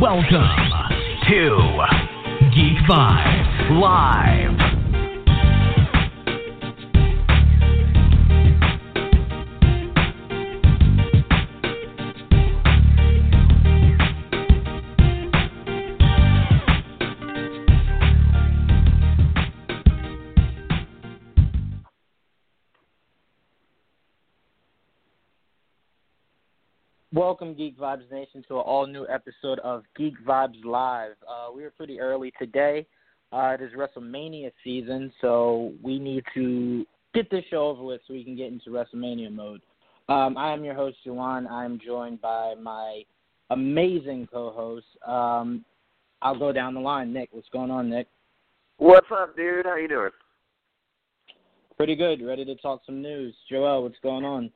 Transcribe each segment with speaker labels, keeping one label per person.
Speaker 1: Welcome to Geek Vibes Live.
Speaker 2: Welcome, Geek Vibes Nation, to an all new episode of Geek Vibes Live. Uh, we are pretty early today. Uh, it is WrestleMania season, so we need to get this show over with so we can get into WrestleMania mode. Um, I am your host, Juwan. I am joined by my amazing co host. Um, I'll go down the line. Nick, what's going on, Nick?
Speaker 3: What's up, dude? How you doing?
Speaker 2: Pretty good. Ready to talk some news. Joel, what's going on?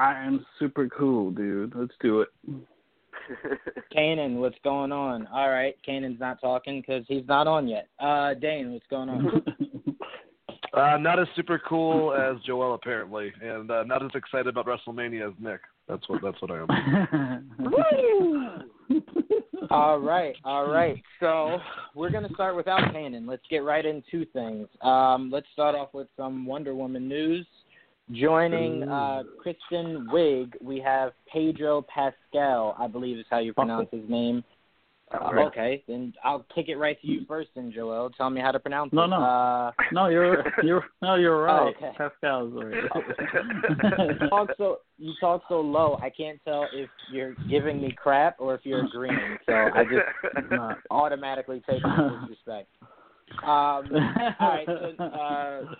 Speaker 4: I am super cool, dude. Let's do it.
Speaker 2: Cainan, what's going on? All right, Cainan's not talking because he's not on yet. Uh, Dane, what's going on?
Speaker 5: uh, not as super cool as Joel apparently, and uh, not as excited about WrestleMania as Nick. That's what that's what I am.
Speaker 2: all right, all right. So we're gonna start without Cainan. Let's get right into things. Um, let's start off with some Wonder Woman news. Joining uh, Kristen Wiig, we have Pedro Pascal, I believe is how you pronounce his name. Uh,
Speaker 3: right.
Speaker 2: Okay, then I'll kick it right to you first, then Joel. Tell me how to pronounce
Speaker 4: No,
Speaker 2: it.
Speaker 4: no.
Speaker 2: Uh,
Speaker 4: no, you're you're no, you're
Speaker 2: Oh,
Speaker 4: right.
Speaker 2: okay.
Speaker 4: Pascal's
Speaker 2: you talk so you talk so low. I can't tell if you're giving me crap or if you're agreeing. So I just
Speaker 4: Nah.
Speaker 2: automatically take it as disrespect. Um, all right, so, uh,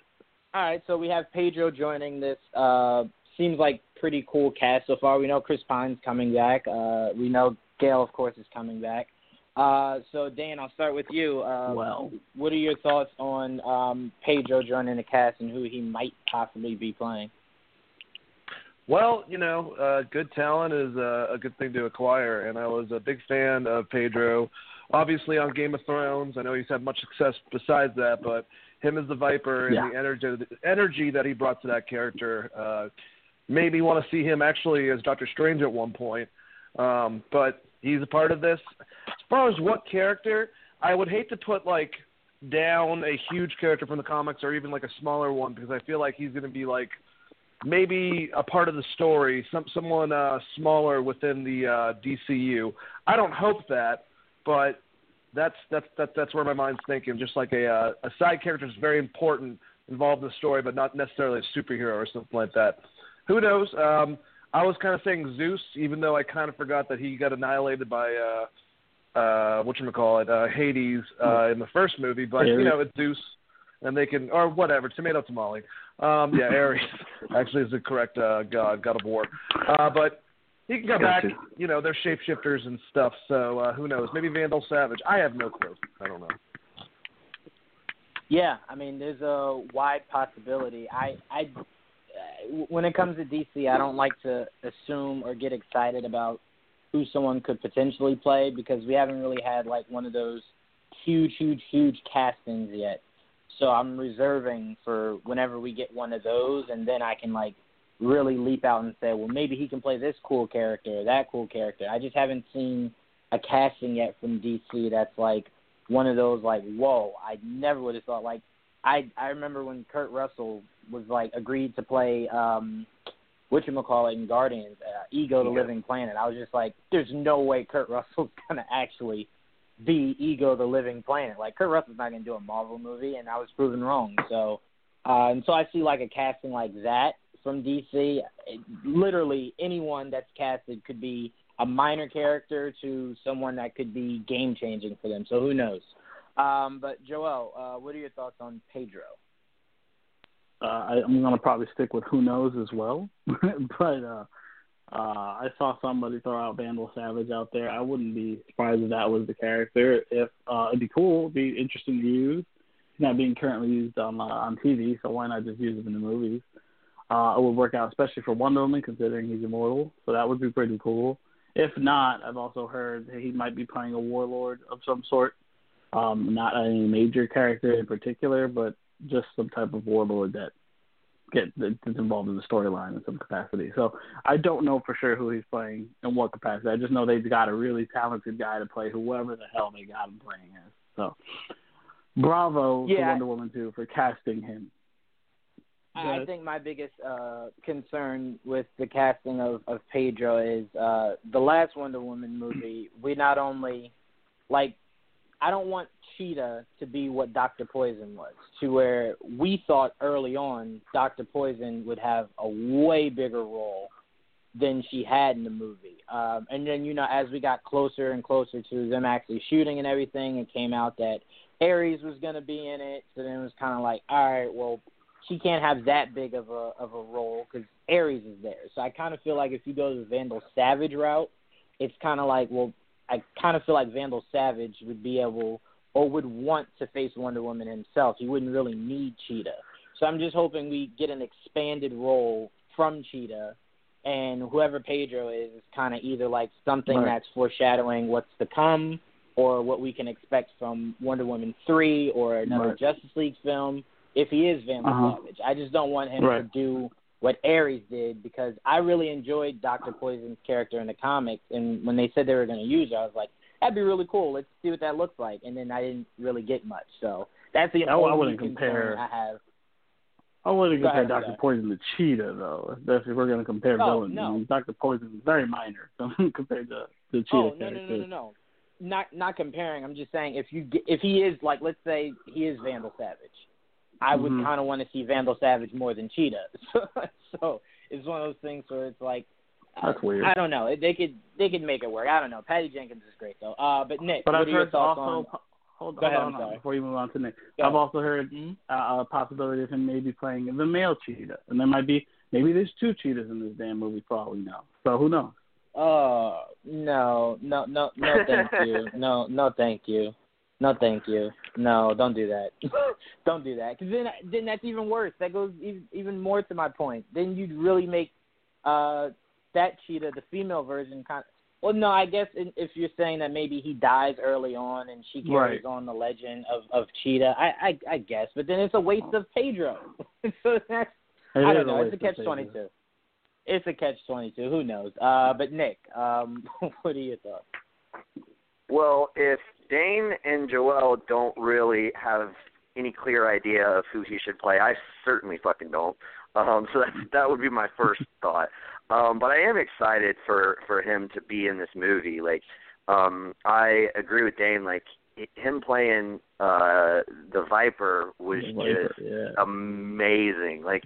Speaker 2: all right. So we have Pedro joining this. Uh, seems like pretty cool cast so far. We know Chris Pine's coming back. Uh, we know Gail, of course, is coming back. Uh, so Dan, I'll start with you. Uh,
Speaker 4: well,
Speaker 2: what are your thoughts on um, Pedro joining the cast and who he might possibly be playing?
Speaker 5: Well, you know, uh, good talent is uh, a good thing to acquire, and I was a big fan of Pedro. Obviously, on Game of Thrones, I know he's had much success besides that, but him as the Viper and
Speaker 4: Yeah.
Speaker 5: the energy, the energy that he brought to that character uh, made me want to see him actually as Doctor Strange at one point. Um, but he's a part of this. As far as what character, I would hate to put like down a huge character from the comics or even like a smaller one because I feel like he's going to be like maybe a part of the story, some someone uh, smaller within the uh, DCU. I don't hope that, but that's that's that's that's where my mind's thinking. Just like a uh, a side character is very important involved in the story, but not necessarily a superhero or something like that. Who knows? Um, I was kind of saying Zeus, even though I kind of forgot that he got annihilated by uh, uh, what you call it, uh, Hades uh, in the first movie. But you know, it's Zeus, and they can or whatever, tomato tamale. Um, yeah, Ares actually is the correct uh, god, god of war. Uh, but he can come back.
Speaker 4: Gotcha.
Speaker 5: You know, they're shapeshifters and stuff. So uh, who knows? Maybe Vandal Savage. I have no clue. I don't know.
Speaker 2: Yeah, I mean, there's a wide possibility. I, I, uh, when it comes to DC, I don't like to assume or get excited about who someone could potentially play because we haven't really had like one of those huge, huge, huge castings yet. So I'm reserving for whenever we get one of those, and then I can like really leap out and say, well, maybe he can play this cool character that cool character. I just haven't seen a casting yet from DC that's like one of those like, whoa, I never would have thought like I I remember when Kurt Russell was like agreed to play um what you call it in Guardians, uh, Ego the
Speaker 3: Ego.
Speaker 2: Living Planet. I was just like, there's no way Kurt Russell's gonna actually be Ego the Living Planet. Like Kurt Russell's not gonna do a Marvel movie, and I was proven wrong. So, uh, and so I see like a casting like that from DC. Literally anyone that's casted could be a minor character to someone that could be game changing for them. So who knows? Um, but Joel, uh, what are your thoughts on Pedro?
Speaker 4: uh, I, I'm gonna probably stick with who knows as well. but uh, uh, I saw somebody throw out Vandal Savage out there. I wouldn't be surprised if that was the character. If uh, it'd be cool, it'd be interesting to use. Not being currently used on uh, on TV, so why not just use him in the movies? Uh, it would work out, especially for Wonder Woman, considering he's immortal. So that would be pretty cool. If not, I've also heard that he might be playing a warlord of some sort. Um, not any major character in particular, but just some type of warlord that get that's involved in the storyline in some capacity. So I don't know for sure who he's playing and what capacity. I just know they've got a really talented guy to play whoever the hell they got him playing as. So bravo to Wonder Woman 2 for casting him.
Speaker 2: I think my biggest uh, concern with the casting of, of Pedro is uh, the last Wonder Woman movie. We not only like I don't want Cheetah to be what Doctor Poison was, to where we thought early on Doctor Poison would have a way bigger role than she had in the movie. Um, and then you know as we got closer and closer to them actually shooting and everything, it came out that Ares was going to be in it. So then it was kind of like, all right, well she can't have that big of a of a role because Ares is there. So I kind of feel like if you go the Vandal Savage route, it's kind of like well, I kind of feel like Vandal Savage would be able or would want to face Wonder Woman himself. He wouldn't really need Cheetah. So I'm just hoping we get an expanded role from Cheetah, and whoever Pedro is is kind of either like something
Speaker 4: Right.
Speaker 2: that's foreshadowing what's to come, or what we can expect from Wonder Woman three or another
Speaker 4: Right.
Speaker 2: Justice League film if he is Vandal
Speaker 4: Uh-huh.
Speaker 2: Savage. I just don't want him
Speaker 4: Right.
Speaker 2: to do what Ares did because I really enjoyed Doctor Poison's character in the comics, and when they said they were going to use her, I was like, that'd be really cool. Let's see what that looks like. And then I didn't really get much, so that's the
Speaker 4: I- I wouldn't compare-
Speaker 2: I have.
Speaker 4: I wouldn't
Speaker 2: Go
Speaker 4: compare
Speaker 2: ahead,
Speaker 4: Doctor Poison to Cheetah though. That's if we're going to compare
Speaker 2: Oh,
Speaker 4: villains.
Speaker 2: no.
Speaker 4: I mean, Doctor Poison is very minor compared to the Cheetah
Speaker 2: Oh no, no,
Speaker 4: character.
Speaker 2: no, no, no. Not not comparing. I'm just saying if you get, if he is like let's say he is Vandal Savage, I would
Speaker 4: Mhm.
Speaker 2: kind of want to see Vandal Savage more than Cheetah. So, so it's one of those things where it's like
Speaker 4: That's
Speaker 2: I,
Speaker 4: weird.
Speaker 2: I don't know. They could they could make it work. I don't know. Patty Jenkins is great though. Uh, but Nick,
Speaker 4: But
Speaker 2: what
Speaker 4: I've
Speaker 2: are your
Speaker 4: heard
Speaker 2: thoughts
Speaker 4: also.
Speaker 2: on?
Speaker 4: Hold,
Speaker 2: Go
Speaker 4: hold
Speaker 2: ahead,
Speaker 4: on,
Speaker 2: I'm
Speaker 4: before you move on to Nick.
Speaker 2: Go
Speaker 4: I've
Speaker 2: ahead.
Speaker 4: also heard
Speaker 2: Mhm.
Speaker 4: uh, a possibility of him maybe playing the male cheetah, and there might be maybe there's two cheetahs in this damn movie for all we know. So who knows?
Speaker 2: Oh no, no, no, no, thank you. No, no, thank you. No, thank you. No, don't do that. don't do that. Because then, then that's even worse. That goes even, even more to my point. Then you'd really make uh that cheetah, the female version, kind of. Well, no, I guess in, if you're saying that maybe he dies early on and she carries
Speaker 4: Right.
Speaker 2: on the legend of of Cheetah, I, I I guess. But then it's a waste of Pedro. so that's
Speaker 4: It
Speaker 2: I don't know.
Speaker 4: a
Speaker 2: It's a catch twenty two. It's a catch twenty two. Who knows? Uh, but Nick, um, what are your thoughts?
Speaker 3: Well, if Dane and Joel don't really have any clear idea of who he should play, I certainly fucking don't. Um, so that that would be my first thought. Um, but I am excited for for him to be in this movie. Like, um, I agree with Dane. Like him playing uh the Viper was
Speaker 4: The Viper,
Speaker 3: just
Speaker 4: yeah.
Speaker 3: amazing. Like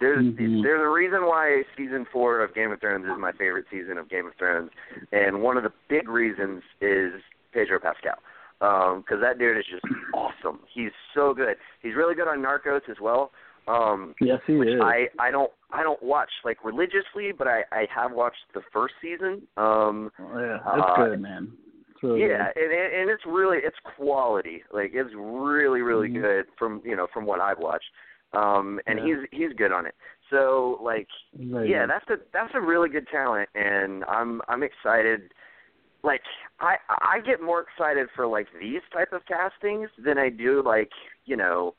Speaker 3: there's
Speaker 4: Mhm.
Speaker 3: there's a reason why season four of Game of Thrones is my favorite season of Game of Thrones, and one of the big reasons is Pedro Pascal. Um, 'cause that dude is just awesome. He's so good. He's really good on Narcos as well. Um,
Speaker 4: Yes, he
Speaker 3: which
Speaker 4: is.
Speaker 3: I I don't I don't watch like religiously, but I I have watched the first season. Um,
Speaker 4: Oh, yeah,
Speaker 3: uh,
Speaker 4: that's good, man. It's really
Speaker 3: yeah, and and and it's really it's quality. Like it's really really
Speaker 4: Mhm.
Speaker 3: good from you know from what I've watched. Um, and
Speaker 4: Yeah.
Speaker 3: he's he's good on it. So like
Speaker 4: good. Very
Speaker 3: yeah, that's a that's a really good talent, and I'm I'm excited. Like I I get more excited for like these type of castings than I do like you know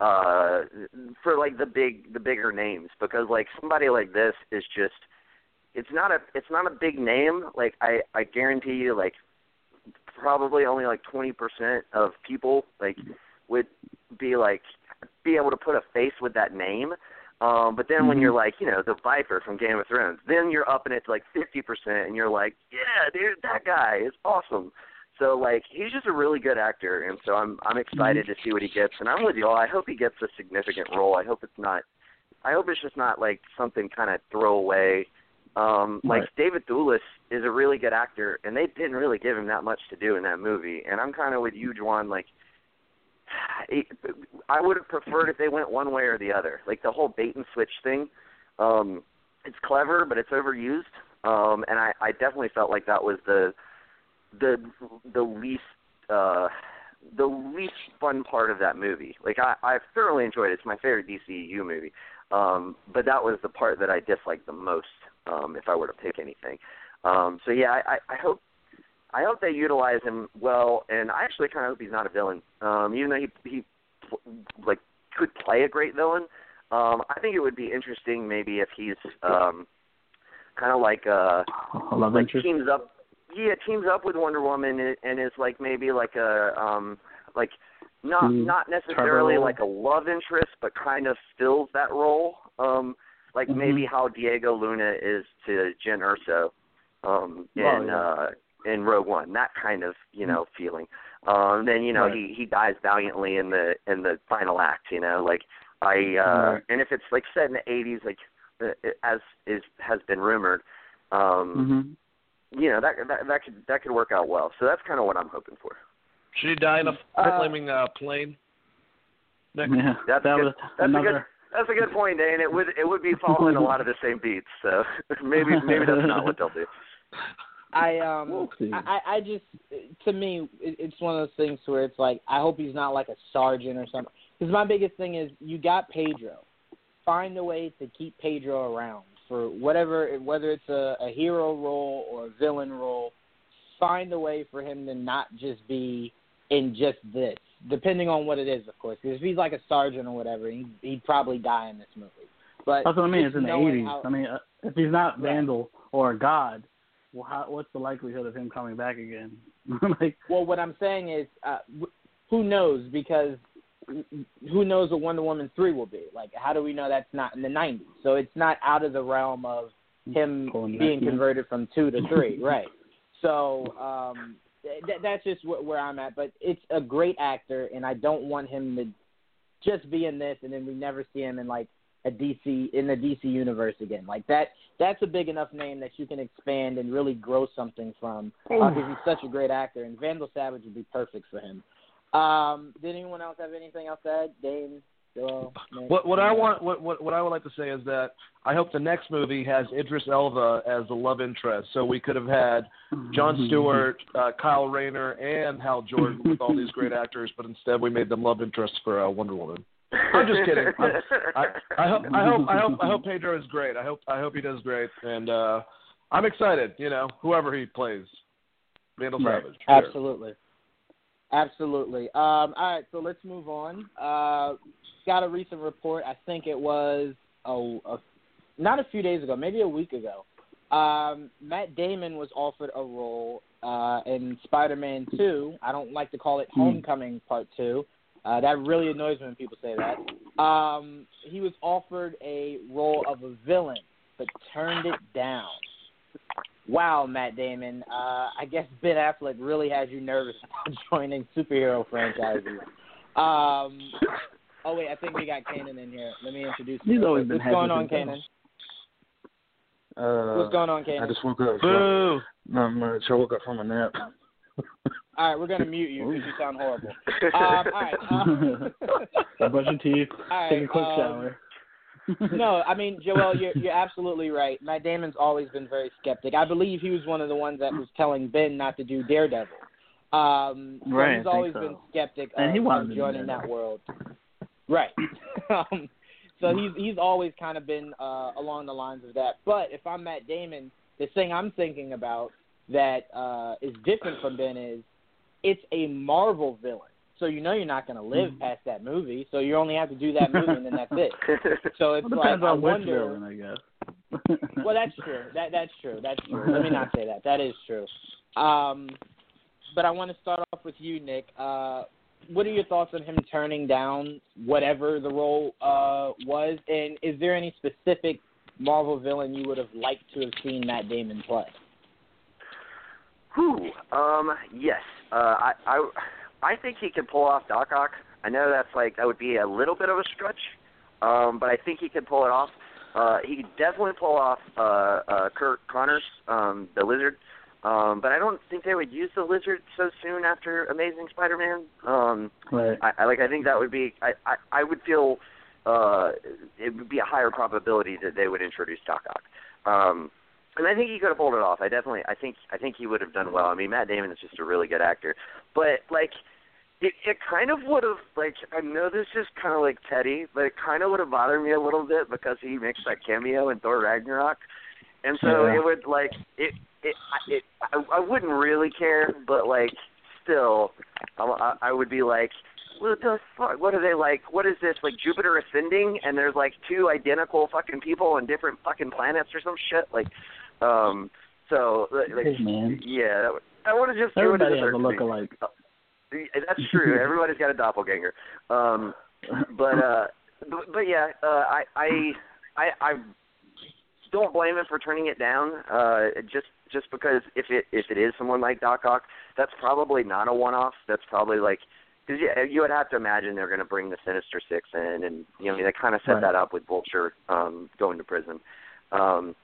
Speaker 3: uh for like the big the bigger names because like somebody like this is just it's not a it's not a big name. Like I I guarantee you like probably only like 20% of people like would be like be able to put a face with that name um, but then when
Speaker 4: Mhm.
Speaker 3: you're like, you know, the Viper from Game of Thrones, then you're upping it to like 50%, and you're like, yeah, dude, that guy is awesome. So like, he's just a really good actor, and so I'm I'm excited to see what he gets. And I'm with you all. I hope he gets a significant role. I hope it's not. I hope it's just not like something kind of throwaway. Um, like David Thewlis is a really good actor, and they didn't really give him that much to do in that movie. And I'm kind of with you, Juan. Like, I would have preferred if they went one way or the other. Like the whole bait and switch thing. Um, it's clever, but it's overused. Um, and I, I definitely felt like that was the the the least uh, the least fun part of that movie. Like I, I thoroughly enjoyed it. It's my favorite DCU movie. Um, but that was the part that I disliked the most. Um, if I were to pick anything. Um, so yeah, I, I, I hope I hope they utilize him well, and I actually kind of hope he's not a villain. Um, even though he he like could play a great villain, Um, I think it would be interesting maybe if he's um, kind of like uh,
Speaker 4: A love
Speaker 3: like
Speaker 4: interest.
Speaker 3: teams up. Yeah, teams up with Wonder Woman and, and is like maybe like a um like not
Speaker 4: Mm,
Speaker 3: not necessarily like a love interest, but kind of fills that role. Um, like
Speaker 4: Mhm.
Speaker 3: maybe how Diego Luna is to Jyn Erso um, in
Speaker 4: Oh, yeah.
Speaker 3: uh, in Rogue One. That kind of you know feeling. Um, then you know
Speaker 4: Right.
Speaker 3: he he dies valiantly in the in the final act. You know, like I uh,
Speaker 4: Right.
Speaker 3: and if it's like set in the 80s, like uh, as is has been rumored. Um,
Speaker 4: hmm
Speaker 3: you know that that that could that could work out well. So that's kind of what I'm hoping for.
Speaker 5: Should he die in a
Speaker 2: Uh,
Speaker 5: flaming uh, plane? Nick?
Speaker 4: Yeah,
Speaker 3: That's
Speaker 4: that
Speaker 3: good.
Speaker 4: was
Speaker 3: That's a good that's a good point, Dane. It would it would be following a lot of the same beats. So maybe maybe that's not what they'll do.
Speaker 2: I um
Speaker 4: We'll.
Speaker 2: I I just to me it, it's one of those things where it's like I hope he's not like a sergeant or something. Because my biggest thing is you got Pedro, find a way to keep Pedro around for whatever whether it's a, a hero role or a villain role. Find a way for him to not just be in just this, depending on what it is, of course. Because if he's like a sergeant or whatever, he, he'd probably die in this movie. But
Speaker 4: That's what I mean. It's in the eighties.
Speaker 2: how-
Speaker 4: I mean, uh, if he's not
Speaker 2: Right.
Speaker 4: Vandal or a god, well, how, what's the likelihood of him coming back again? like,
Speaker 2: Well, what I'm saying is, uh, who knows? Because who knows what Wonder Woman three will be? Like, how do we know that's not in the '90s? So it's not out of the realm of him
Speaker 4: Pulling
Speaker 2: being
Speaker 4: back,
Speaker 2: converted from two to three, right? So um, th- that's just wh- where I'm at. But it's a great actor, and I don't want him to just be in this, and then we never see him in like a DC in the DC universe again. Like that. That's a big enough name that you can expand and really grow something from because he's such a great actor, and Vandal Savage would be perfect for him. Um, did anyone else have anything else to add? Dane, Joel, Nick?
Speaker 5: What what I want what, what what I would like to say is that I hope the next movie has Idris Elba as the love interest, so we could have had John Stewart, uh, Kyle Rayner, and Hal Jordan with all these great actors, but instead we made them love interests for uh, Wonder Woman. I'm just kidding. I'm, I, I hope I hope I hope I hope Pedro is great. I hope I hope he does great, and uh, I'm excited. You know, whoever he plays, Vandal
Speaker 4: Right.
Speaker 5: Savage. sure.
Speaker 2: Absolutely. Absolutely. Um, all right, so let's move on. Uh, got a recent report. I think it was a, a not a few days ago, maybe a week ago. Um, Matt Damon was offered a role uh, in Spider-Man 2. I don't like to call it
Speaker 4: Hmm.
Speaker 2: Homecoming Part 2. Uh, that really annoys me when people say that. Um, he was offered a role of a villain, but turned it down. Wow, Matt Damon. Uh, I guess Ben Affleck really has you nervous about joining superhero franchises. Um, oh wait, I think we got Cainan in here. Let me introduce.
Speaker 4: He's
Speaker 2: you.
Speaker 4: always been
Speaker 2: What's going on,
Speaker 4: hesitant,
Speaker 2: Cainan?
Speaker 6: Uh,
Speaker 2: What's going on, Cainan?
Speaker 6: I just woke up. So,
Speaker 5: Boo!
Speaker 6: not much. I woke up from a nap.
Speaker 2: All right, we're gonna mute you because you sound horrible. Um, all right. Uh,
Speaker 4: brush your teeth,
Speaker 2: all
Speaker 4: take
Speaker 2: right,
Speaker 4: a quick
Speaker 2: um,
Speaker 4: shower.
Speaker 2: no, I mean, Joel, you're you're absolutely right. Matt Damon's always been very skeptic. I believe he was one of the ones that was telling Ben not to do Daredevil. Um,
Speaker 4: Right,
Speaker 2: he's always
Speaker 4: so.
Speaker 2: been skeptic
Speaker 4: And
Speaker 2: of,
Speaker 4: he wanted
Speaker 2: of joining that world. Right. um, so he's he's always kind of been uh, along the lines of that. But if I'm Matt Damon, the thing I'm thinking about that uh, is different from Ben is it's a Marvel villain. So you know you're not going to live
Speaker 4: Mm-hmm.
Speaker 2: past that movie. So you only have to do that movie and then that's it. So it's
Speaker 4: Well,
Speaker 2: like
Speaker 4: depends
Speaker 2: I
Speaker 4: which
Speaker 2: wonder.
Speaker 4: villain, I guess.
Speaker 2: Well, that's true. That that's true. That's true. Let me not say that. That is true. Um, but I want to start off with you, Nick. Uh, what are your thoughts on him turning down whatever the role uh, was? And is there any specific Marvel villain you would have liked to have seen Matt Damon play?
Speaker 3: Who? Um. Yes. Uh. I. I. I think he can pull off Doc Ock. I know that's like that would be a little bit of a stretch, um, but I think he can pull it off. Uh, he could definitely pull off uh, uh, Curt Connors, um, the Lizard. Um, but I don't think they would use the Lizard so soon after Amazing Spider-Man. Um,
Speaker 4: right.
Speaker 3: I, I like. I think that would be. I. I, I would feel. Uh, it would be a higher probability that they would introduce Doc Ock. Um, and I think he could have pulled it off. I definitely. I think. I think he would have done well. I mean, Matt Damon is just a really good actor. But like, it it kind of would have like. I know this is kind of like Teddy, but it kind of would have bothered me a little bit because he makes that cameo in Thor Ragnarok, and so
Speaker 4: Yeah.
Speaker 3: it would like it. It. I- It. I, I wouldn't really care, but like, still, I, I I would be like, what the fuck? What are they like? What is this? Like Jupiter ascending, and there's like two identical fucking people on different fucking planets or some shit. Like, um, so like,
Speaker 4: Hey, man.
Speaker 3: yeah, that I would have just
Speaker 4: Everybody
Speaker 3: as
Speaker 4: has a
Speaker 3: third movie. That's true. Everybody's got a doppelganger. Um, but uh, but, but yeah, uh, I I I I don't blame him for turning it down. Uh, just just because if it if it is someone like Doc Ock, that's probably not a one-off. That's probably like because yeah, you would have to imagine they're going to bring the Sinister Six in, and you know they kind of set
Speaker 4: Right.
Speaker 3: that up with Vulture um, going to prison, um,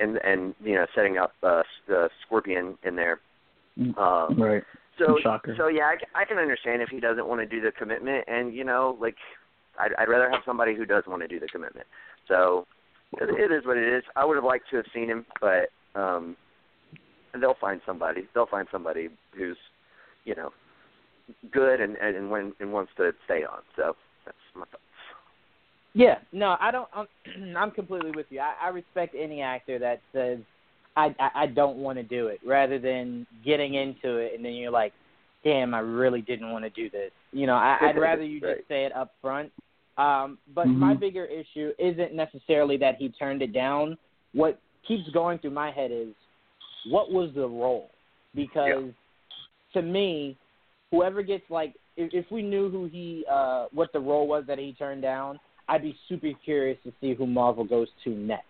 Speaker 3: and and you know setting up uh, the Scorpion in there. Um,
Speaker 4: right.
Speaker 3: so
Speaker 4: Shocker.
Speaker 3: so yeah, I, I can understand if he doesn't want to do the commitment, and you know, like I'd, I'd rather have somebody who does want to do the commitment. So it, it is what it is. I would have liked to have seen him, but um, they'll find somebody. They'll find somebody who's you know good and and and, when, and wants to stay on. So that's my thoughts.
Speaker 2: Yeah, no, I don't. I'm, I'm completely with you. I, I respect any actor that says, "I I, I don't want to do it," rather than getting into it and then you're like, "Damn, I really didn't want to do this." You know, I, I'd rather you
Speaker 3: Right.
Speaker 2: just say it up front. Um, but my
Speaker 4: Mhm.
Speaker 2: bigger issue isn't necessarily that he turned it down. What keeps going through my head is, what was the role? Because to me, whoever gets like, if, if we knew who he, uh, what the role was that he turned down, I'd be super curious to see who Marvel goes to next.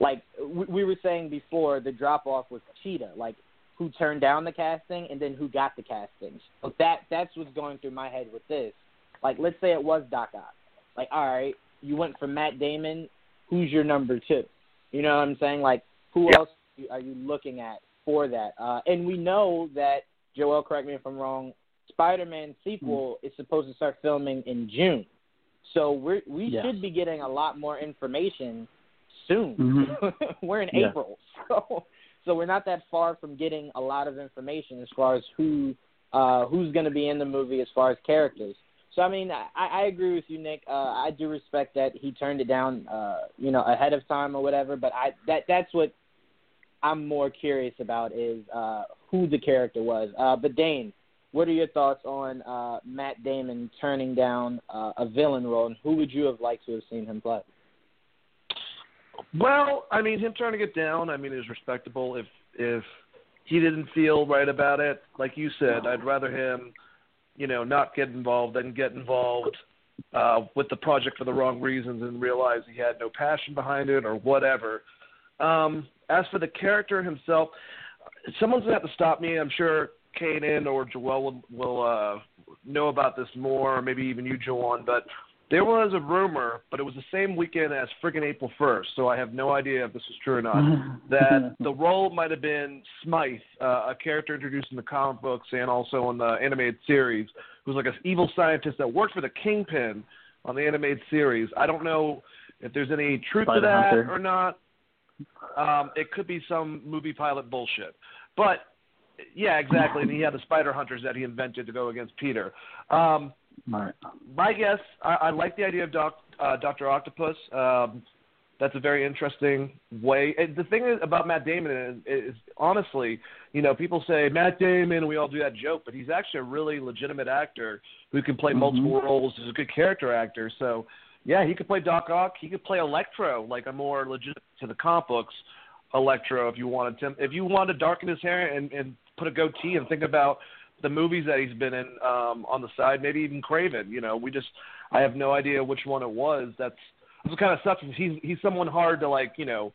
Speaker 2: Like we, we were saying before, the drop off was Cheetah. Like who turned down the casting and then who got the casting. So that that's what's going through my head with this. Like let's say it was Doc Ock. Like all right, you went for Matt Damon. Who's your number two? You know what I'm saying? Like who
Speaker 3: Yeah.
Speaker 2: else are you looking at for that? Uh, and we know that Joel, correct me if I'm wrong. Spider-Man sequel is supposed to start filming in June, so we're, we
Speaker 4: Yes.
Speaker 2: should be getting a lot more information soon.
Speaker 4: Mhm.
Speaker 2: we're in
Speaker 4: Yeah.
Speaker 2: April, so so we're not that far from getting a lot of information as far as who uh, who's going to be in the movie as far as characters. So I mean, I, I agree with you, Nick. Uh, I do respect that he turned it down, uh, you know, ahead of time or whatever. But I that that's what I'm more curious about is uh, who the character was. Uh, but Dane, what are your thoughts on uh, Matt Damon turning down uh, a villain role, and who would you have liked to have seen him play?
Speaker 5: Well, I mean, him to get down, I mean, is respectable. If if he didn't feel right about it, like you said, I'd rather him, you know, not get involved than get involved uh, with the project for the wrong reasons and realize he had no passion behind it or whatever. Um, as for the character himself, someone's gonna have to stop me. I'm sure Cainan or Joel will, will uh, know about this more, or maybe even you, Joanne. But there was a rumor, but it was the same weekend as friggin' April 1st, so I have no idea if this is true or not. that the role might have been Smythe, uh, a character introduced in the comic books and also in the animated series, who's like an evil scientist that worked for the Kingpin on the animated series. I don't know if there's any truth to that
Speaker 4: Hunter.
Speaker 5: or not. Um, it could be some movie pilot bullshit, but yeah, exactly. And he had the spider hunters that he invented to go against Peter. Um,
Speaker 4: right.
Speaker 5: my guess, I, I like the idea of doc, uh, Doctor Octopus. Um, that's a very interesting way. And the thing is about Matt Damon is, is honestly, you know, people say Matt Damon, we all do that joke, but he's actually a really legitimate actor who can play
Speaker 4: Mhm.
Speaker 5: multiple roles. He's a good character actor. So, yeah, he could play Doc Ock. He could play Electro, like a more legit to the comic books Electro, if you wanted to. If you wanted to darken his hair and, and put a goatee and think about the movies that he's been in um, on the side, maybe even Kraven. You know, we just I have no idea which one it was. That's that's what kind of sucks. He's he's someone hard to like you know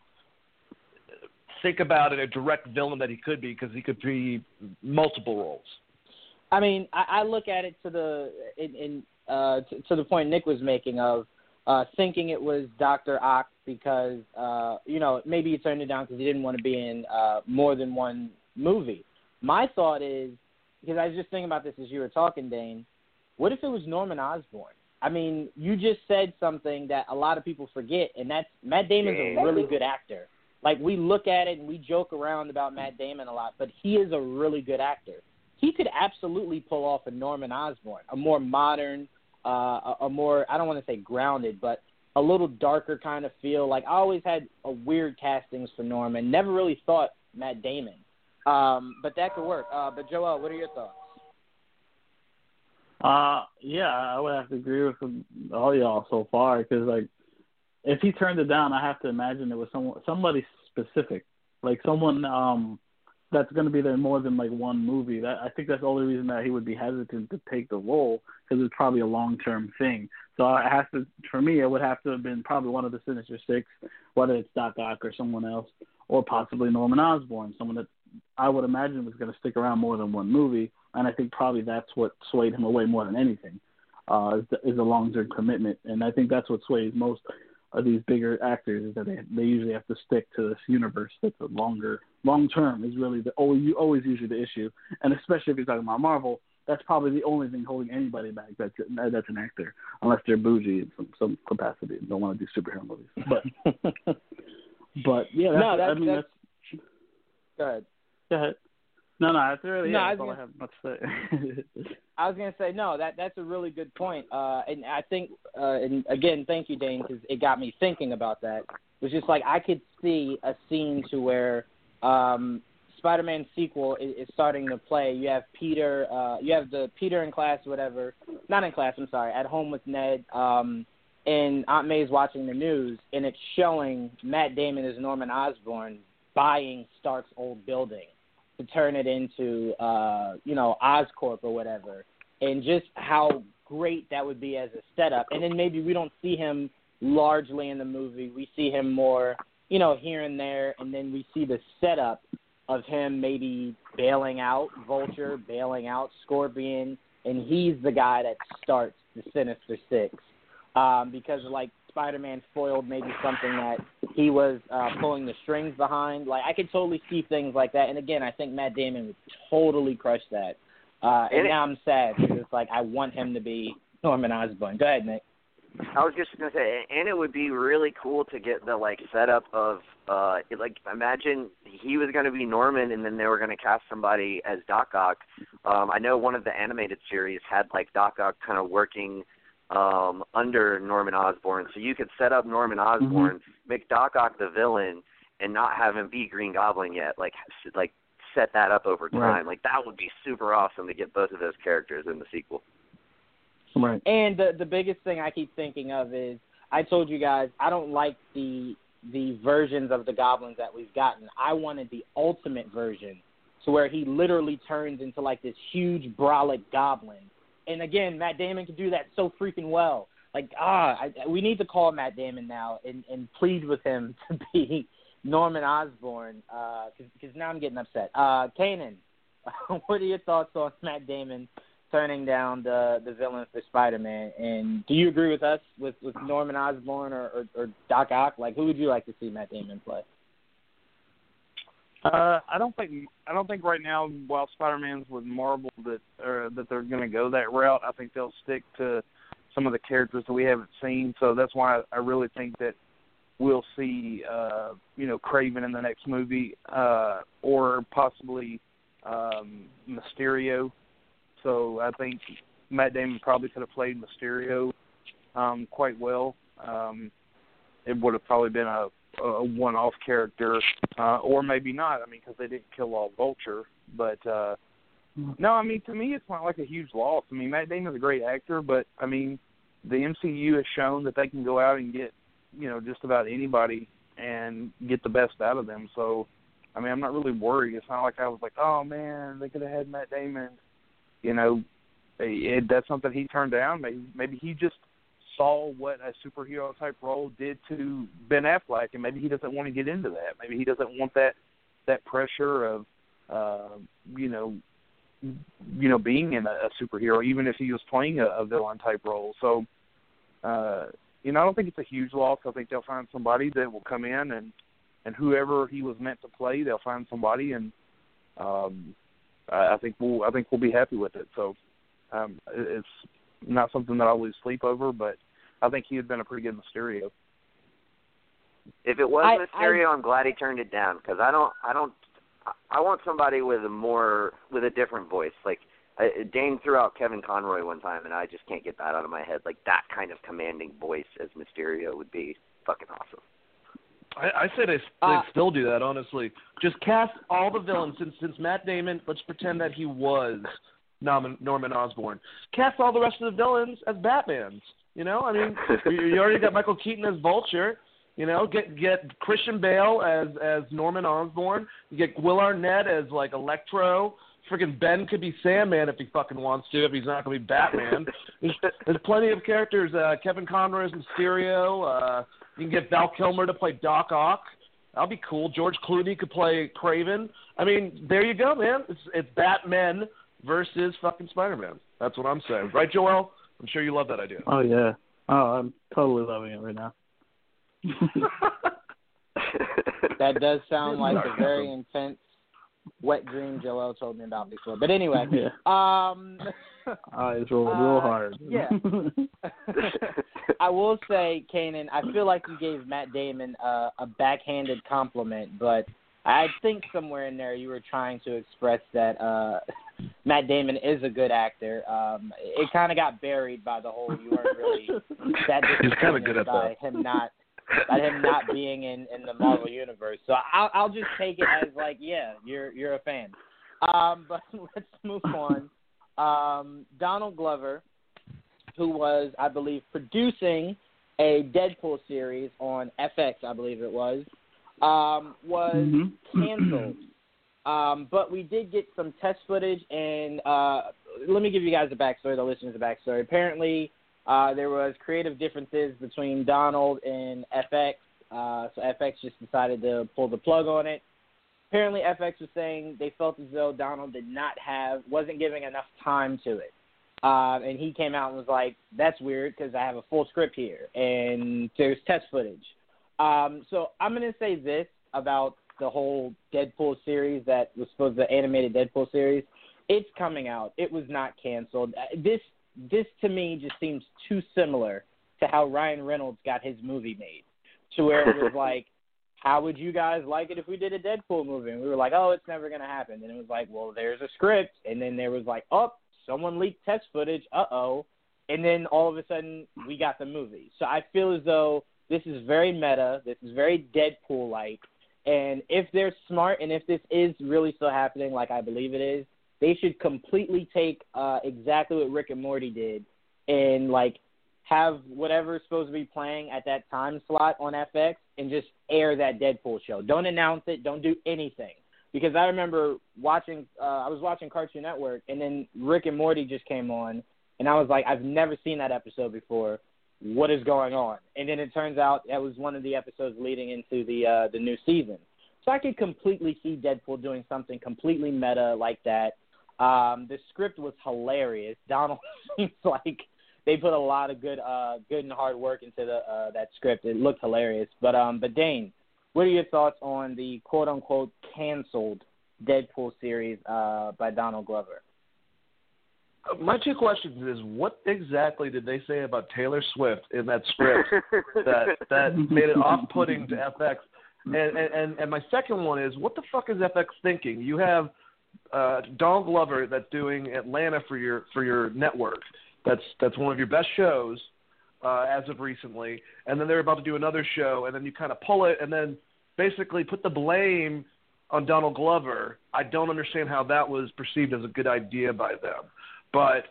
Speaker 5: think about in a direct villain that he could be because he could be multiple roles.
Speaker 2: I mean, I, I look at it to the in, in uh, to, to the point Nick was making of uh, thinking it was Doctor Ock because uh, you know maybe he turned it down because he didn't want to be in uh, more than one movie. My thought is because I was just thinking about this as you were talking, Dane. What if it was Norman Osborn? I mean, you just said something that a lot of people forget, and that's Matt Damon's a really good actor. Like we look at it and we joke around about Matt Damon a lot, but he is a really good actor. He could absolutely pull off a Norman Osborn, a more modern, uh, a, a more I don't want to say grounded, but a little darker kind of feel. Like I always had a weird castings for Norman. Never really thought Matt Damon, um, but that could work. Uh, but Joel, what are your thoughts?
Speaker 4: Uh, yeah, I would have to agree with all y'all so far because like, if he turned it down, I have to imagine it was someone somebody specific, like someone um that's going to be there more than like one movie. That I think that's the only reason that he would be hesitant to take the role because it's probably a long term thing. So it has to, for me, it would have to have been probably one of the Sinister Six, whether it's Doc Ock or someone else, or possibly Norman Osborn, someone that I would imagine was going to stick around more than one movie. And I think probably that's what swayed him away more than anything, uh, is, the, is a long term commitment. And I think that's what sways most of these bigger actors is that they they usually have to stick to this universe that's a longer long term is really the always always usually the issue, and especially if you're talking about Marvel, that's probably the only thing holding anybody back that's that's an actor unless they're bougie in some some capacity and don't want to do superhero movies. But but yeah, that's,
Speaker 2: no, that's,
Speaker 4: I mean
Speaker 2: that's,
Speaker 4: that's
Speaker 2: go ahead.
Speaker 4: Go ahead. No, no, that's really
Speaker 2: No,
Speaker 4: it.
Speaker 2: I
Speaker 4: That's
Speaker 2: was
Speaker 4: all I
Speaker 2: gonna-
Speaker 4: have much to say.
Speaker 2: I was gonna say no. That that's a really good point. Uh, and I think, uh, and again, thank you, Dane, because it got me thinking about that. It was just like I could see a scene to where um, Spider-Man sequel is, is starting to play. You have Peter, uh, you have the Peter in class, whatever. Not in class. I'm sorry. At home with Ned. Um, and Aunt May's watching the news, and it's showing Matt Damon as Norman Osborn buying Stark's old building to turn it into uh, you know Oscorp or whatever, and just how great that would be as a setup. And then maybe we don't see him largely in the movie. We see him more, you know, here and there, and then we see the setup of him maybe bailing out Vulture, bailing out Scorpion, and he's the guy that starts the Sinister Six. Um, because like Spider-Man foiled maybe something that he was uh, pulling the strings behind. Like I could totally see things like that. And again, I think Matt Damon would totally crush that. Uh, and
Speaker 3: And
Speaker 2: now I'm sad because it's like I want him to be Norman Osborn. Go ahead, Nick.
Speaker 3: I was just gonna say, and it would be really cool to get the like setup of uh like imagine he was gonna be Norman, and then they were gonna cast somebody as Doc Ock. Um, I know one of the animated series had like Doc Ock kind of working um under Norman Osborn, so you could set up Norman Osborn, make Doc Ock the villain, and not have him be Green Goblin yet. Like like set that up over time.
Speaker 4: Right.
Speaker 3: Like that would be super awesome to get both of those characters in the sequel.
Speaker 4: right.
Speaker 2: And the the biggest thing I keep thinking of is I told you guys I don't like the the versions of the goblins that we've gotten. I wanted the ultimate version to where he literally turns into like this huge brolic goblin. And again, Matt Damon can do that so freaking well. Like ah, I, we need to call Matt Damon now and and plead with him to be Norman Osborn because now I'm getting upset. Uh, Cainan, what are your thoughts on Matt Damon turning down the the villain for Spider Man. And do you agree with us with with Norman Osborn or, or or Doc Ock? Like, who would you like to see Matt Damon play?
Speaker 7: Uh, I don't think I don't think right now while Spider-Man's with Marvel that uh, that they're going to go that route. I think they'll stick to some of the characters that we haven't seen. So that's why I really think that we'll see uh, you know Kraven in the next movie uh, or possibly um, Mysterio. So I think Matt Damon probably could have played Mysterio um, quite well. Um, it would have probably been a a one-off character, uh, or maybe not. I mean, because they didn't kill all Vulture. But uh, no, I mean, to me, it's not like a huge loss. I mean, Matt Damon's a great actor, but I mean, the MCU has shown that they can go out and get, you know, just about anybody and get the best out of them. So, I mean, I'm not really worried. It's not like I was like, oh man, they could have had Matt Damon. You know, it, that's something he turned down. Maybe maybe he just saw what a superhero type role did to Ben Affleck, and maybe he doesn't want to get into that. Maybe he doesn't want that that pressure of, uh, you know, you know, being in a, a superhero, even if he was playing a, a villain type role. So, uh, you know, I don't think it's a huge loss. I think they'll find somebody that will come in and and whoever he was meant to play, they'll find somebody, and um, I, I think we'll I think we'll be happy with it. So, um, it's not something that I'll lose sleep over, but I think he had been a pretty good Mysterio.
Speaker 3: If it was
Speaker 2: I-
Speaker 3: Mysterio, I, am glad he turned it down because I don't, I don't, I- I want somebody with a more, with a different voice. Like uh, Dane threw out Kevin Conroy one time, and I just can't get that out of my head. Like that kind of commanding voice as Mysterio would be fucking awesome.
Speaker 5: I, I say they, they
Speaker 2: Uh,
Speaker 5: still do that. Honestly, just cast all the villains since since Matt Damon. Let's pretend that he was Norman, Norman Osborn. Cast all the rest of the villains as Batmans. You know, I mean, you, you already got Michael Keaton as Vulture. You know, get get Christian Bale as as Norman Osborn. You get Will Arnett as like Electro. Freaking Ben could be Sandman if he fucking wants to. If he's not to be Batman, there's, there's plenty of characters. Uh, Kevin Conroy as Mysterio. Uh, you can get Val Kilmer to play Doc Ock. That'll be cool. George Clooney could play Kraven. I mean, there you go, man. It's it's Batman versus fucking Spider-Man. That's what I'm saying, right, Joel? I'm sure you love that idea.
Speaker 4: Oh yeah. Oh, I'm totally loving it right now.
Speaker 2: that does sound like a very intense wet dream Joel told me about before. But anyway,
Speaker 4: yeah.
Speaker 2: um
Speaker 4: eyes roll real
Speaker 2: uh,
Speaker 4: hard.
Speaker 2: yeah. I will say, Cainan, I feel like you gave Matt Damon uh, a backhanded compliment, but I think somewhere in there you were trying to express that uh Matt Damon is a good actor. Um it kind of got buried by the whole you weren't really that
Speaker 5: He's kinda good at
Speaker 2: by him not by him not being in in the Marvel universe. So I'll I'll just take it as like yeah, you're you're a fan. Um but let's move on. Um Donald Glover who was I believe producing a Deadpool series on FX, I believe it was, um, was
Speaker 4: Mm-hmm.
Speaker 2: canceled. Um, but we did get some test footage, and uh, let me give you guys a backstory, the listeners a backstory. Apparently, uh, there was creative differences between Donald and FX, uh, so FX just decided to pull the plug on it. Apparently, FX was saying they felt as though Donald did not have, wasn't giving enough time to it. Uh, and he came out and was like, "That's weird because I have a full script here and there's test footage." Um, so I'm going to say this about the whole Deadpool series that was supposed to the animated Deadpool series. It's coming out. It was not canceled. Uh, This this to me just seems too similar to how Ryan Reynolds got his movie made, to where it was like, how would you guys like it if we did a Deadpool movie? And we were like, oh, it's never gonna happen. And it was like, well, there's a script, and then there was like, oh, someone leaked test footage. Uh oh. And then all of a sudden, we got the movie. So I feel as though this is very meta. This is very Deadpool like. And if they're smart and if this is really still happening, like I believe it is, they should completely take uh, exactly what Rick and Morty did and like have whatever's supposed to be playing at that time slot on FX and just air that Deadpool show. Don't announce it. Don't do anything. Because I remember watching, uh, I was watching Cartoon Network, and then Rick and Morty just came on, and I was like, I've never seen that episode before. What is going on? And then it turns out that was one of the episodes leading into the uh, the new season. So I could completely see Deadpool doing something completely meta like that. Um, the script was hilarious. Donald seems like they put a lot of good, uh, good and hard work into the uh, that script. It looked hilarious. But um, but Dane, what are your thoughts on the quote unquote canceled Deadpool series uh, by Donald Glover?
Speaker 5: My two questions is what exactly did they say about Taylor Swift in that script that that made it off putting to FX? And, and and my second one is what the fuck is FX thinking? You have uh Donald Glover that's doing Atlanta for your for your network. That's that's one of your best shows uh as of recently. And then they're about to do another show and then you kind of pull it and then basically put the blame on Donald Glover. I don't understand how that was perceived as a good idea by them. But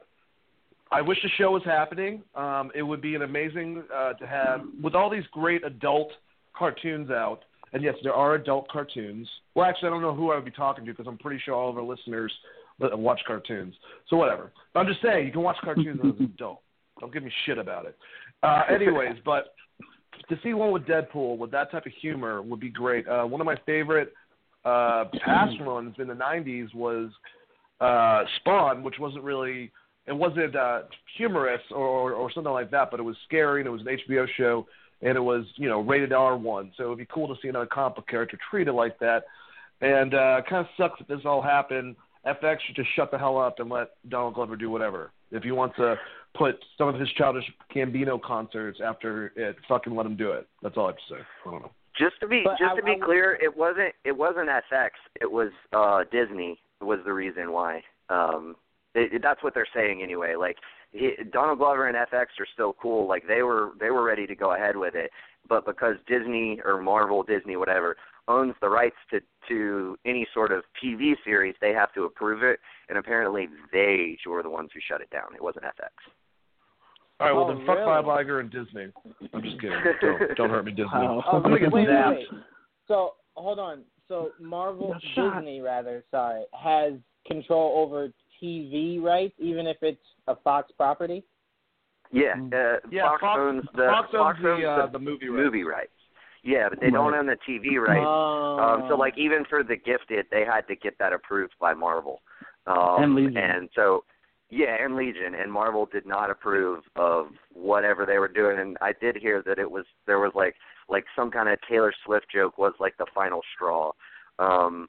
Speaker 5: I wish the show was happening. Um, it would be an amazing uh, to have with all these great adult cartoons out. And yes, there are adult cartoons. Well, actually, I don't know who I would be talking to because I'm pretty sure all of our listeners watch cartoons. So whatever. But I'm just saying you can watch cartoons as an adult. Don't give me shit about it. Uh, anyways, but to see one with Deadpool with that type of humor would be great. Uh, one of my favorite uh, past ones in the '90s was uh, Spawn, which wasn't really it wasn't uh, humorous or, or or something like that, but it was scary and it was an HBO show and it was you know rated R one. So it'd be cool to see another comic book character treated like that. And uh, it kind of sucks that this all happened. FX should just shut the hell up and let Donald Glover do whatever. If he wants to put some of his childish Gambino concerts after it, fucking let him do it. That's all I have to say. I don't know.
Speaker 3: Just to be
Speaker 2: But
Speaker 3: just
Speaker 2: I-
Speaker 3: to be
Speaker 2: I-
Speaker 3: clear, it wasn't it wasn't FX. It was uh Disney was the reason why. Um it, that's what they're saying anyway. Like he, Donald Glover and FX are still cool. Like they were they were ready to go ahead with it, but because Disney or Marvel, Disney, whatever, owns the rights to to any sort of TV series, they have to approve it, and apparently they were the ones who shut it down. It wasn't FX.
Speaker 5: All right, well
Speaker 2: Oh,
Speaker 5: then fuck
Speaker 2: really?
Speaker 5: Bob Iger and Disney. I'm just kidding. Don't, don't hurt me, Disney.
Speaker 4: Wow.
Speaker 2: Oh, wait, wait, wait. So hold on. So Marvel, Disney rather, sorry, has control over TV rights, even if it's a Fox property.
Speaker 3: Yeah,
Speaker 4: Mm.
Speaker 3: uh,
Speaker 5: Yeah,
Speaker 3: Fox,
Speaker 5: Fox-
Speaker 3: owns the
Speaker 5: Fox owns the, uh,
Speaker 3: the
Speaker 5: the movie rights.
Speaker 3: movie rights. Yeah, but they don't own the TV rights. Um, so like even for the Gifted, they had to get that approved by Marvel. Um,
Speaker 4: And Legion.
Speaker 3: And so, yeah, and Legion and Marvel did not approve of whatever they were doing. And I did hear that it was there was like like some kind of Taylor Swift joke was like the final straw. Um,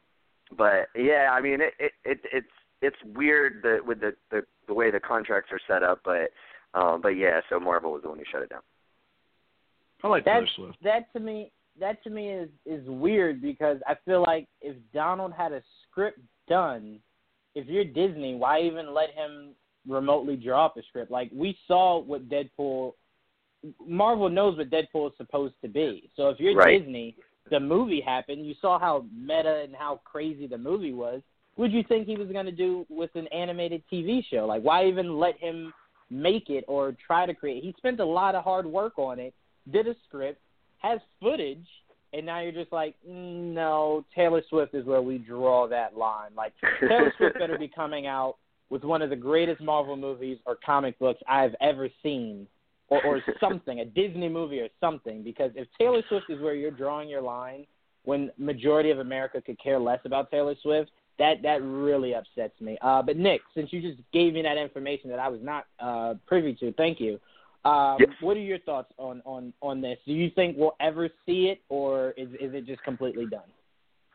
Speaker 3: but yeah, I mean it, it, it it's it's weird that with the, the the way the contracts are set up, but um, but yeah, so Marvel was the one who shut it down.
Speaker 5: I like
Speaker 2: that
Speaker 5: Taylor Swift.
Speaker 2: that to me that to me is is weird because I feel like if Donald had a script done, if you're Disney, why even let him remotely draw up a script? Like we saw what Deadpool Marvel knows what Deadpool is supposed to be. So if you're
Speaker 3: Right.
Speaker 2: Disney, the movie happened, you saw how meta and how crazy the movie was. Would you think he was going to do with an animated TV show? Like why even let him make it or try to create? He spent a lot of hard work on it did a script, has footage, and now you're just like, mm, no, Taylor Swift is where we draw that line. Like Taylor Swift better be coming out with one of the greatest Marvel movies or comic books I've ever seen, or or something, a Disney movie or something. Because if Taylor Swift is where you're drawing your line, when majority of America could care less about Taylor Swift, that that really upsets me. Uh, but Nick, since you just gave me that information that I was not uh, privy to, thank you. Um,
Speaker 3: Yes.
Speaker 2: What are your thoughts on, on, on this? Do you think we'll ever see it, or is is it just completely done?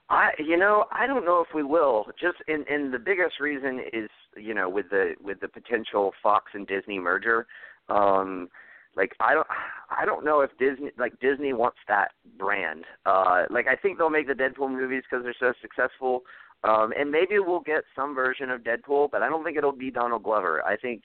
Speaker 3: I you know I don't know if we will. Just and and the biggest reason is you know with the with the potential Fox and Disney merger. Um, like I don't I don't know if Disney like Disney wants that brand. Uh, like I think they'll make the Deadpool movies because they're so successful. Um, and maybe we'll get some version of Deadpool, but I don't think it'll be Donald Glover. I think,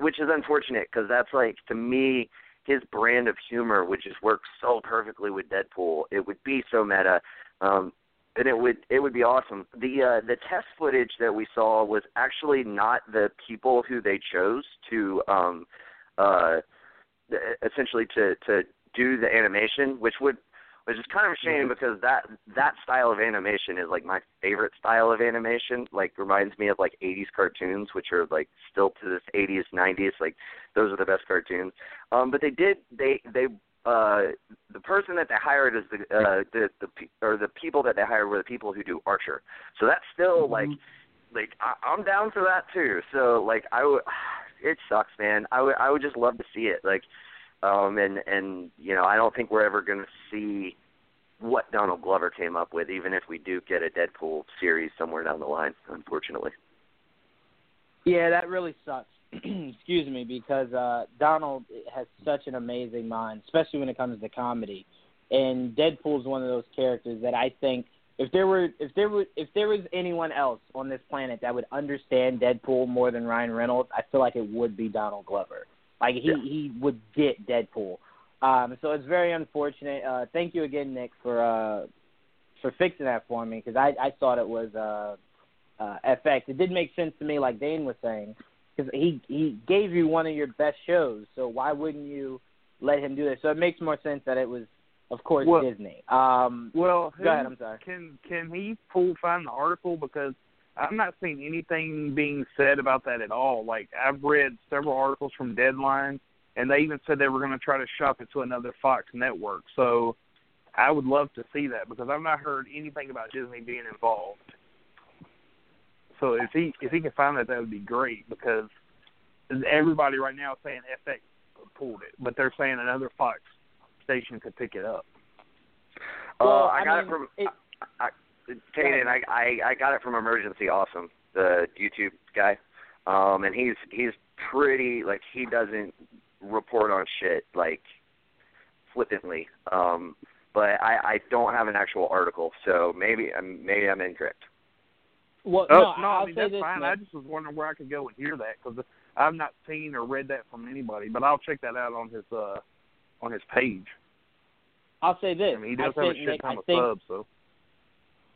Speaker 3: which is unfortunate because that's like to me his brand of humor would just work so perfectly with Deadpool. It would be so meta. Um, and it would it would be awesome. The uh, the test footage that we saw was actually not the people who they chose to um, uh, essentially to to do the animation, which would which is kind of a shame because that that style of animation is like my favorite style of animation. Like reminds me of like 80s cartoons, which are like still to this 80s 90s. Like those are the best cartoons. Um, but they did they they uh the person that they hired is the uh the the pe- or the people that they hired were the people who do Archer. So that's still like like I, I'm down for that too. So like I would, it sucks, man. I would I would just love to see it. Like, um, and and you know I don't think we're ever gonna see what Donald Glover came up with, even if we do get a Deadpool series somewhere down the line. Unfortunately.
Speaker 2: Yeah, that really sucks. Excuse me, because uh, Donald has such an amazing mind, especially when it comes to comedy. And Deadpool's one of those characters that I think if there were if there were if there was anyone else on this planet that would understand Deadpool more than Ryan Reynolds, I feel like it would be Donald Glover. Like he
Speaker 3: Yeah.
Speaker 2: he would get Deadpool. Um, so it's very unfortunate. Uh, thank you again, Nick, for uh, for fixing that for me because I I thought it was uh, uh, FX. It did make sense to me, like Dane was saying, because he he gave you one of your best shows. So why wouldn't you let him do this? So it makes more sense that it was, of course,
Speaker 7: Well-
Speaker 2: Disney. Um,
Speaker 7: Well, who,
Speaker 2: go ahead. I'm sorry.
Speaker 7: Can can he pull find the article because I'm not seeing anything being said about that at all. Like I've read several articles from Deadline, and they even said they were going to try to shop it to another Fox network. So I would love to see that because I've not heard anything about Disney being involved. So if he if he can find that, that would be great because everybody right now is saying FX pulled it, but they're saying another Fox station could pick it up.
Speaker 2: Well,
Speaker 3: uh, I,
Speaker 2: I
Speaker 3: got
Speaker 2: mean,
Speaker 3: it from
Speaker 2: it-
Speaker 3: I, Kaden, I, I I got it from Emergency Awesome, the YouTube guy, um, and he's he's pretty like he doesn't report on shit like flippantly. Um, but I I don't have an actual article, so maybe I'm maybe I'm incorrect.
Speaker 2: Well,
Speaker 7: Oh,
Speaker 2: no,
Speaker 7: no,
Speaker 2: I'll
Speaker 7: I mean
Speaker 2: say
Speaker 7: that's
Speaker 2: this.
Speaker 7: fine.
Speaker 2: Nick.
Speaker 7: I just was wondering where I could go and hear that because I've not seen or read that from anybody. But I'll check that out on his uh on his page.
Speaker 2: I'll say this.
Speaker 7: I mean, he
Speaker 2: I
Speaker 7: does have a
Speaker 2: think,
Speaker 7: shit ton of subs, so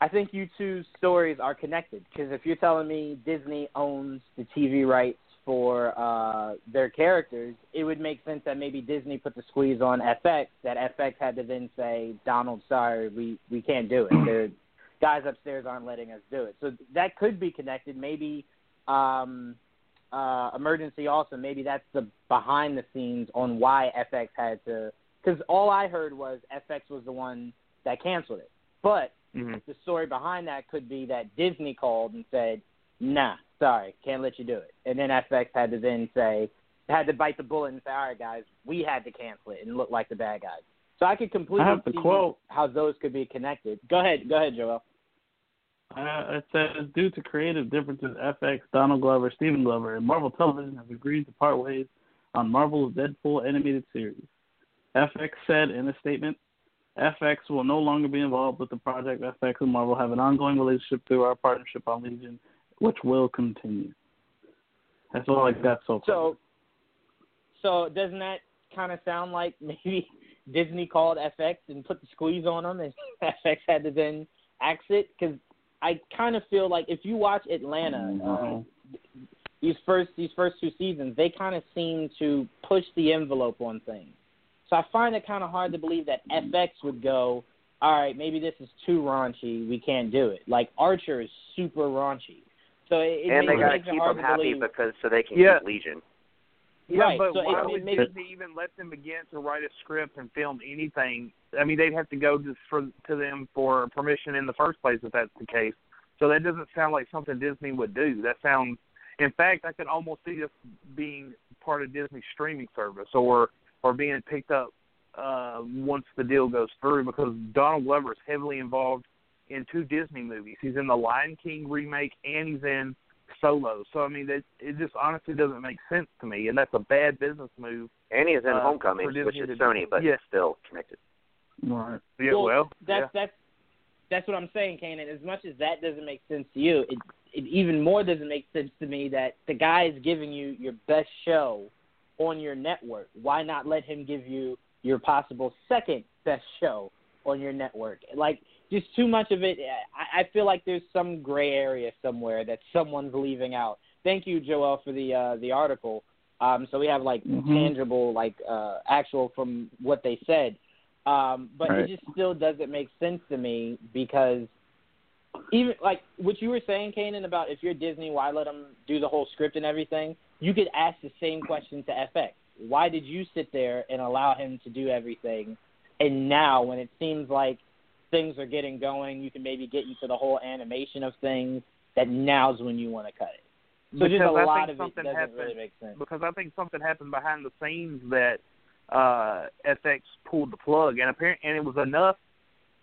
Speaker 2: I think you two stories are connected because if you're telling me Disney owns the TV rights for uh, their characters, it would make sense that maybe Disney put the squeeze on FX. That FX had to then say, "Donald, sorry, we we can't do it. The guys upstairs aren't letting us do it." So that could be connected. Maybe um, uh, Emergency Awesome. Maybe that's the behind the scenes on why FX had to. Because all I heard was FX was the one that canceled it, but
Speaker 7: Mm-hmm.
Speaker 2: the story behind that could be that Disney called and said, "Nah, sorry, can't let you do it," and then FX had to then say, had to bite the bullet and say, "All right, guys, we had to cancel it and look like the bad guys." So I could completely
Speaker 4: I have the
Speaker 2: see
Speaker 4: quote.
Speaker 2: how those could be connected. Go ahead, go ahead, Joel.
Speaker 4: Uh, it says, due to creative differences, FX, Donald Glover, Stephen Glover, and Marvel Television have agreed to part ways on Marvel's Deadpool animated series. FX said in a statement, FX will no longer be involved with the project. FX and Marvel have an ongoing relationship through our partnership on Legion, which will continue. That's all I got so far.
Speaker 2: So, so doesn't that kind of sound like maybe Disney called FX and put the squeeze on them, and FX had to then exit? Because I kind of feel like if you watch Atlanta, uh,
Speaker 4: Mhm.
Speaker 2: these first these first two seasons, they kind of seem to push the envelope on things. So I find it kind of hard to believe that FX would go, all right, maybe this is too raunchy, we can't do it. Like Archer is super raunchy, so it, it
Speaker 3: and they got to keep them happy
Speaker 2: believe.
Speaker 3: because so they can
Speaker 7: Yeah.
Speaker 3: keep Legion.
Speaker 7: Yeah,
Speaker 2: Right,
Speaker 7: but
Speaker 2: so
Speaker 7: why
Speaker 2: it-
Speaker 7: would
Speaker 2: it makes-
Speaker 7: Disney even let them begin to write a script and film anything? I mean, they'd have to go just for to them for permission in the first place if that's the case. So that doesn't sound like something Disney would do. That sounds, in fact, I could almost see this being part of Disney's streaming service or or being picked up uh once the deal goes through because Donald Glover is heavily involved in two Disney movies. He's in the Lion King remake and he's in Solo. So I mean, that it just honestly doesn't make sense to me, and that's a bad business move.
Speaker 3: And he is in
Speaker 7: Uh,
Speaker 3: Homecoming, which is Sony, but
Speaker 7: yeah.
Speaker 3: still connected.
Speaker 4: Right.
Speaker 7: Yeah, well,
Speaker 2: that's that's that's what I'm saying, Cainan. As much as that doesn't make sense to you, it it even more doesn't make sense to me that the guy is giving you your best show on your network. Why not let him give you your possible second best show on your network? Like just too much of it. I, I feel like there's some gray area somewhere that someone's leaving out. Thank you, Joel, for the uh, the article. Um, so we have like
Speaker 4: Mhm.
Speaker 2: tangible, like uh, actual from what they said. Um, but
Speaker 4: Right.
Speaker 2: it just still doesn't make sense to me because even like what you were saying, Cainan, about if you're Disney, why let them do the whole script and everything? You could ask the same question to FX. Why did you sit there and allow him to do everything? And now, when it seems like things are getting going, you can maybe get into the whole animation of things. That now's when you want to cut it. So just a lot
Speaker 7: think
Speaker 2: of it doesn't
Speaker 7: happened
Speaker 2: really make sense.
Speaker 7: because I think something happened behind the scenes that uh FX pulled the plug, and apparently, and it was enough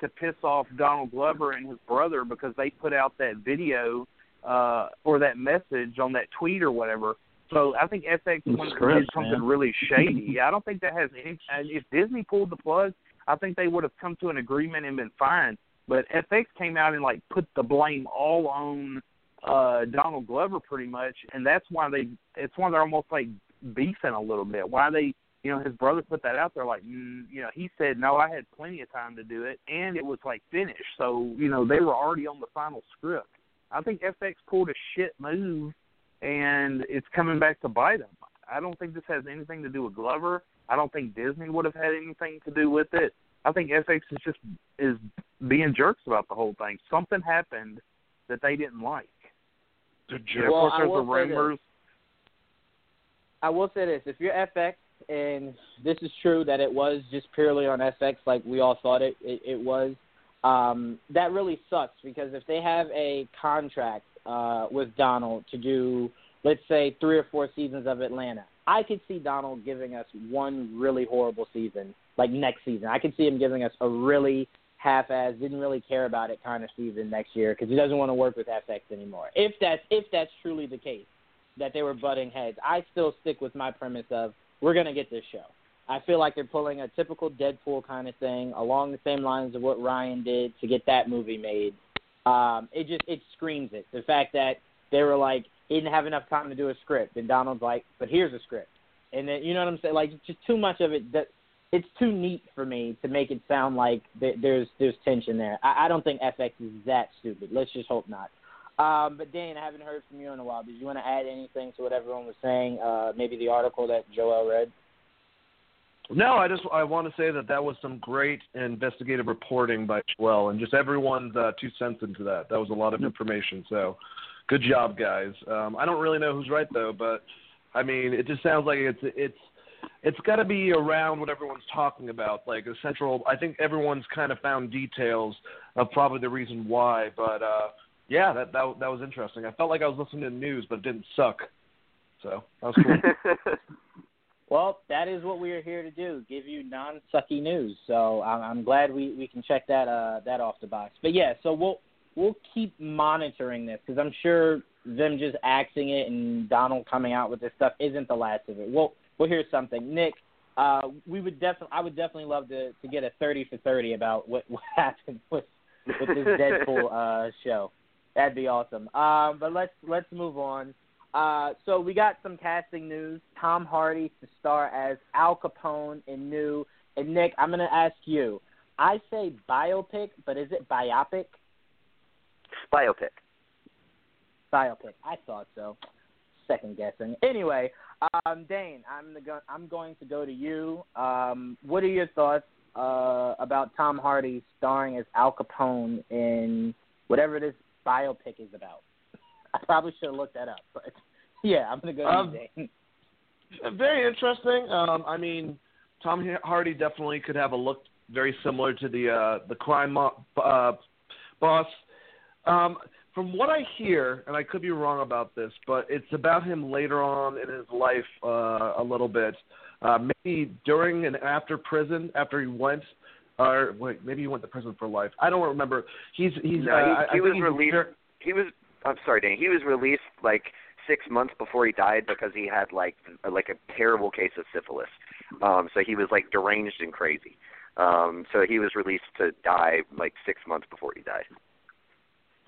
Speaker 7: to piss off Donald Glover and his brother because they put out that video uh or that message on that tweet or whatever. So I think FX wanted to did something
Speaker 4: man.
Speaker 7: really shady. I don't think that has any. And if Disney pulled the plug, I think they would have come to an agreement and been fine. But FX came out and like put the blame all on uh Donald Glover pretty much, and that's why they. It's why they're almost like beefing a little bit. Why they, you know, his brother put that out there like, mm, you know, he said no, I had plenty of time to do it, and it was like finished. So you know, they were already on the final script. I think FX pulled a shit move, and it's coming back to bite them. I don't think this has anything to do with Glover. I don't think Disney would have had anything to do with it. I think FX is just is being jerks about the whole thing. Something happened that they didn't like.
Speaker 5: The
Speaker 7: And of course, there's the
Speaker 2: will this.
Speaker 7: rumors.
Speaker 2: I will say this: if you're FX, and this is true that it was just purely on FX, like we all thought it it, it was, um, that really sucks because if they have a contract uh, with Donald to do, let's say, three or four seasons of Atlanta, I could see Donald giving us one really horrible season, like next season. I could see him giving us a really half-ass, didn't really care about it kind of season next year because he doesn't want to work with FX anymore. If that's if that's truly the case that they were butting heads. I still stick with my premise of we're going to get this show. I feel like they're pulling a typical Deadpool kind of thing along the same lines of what Ryan did to get that movie made. Um, it just it screams it. The fact that they were like he didn't have enough time to do a script, and Donald's like, but here's a script, and then you know what I'm saying? Like just too much of it that it's too neat for me to make it sound like th- there's there's tension there. I, I don't think FX is that stupid. Let's just hope not. Um, but Dane, I haven't heard from you in a while. Did you want to add anything to what everyone was saying? Uh, maybe the article that Joel read.
Speaker 5: No, I just I want to say that that was some great investigative reporting by Joel and just everyone's uh, two cents into that. That was a lot of information. So, good job, guys. Um, I don't really know who's right though, but I mean, it just sounds like it's it's it's got to be around what everyone's talking about, like a central. I think everyone's kind of found details of probably the reason why, but uh, yeah, that that that was interesting. I felt like I was listening to the news, but it didn't suck. So that was cool.
Speaker 2: Well, that is what we are here to do: give you non-sucky news. So I'm, I'm glad we, we can check that uh, that off the box. But yeah, so we'll we'll keep monitoring this because I'm sure them just axing it and Donald coming out with this stuff isn't the last of it. We'll we'll hear something. Nick, uh, we would definitely I would definitely love to to get a thirty for thirty about what what happened with with this Deadpool uh, show. That'd be awesome. Um, but let's let's move on. Uh, so we got some casting news. Tom Hardy to star as Al Capone in New. And Nick, I'm going to ask you. I say biopic, but is it biopic?
Speaker 3: Biopic.
Speaker 2: Biopic. I thought so. Second guessing. Anyway, um, Dane, I'm the go- I'm going to go to you. Um, what are your thoughts uh, about Tom Hardy starring as Al Capone in whatever this biopic is about? I probably should have looked that up, but yeah, I'm gonna go
Speaker 5: Um,
Speaker 2: to
Speaker 5: Very interesting. Um, I mean, Tom Hardy definitely could have a look very similar to the uh, the crime mo- uh, boss. Um, from what I hear, and I could be wrong about this, but it's about him later on in his life uh, a little bit. Uh, maybe during and after prison, after he went, or wait, maybe he went to prison for life. I don't remember. He's he's.
Speaker 3: No,
Speaker 5: uh,
Speaker 3: he-
Speaker 5: I,
Speaker 3: he
Speaker 5: I
Speaker 3: was
Speaker 5: think he's
Speaker 3: released-
Speaker 5: ver-
Speaker 3: He was. I'm sorry, Dan. He was released like six months before he died because he had like like a terrible case of syphilis. Um, so he was like deranged and crazy. Um, so he was released to die like six months before he died.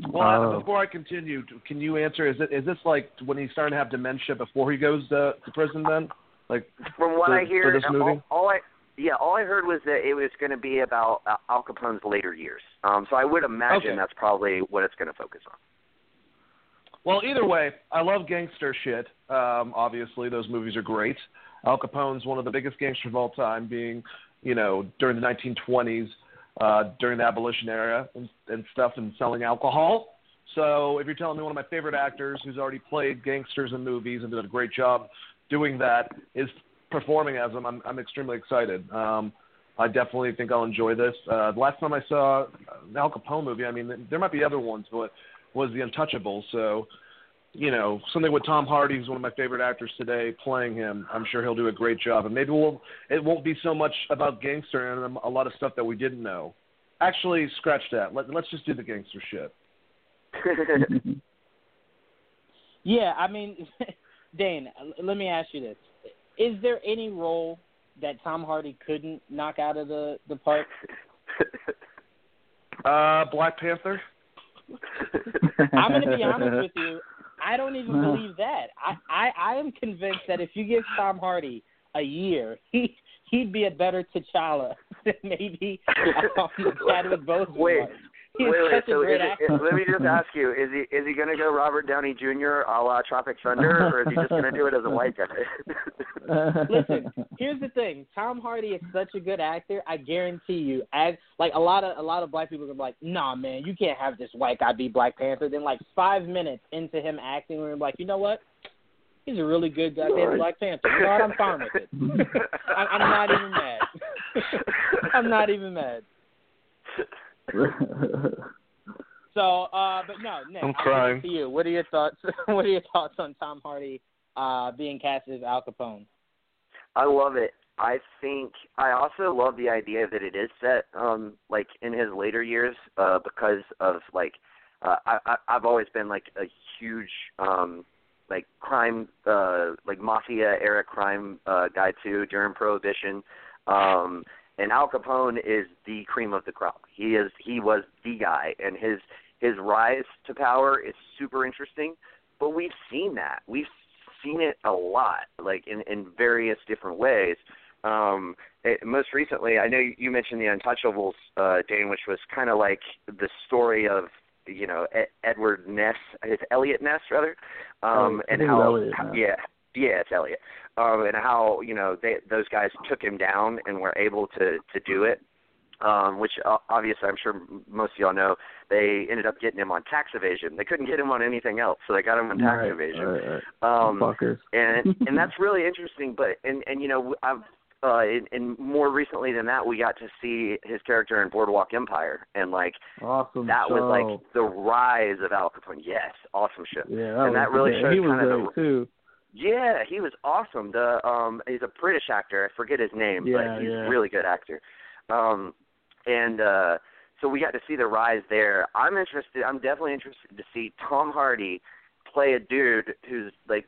Speaker 5: Well,
Speaker 6: Oh.
Speaker 5: before I continue, can you answer? Is it is this like when he's starting to have dementia before he goes to, to prison? Then, like
Speaker 3: From what
Speaker 5: For-
Speaker 3: I hear,
Speaker 5: for this movie?
Speaker 3: all, all I yeah, all I heard was that it was going to be about uh, Al Capone's later years. Um, so I would imagine
Speaker 5: Okay.
Speaker 3: that's probably what it's going to focus on.
Speaker 5: Well, either way, I love gangster shit. Um, obviously, those movies are great. Al Capone's one of the biggest gangsters of all time, being, you know, during the 1920s, uh, during the abolition era and, and stuff, and selling alcohol. So, if you're telling me one of my favorite actors who's already played gangsters in movies and did a great job doing that is performing as them, I'm, I'm extremely excited. Um, I definitely think I'll enjoy this. Uh, the last time I saw an Al Capone movie, I mean, there might be other ones, but was The Untouchable. So, you know, something with Tom Hardy, who's one of my favorite actors today, playing him. I'm sure he'll do a great job, and maybe we'll it won't be so much about gangster and a lot of stuff that we didn't know. Actually, scratch that. Let, let's just do the gangster shit.
Speaker 2: Yeah, I mean, Dane, let me ask you this: Is there any role that Tom Hardy couldn't knock out of the the park?
Speaker 5: Uh, Black Panther.
Speaker 2: I'm going to be honest with you. I don't even believe that. I, I I am convinced that if you give Tom Hardy a year, he he'd be a better T'Challa than maybe um, Chadwick Boseman
Speaker 3: Wait,
Speaker 2: was. He's
Speaker 3: wait, wait. So is let me just ask you: Is he is he going to go Robert Downey Jr. a la Tropic Thunder, or is he just going to do it as a white guy?
Speaker 2: Listen, here's the thing. Tom Hardy is such a good actor. I guarantee you, as like a lot of a lot of black people are like, "Nah, man, you can't have this white guy be Black Panther." Then like five minutes into him acting, we're like, you know what? He's a really good goddamn Black Panther. You know what? I'm fine with it. I, I'm not even mad. I'm not even mad. So, uh, but no, Nick,
Speaker 5: I'm
Speaker 2: I'll give it
Speaker 5: crying.
Speaker 2: To you, what are your thoughts? what are your thoughts on Tom Hardy uh, being cast as Al Capone?
Speaker 3: I love it. I think I also love the idea that it is set um like in his later years uh because of like uh I, I I've always been like a huge um like crime uh like mafia era crime uh guy too during prohibition um and Al Capone is the cream of the crop. He is he was the guy and his his rise to power is super interesting, but we've seen that. We've seen it a lot like in in various different ways Um, it, most recently, I know you mentioned the Untouchables, uh, Dane, which was kind of like the story of you know Ed, Edward Ness, is Eliot Ness rather, um,
Speaker 4: Oh,
Speaker 3: and how,
Speaker 4: Eliot
Speaker 3: how yeah. Yeah, it's Eliot, um, and how you know they those guys took him down and were able to to do it, um, which uh, obviously I'm sure most of y'all know. They ended up getting him on tax evasion. They couldn't get him on anything else, so they got him on tax
Speaker 4: right,
Speaker 3: evasion.
Speaker 4: Right, right.
Speaker 3: Um,
Speaker 4: Fuckers.
Speaker 3: and and that's really interesting. But and and you know I've uh, and, and more recently than that, we got to see his character in Boardwalk Empire, and like
Speaker 4: Awesome.
Speaker 3: that was like the rise of Al Capone. Yes, awesome show.
Speaker 4: yeah, that
Speaker 3: and
Speaker 4: was,
Speaker 3: that really
Speaker 4: yeah,
Speaker 3: shows
Speaker 4: he was
Speaker 3: kind of the
Speaker 4: too.
Speaker 3: Yeah, he was awesome. The um he's a British actor. I forget his name,
Speaker 4: Yeah,
Speaker 3: but he's
Speaker 4: yeah.
Speaker 3: a really good actor. Um and uh so we got to see the rise there. I'm interested I'm definitely interested to see Tom Hardy play a dude who's like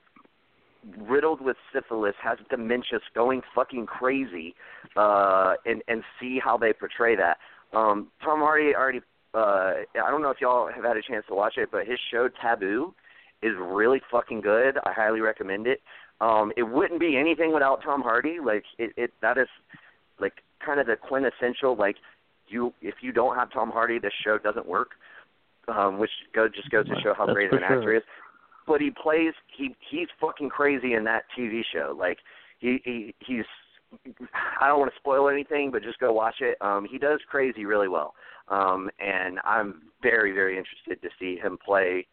Speaker 3: riddled with syphilis, has dementia, going fucking crazy, uh and and see how they portray that. Um Tom Hardy already uh I don't know if y'all have had a chance to watch it, but his show Taboo is really fucking good. I highly recommend it. Um, it wouldn't be anything without Tom Hardy. Like it, it that is like kind of the quintessential like you if you don't have Tom Hardy, this show doesn't work. Um, which go just goes to show how
Speaker 4: That's
Speaker 3: great of an actor
Speaker 4: sure.
Speaker 3: he is. But he plays he he's fucking crazy in that TV show. Like he, he he's I don't want to spoil anything, but just go watch it. Um, he does crazy really well. Um, and I'm very, very interested to see him play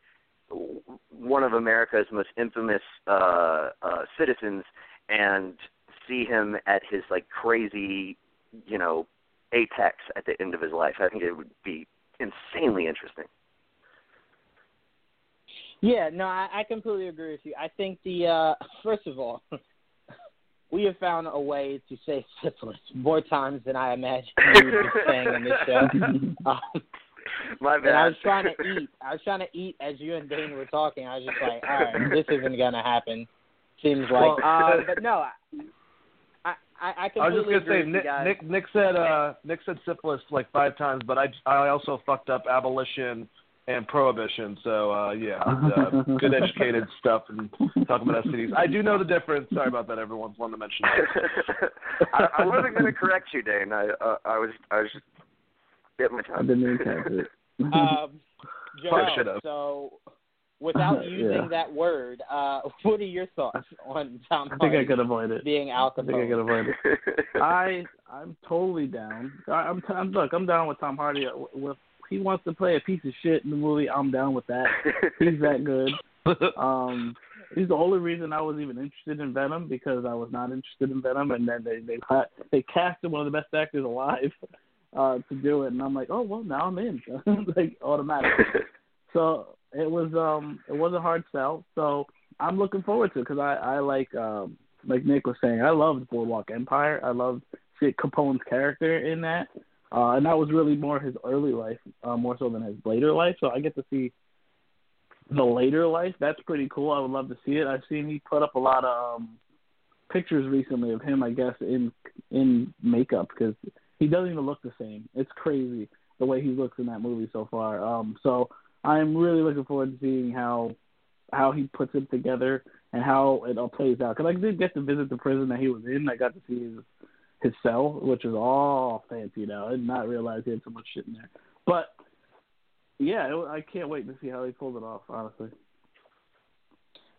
Speaker 3: one of America's most infamous uh, uh, citizens and see him at his like crazy, you know, apex at the end of his life. I think it would be insanely interesting.
Speaker 2: Yeah, no, I, I completely agree with you. I think the uh first of all, we have found a way to say syphilis more times than I imagined we would be saying in this show. Um,
Speaker 3: My
Speaker 2: and I was trying to eat. I was trying to eat as you and Dane were talking. I was just like, all right, this isn't gonna happen. Seems like,
Speaker 5: Well-
Speaker 2: uh, but no, I, I, I
Speaker 5: I was just gonna
Speaker 2: agree
Speaker 5: say Nick,
Speaker 2: guys.
Speaker 5: Nick Nick said uh Nick said syphilis like five times, but I I also fucked up abolition and prohibition. So uh yeah, uh, good educated stuff and talking about STDs. I do know the difference. Sorry about that, everyone. Wanted to mention that.
Speaker 3: I, I wasn't going to correct you, Dane. I uh, I was I was just bit my
Speaker 4: I didn't even catch it.
Speaker 2: Um, Joel,
Speaker 5: should've.
Speaker 2: so without
Speaker 4: Yeah.
Speaker 2: using that word, uh, what are your thoughts on Tom
Speaker 4: I think I
Speaker 2: Hardy
Speaker 4: could avoid it.
Speaker 2: being Al
Speaker 4: I think I could avoid it. I I'm totally down. I, I'm, I'm look. I'm down with Tom Hardy. Uh, With he wants to play a piece of shit in the movie, I'm down with that. He's that good. Um, he's the only reason I was even interested in Venom because I was not interested in Venom, and then they they ca- they casted one of the best actors alive uh, to do it, and I'm like, oh well, now I'm in, like automatically. So it was um it was a hard sell. So I'm looking forward to it because I I like um like Nick was saying I loved Boardwalk Empire. I loved Capone's character in that, uh, and that was really more his early life, uh, more so than his later life. So I get to see the later life. That's pretty cool. I would love to see it. I've seen he put up a lot of um, pictures recently of him, I guess, in in makeup because he doesn't even look the same. It's crazy the way he looks in that movie so far. Um, so I'm really looking forward to seeing how how he puts it together and how it all plays out. Because I did get to visit the prison that he was in. I got to see his his cell, which is all fancy now. I did not realize he had so much shit in there. But yeah, it, I can't wait to see how he pulls it off. Honestly.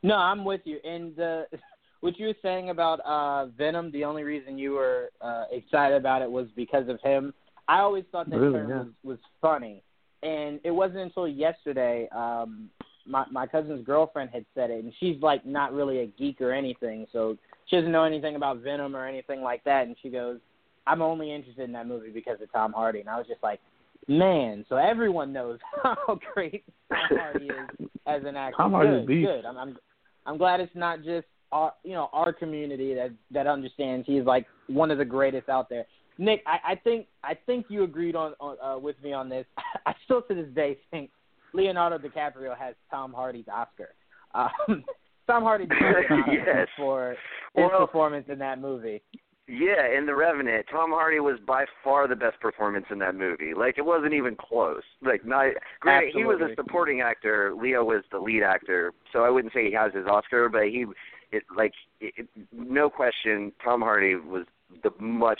Speaker 2: No, I'm with you. And uh, what you were saying about uh, Venom, the only reason you were uh, excited about it was because of him. I always thought that
Speaker 4: Really,
Speaker 2: term
Speaker 4: yeah.
Speaker 2: was, was funny, and it wasn't until yesterday. Um, my my cousin's girlfriend had said it, and she's like not really a geek or anything, so she doesn't know anything about Venom or anything like that. And she goes, "I'm only interested in that movie because of Tom Hardy." And I was just like, "Man!" So everyone knows how great Tom Hardy is as an actor.
Speaker 4: Tom Hardy's
Speaker 2: good, good. I'm, I'm I'm glad it's not just our you know our community that that understands he's like one of the greatest out there. Nick, I, I think I think you agreed on, on uh, with me on this. I still to this day think Leonardo DiCaprio has Tom Hardy's Oscar. Um, Tom Hardy
Speaker 3: Yes.
Speaker 2: for his
Speaker 3: Well-
Speaker 2: performance in that movie.
Speaker 3: Yeah, in The Revenant, Tom Hardy was by far the best performance in that movie. Like it wasn't even close. Like not granted, he was a supporting actor. Leo was the lead actor, so I wouldn't say he has his Oscar, but he, it like it, it, no question, Tom Hardy was the much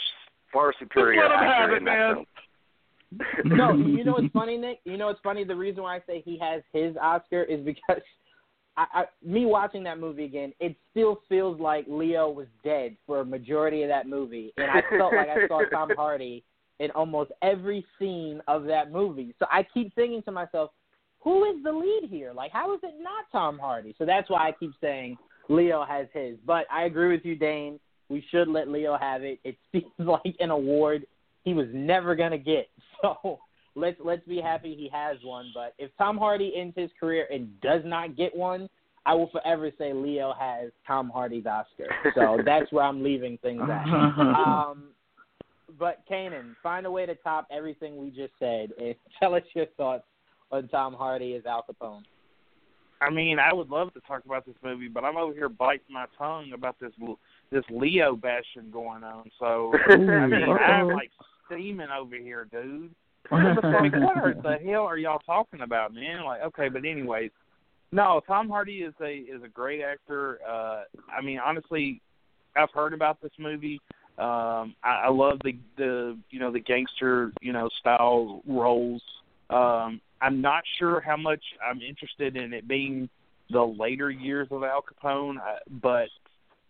Speaker 3: far superior actor
Speaker 5: it,
Speaker 3: in that
Speaker 5: man.
Speaker 3: film.
Speaker 2: no, you know what's funny, Nick? You know what's funny? The reason why I say he has his Oscar is because I, I me watching that movie again, it still feels like Leo was dead for a majority of that movie, and I felt like I saw Tom Hardy in almost every scene of that movie. So I keep thinking to myself, who is the lead here? Like, how is it not Tom Hardy? So that's why I keep saying Leo has his. But I agree with you, Dane. We should let Leo have it. It seems like an award he was never gonna get. So let's let's be happy he has one. But if Tom Hardy ends his career and does not get one, I will forever say Leo has Tom Hardy's Oscar. So that's where I'm leaving things at. Um, but Cainan, find a way to top everything we just said and tell us your thoughts on Tom Hardy as Al Capone.
Speaker 7: I mean, I would love to talk about this movie, but I'm over here biting my tongue about this this Leo bashing going on. So I mean, I'm like steaming over here, dude. Like, what the hell are y'all talking about, man? Like, okay, but anyways, no, Tom Hardy is a is a great actor. Uh, I mean, honestly, I've heard about this movie. Um, I, I love the the you know the gangster you know style roles. Um, I'm not sure how much I'm interested in it being the later years of Al Capone, uh, but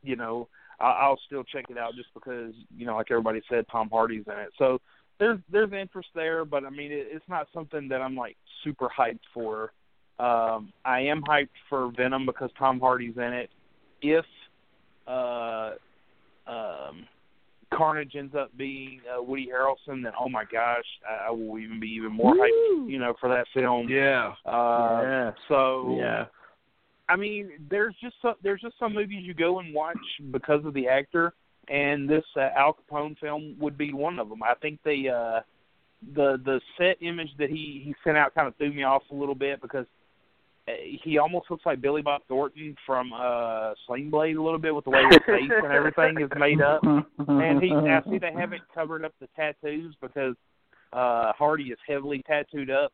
Speaker 7: you know I'll still check it out just because you know like everybody said Tom Hardy's in it. So there's there's interest there, but I mean it, it's not something that I'm like super hyped for. Um, I am hyped for Venom because Tom Hardy's in it. If uh, um, Carnage ends up being uh, Woody Harrelson, then oh my gosh, I, I will even be even more hyped, you know, for that film.
Speaker 5: Yeah.
Speaker 7: Uh,
Speaker 4: Yeah.
Speaker 7: So
Speaker 4: Yeah.
Speaker 7: I mean, there's just some, there's just some movies you go and watch because of the actor, and this uh, Al Capone film would be one of them. I think the uh, the the set image that he he sent out kind of threw me off a little bit because he almost looks like Billy Bob Thornton from uh Sling Blade a little bit with the way his face and everything is made up. And he I see they haven't covered up the tattoos because uh Hardy is heavily tattooed up.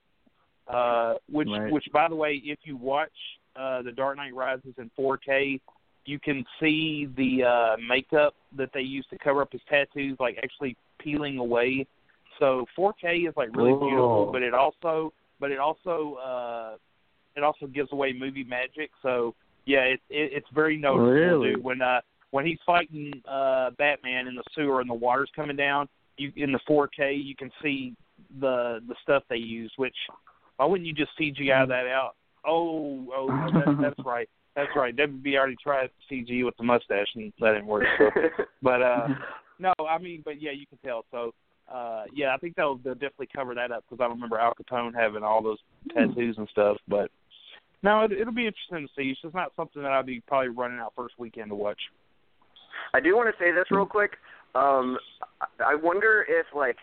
Speaker 7: Uh which
Speaker 4: Right.
Speaker 7: which by the way, if you watch uh The Dark Knight Rises in 4K, you can see the uh makeup that they use to cover up his tattoos like actually peeling away. So 4K is like really
Speaker 4: Whoa.
Speaker 7: beautiful, but it also but it also uh it also gives away movie magic. So yeah, it, it it's very noticeable,
Speaker 4: Really?
Speaker 7: dude. When uh when he's fighting uh Batman in the sewer and the water's coming down, you in the 4K you can see the the stuff they use. Which why wouldn't you just CGI that out? Oh, oh, that, that's right, that's right. WB already tried CG with the mustache and that didn't work. So. But uh no, I mean, but yeah, you can tell. So uh yeah, I think they'll they'll definitely cover that up because I remember Al Capone having all those tattoos and stuff. But no, it, it'll be interesting to see. It's just not something that I'll be probably running out first weekend to watch.
Speaker 3: I do want to say this real quick. Um, I I wonder if like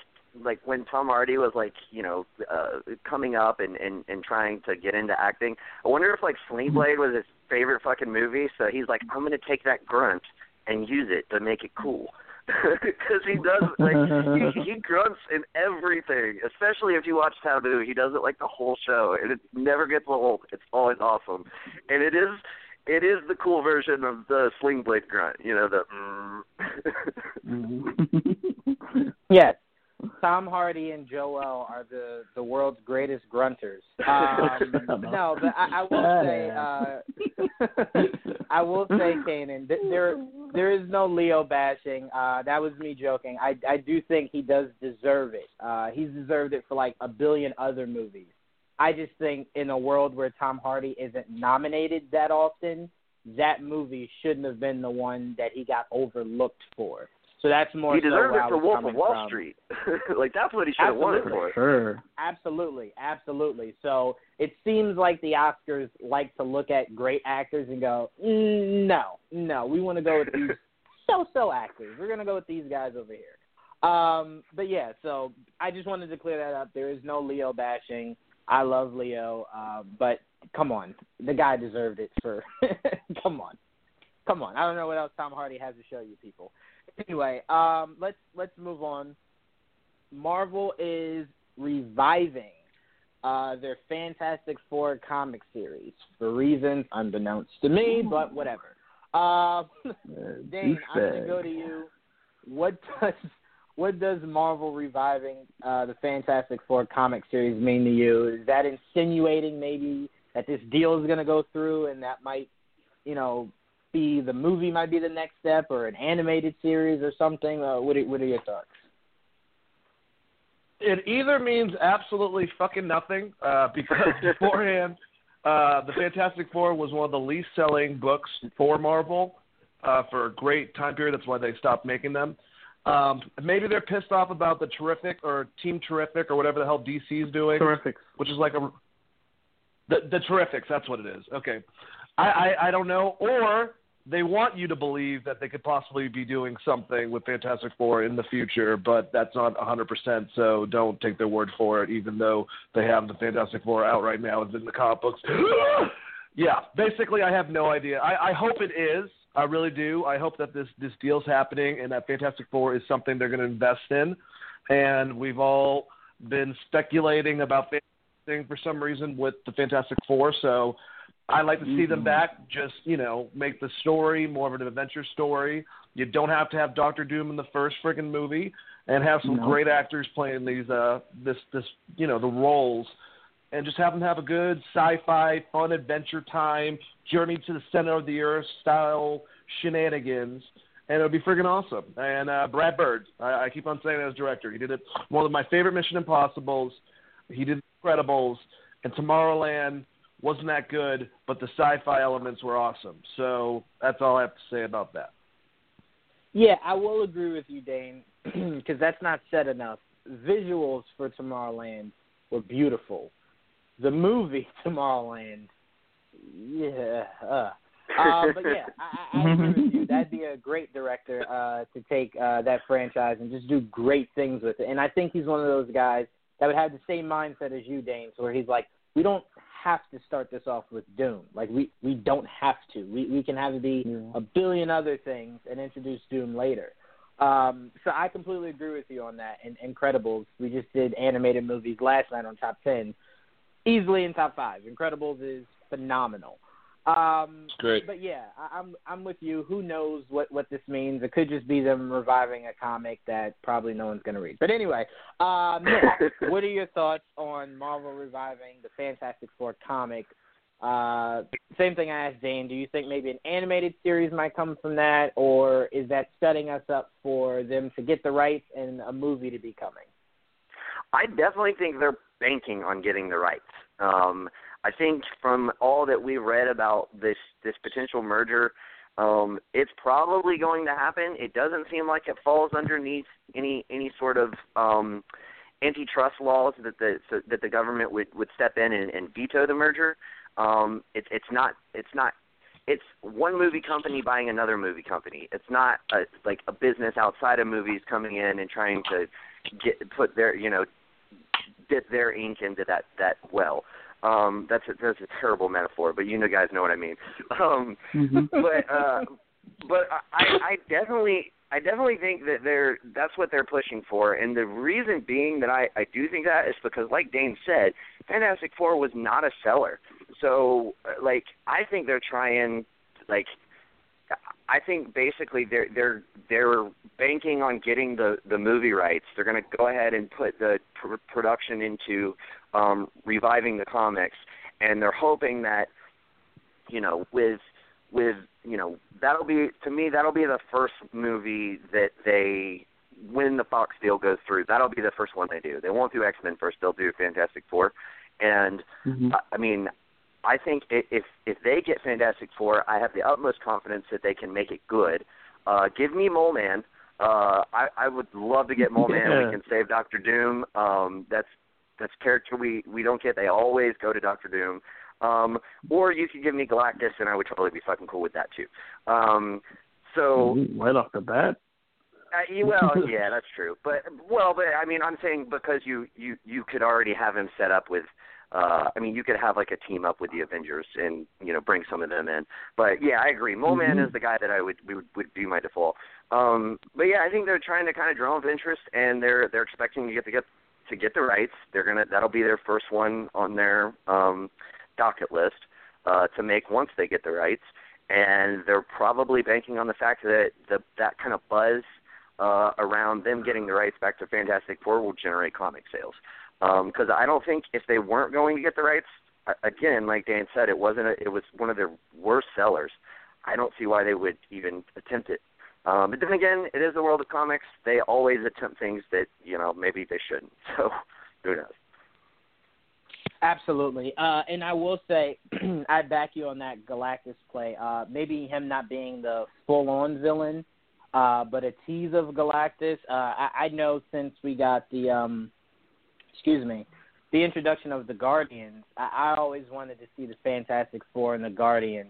Speaker 3: like when Tom Hardy was like you know uh, coming up and, and and trying to get into acting. I wonder if like Sling Blade was his favorite fucking movie. So he's like, I'm gonna take that grunt and use it to make it cool. Because he does like he, he grunts in everything, especially if you watch Taboo. He does it like the whole show, and it never gets old. It's always awesome, and it is it is the cool version of the sling blade grunt. You know the. Mm.
Speaker 2: Yes. Tom Hardy and Joel are the the world's greatest grunters. Um, no, but I, I will say, uh, I will say, Cainan, th- there there is no Leo bashing. Uh, that was me joking. I I do think he does deserve it. Uh, he's deserved it for like a billion other movies. I just think in a world where Tom Hardy isn't nominated that often, that movie shouldn't have been the one that he got overlooked for. So that's more.
Speaker 3: he
Speaker 2: so
Speaker 3: deserved
Speaker 2: where
Speaker 3: it for Wolf of Wall
Speaker 2: from.
Speaker 3: Street. like that's what he should have won it for.
Speaker 4: sure.
Speaker 2: Absolutely, absolutely. So it seems like the Oscars like to look at great actors and go, mm, no, no, we want to go with these so-so actors. We're gonna go with these guys over here. Um, but yeah, so I just wanted to clear that up. There is no Leo bashing. I love Leo, uh, but come on, the guy deserved it for. come on, come on. I don't know what else Tom Hardy has to show you people. Anyway, um, let's let's move on. Marvel is reviving uh, their Fantastic Four comic series for reasons unbeknownst to me, but whatever. Uh, Dane, I'm going to go to you. what does what does Marvel reviving uh, the Fantastic Four comic series mean to you? Is that insinuating maybe that this deal is going to go through and that might, you know, be the movie might be the next step or an animated series or something? Uh, what are, what are your thoughts?
Speaker 5: It either means absolutely fucking nothing uh, because beforehand, uh, the Fantastic Four was one of the least selling books for Marvel uh, for a great time period. That's why they stopped making them. Um, maybe they're pissed off about the Terrific or Team Terrific or whatever the hell DC is doing.
Speaker 4: Terrific.
Speaker 5: Which is like a the the Terrifics. That's what it is. Okay, I, I I don't know. Or they want you to believe that they could possibly be doing something with Fantastic Four in the future, but that's not 100%. So don't take their word for it, even though they have the Fantastic Four out right now in the comic books. yeah, basically, I have no idea. I, I hope it is. I really do. I hope that this this deal's happening and that Fantastic Four is something they're going to invest in. And we've all been speculating about thing for some reason with the Fantastic Four. So I like to see mm-hmm. them back. Just you know, make the story more of an adventure story. You don't have to have Doctor Doom in the first friggin' movie, and have some no. great actors playing these uh this this you know the roles and just have them have a good sci-fi, fun adventure time, journey to the center of the earth style shenanigans, and it would be friggin' awesome. And uh, Brad Bird, I, I keep on saying that as director, he did it. One of my favorite Mission Impossible's. He did Incredibles, and Tomorrowland wasn't that good, but the sci-fi elements were awesome. So that's all I have to say about that.
Speaker 2: Yeah, I will agree with you, Dane, because that's not said enough. Visuals for Tomorrowland were beautiful the movie Tomorrowland. Yeah. Uh. Uh, but yeah, I, I agree with you. That'd be a great director uh, to take uh, that franchise and just do great things with it. And I think he's one of those guys that would have the same mindset as you, Dames, where he's like, we don't have to start this off with Doom. Like we we don't have to. We we can have it be yeah. a billion other things and introduce Doom later. Um, so I completely agree with you on that. And Incredibles, we just did animated movies last night on Top Ten easily in top five. Incredibles is phenomenal. Um,
Speaker 6: Great.
Speaker 2: But yeah, I, I'm I'm with you. Who knows what what this means? It could just be them reviving a comic that probably no one's going to read. But anyway, um, Nick, what are your thoughts on Marvel reviving the Fantastic Four comic? Uh, same thing I asked Dane. Do you think maybe an animated series might come from that, or is that setting us up for them to get the rights and a movie to be coming?
Speaker 3: I definitely think they're banking on getting the rights. Um, I think from all that we've read about this this potential merger, um, it's probably going to happen. It doesn't seem like it falls underneath any any sort of um, antitrust laws that the so, that the government would would step in and, and veto the merger. Um, it's it's not it's not it's one movie company buying another movie company. It's not a, like a business outside of movies coming in and trying to get put their you know dip their ink into that that well. Um, that's a, that's a terrible metaphor, but you know guys know what I mean. Um, mm-hmm. but uh, but I, I definitely I definitely think that they're that's what they're pushing for, and the reason being that I I do think that is because, like Dane said, Fantastic Four was not a seller. So like I think they're trying like I think basically they're they're they're banking on getting the the movie rights. They're going to go ahead and put the pr- production into um, reviving the comics, and they're hoping that you know with with you know that'll be to me that'll be the first movie that they when the Fox deal goes through. That'll be the first one they do. They won't do X Men first. They'll do Fantastic Four, and
Speaker 4: mm-hmm.
Speaker 3: I mean I think if if they get Fantastic Four, I have the utmost confidence that they can make it good. Uh, give me Mole Man. Uh, I, I would love to get Mole Man.
Speaker 4: Yeah.
Speaker 3: We can save Doctor Doom. Um, that's that's character we we don't get. They always go to Doctor Doom. Um, or you could give me Galactus, and I would totally be fucking cool with that too. Um, so
Speaker 4: right off the bat.
Speaker 3: Uh, well, yeah, that's true. But well, but I mean, I'm saying because you you you could already have him set up with uh, I mean, you could have like a team up with the Avengers and you know bring some of them in. But yeah, I agree. Mole Man
Speaker 4: mm-hmm.
Speaker 3: is the guy that I would would, would be my default. Um, but yeah, I think they're trying to kind of draw up interest, and they're they're expecting to get to get to get the rights. They're gonna that'll be their first one on their um, docket list uh, to make once they get the rights, and they're probably banking on the fact that the that kind of buzz uh, around them getting the rights back to Fantastic Four will generate comic sales. Because um, I don't think if they weren't going to get the rights, again, like Dan said, it wasn't. A, it was one of their worst sellers. I don't see why they would even attempt it. Um, but then again, it is the world of comics. They always attempt things that you know maybe they shouldn't. So who knows?
Speaker 2: Absolutely. Uh, and I will say, I back you on that Galactus play. Uh, maybe him not being the full-on villain, uh, but a tease of Galactus. Uh, I, I know since we got the, um, excuse me, the introduction of the Guardians, I, I always wanted to see the Fantastic Four and the Guardians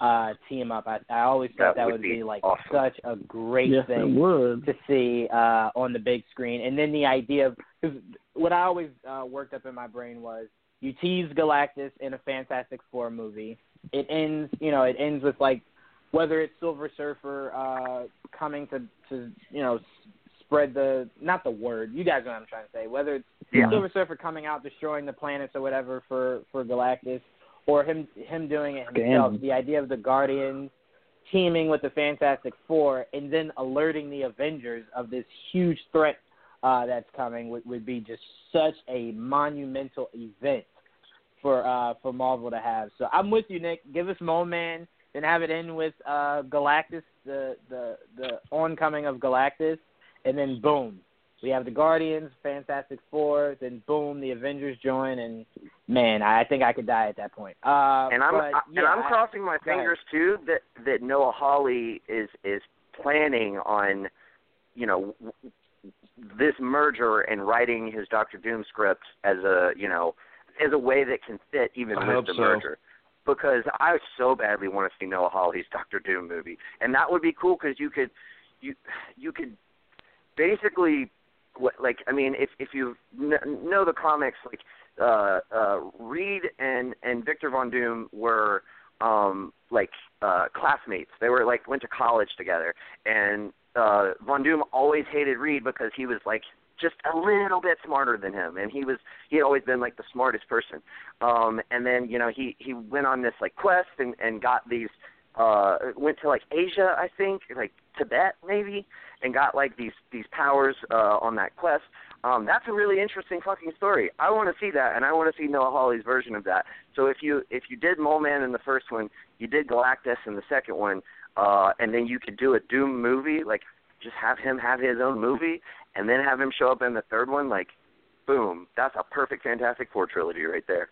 Speaker 2: uh, team up. I, I always thought that,
Speaker 3: that would,
Speaker 2: would
Speaker 3: be,
Speaker 2: be like
Speaker 3: awesome.
Speaker 2: such a great
Speaker 4: yes,
Speaker 2: thing to see uh, on the big screen. And then the idea of because what I always uh, worked up in my brain was you tease Galactus in a Fantastic Four movie. It ends, you know, it ends with like whether it's Silver Surfer uh, coming to to you know spread the not the word you guys know what I'm trying to say. Whether it's
Speaker 3: Yeah.
Speaker 2: Silver Surfer coming out destroying the planets or whatever for for Galactus, or him him doing it himself.
Speaker 4: Scam.
Speaker 2: The idea of the Guardians teaming with the Fantastic Four and then alerting the Avengers of this huge threat uh, that's coming would, would be just such a monumental event for uh, for Marvel to have. So I'm with you, Nick. Give us Mole Man, then have it end with uh, Galactus, the the the oncoming of Galactus, and then boom, we have the Guardians, Fantastic Four, then boom, the Avengers join, and man, I think I could die at that point. Uh,
Speaker 3: and I'm
Speaker 2: but,
Speaker 3: I,
Speaker 2: yeah,
Speaker 3: and I'm
Speaker 2: I-
Speaker 3: crossing my
Speaker 2: go ahead.
Speaker 3: fingers too that that Noah Hawley is is planning on, you know, w- this merger and writing his Doctor Doom script as a you know as a way that can fit even
Speaker 5: I
Speaker 3: with the
Speaker 5: so.
Speaker 3: merger. Because I so badly want to see Noah Hawley's Doctor Doom movie, and that would be cool because you could, you you could basically what like I mean if if you kn- know the comics like uh uh Reed and and Victor Von Doom were um like uh classmates. They were like went to college together and uh Von Doom always hated Reed because he was like just a little bit smarter than him and he was he had always been like the smartest person. Um and then you know he he went on this like quest and and got these uh went to like Asia I think like Tibet maybe and got like these these powers uh on that quest. Um that's a really interesting fucking story. I want to see that and I want to see Noah Hawley's version of that. So if you if you did Mole Man in the first one, you did Galactus in the second one, uh and then you could do a Doom movie like just have him have his own movie and then have him show up in the third one like boom, that's a perfect Fantastic Four trilogy right there.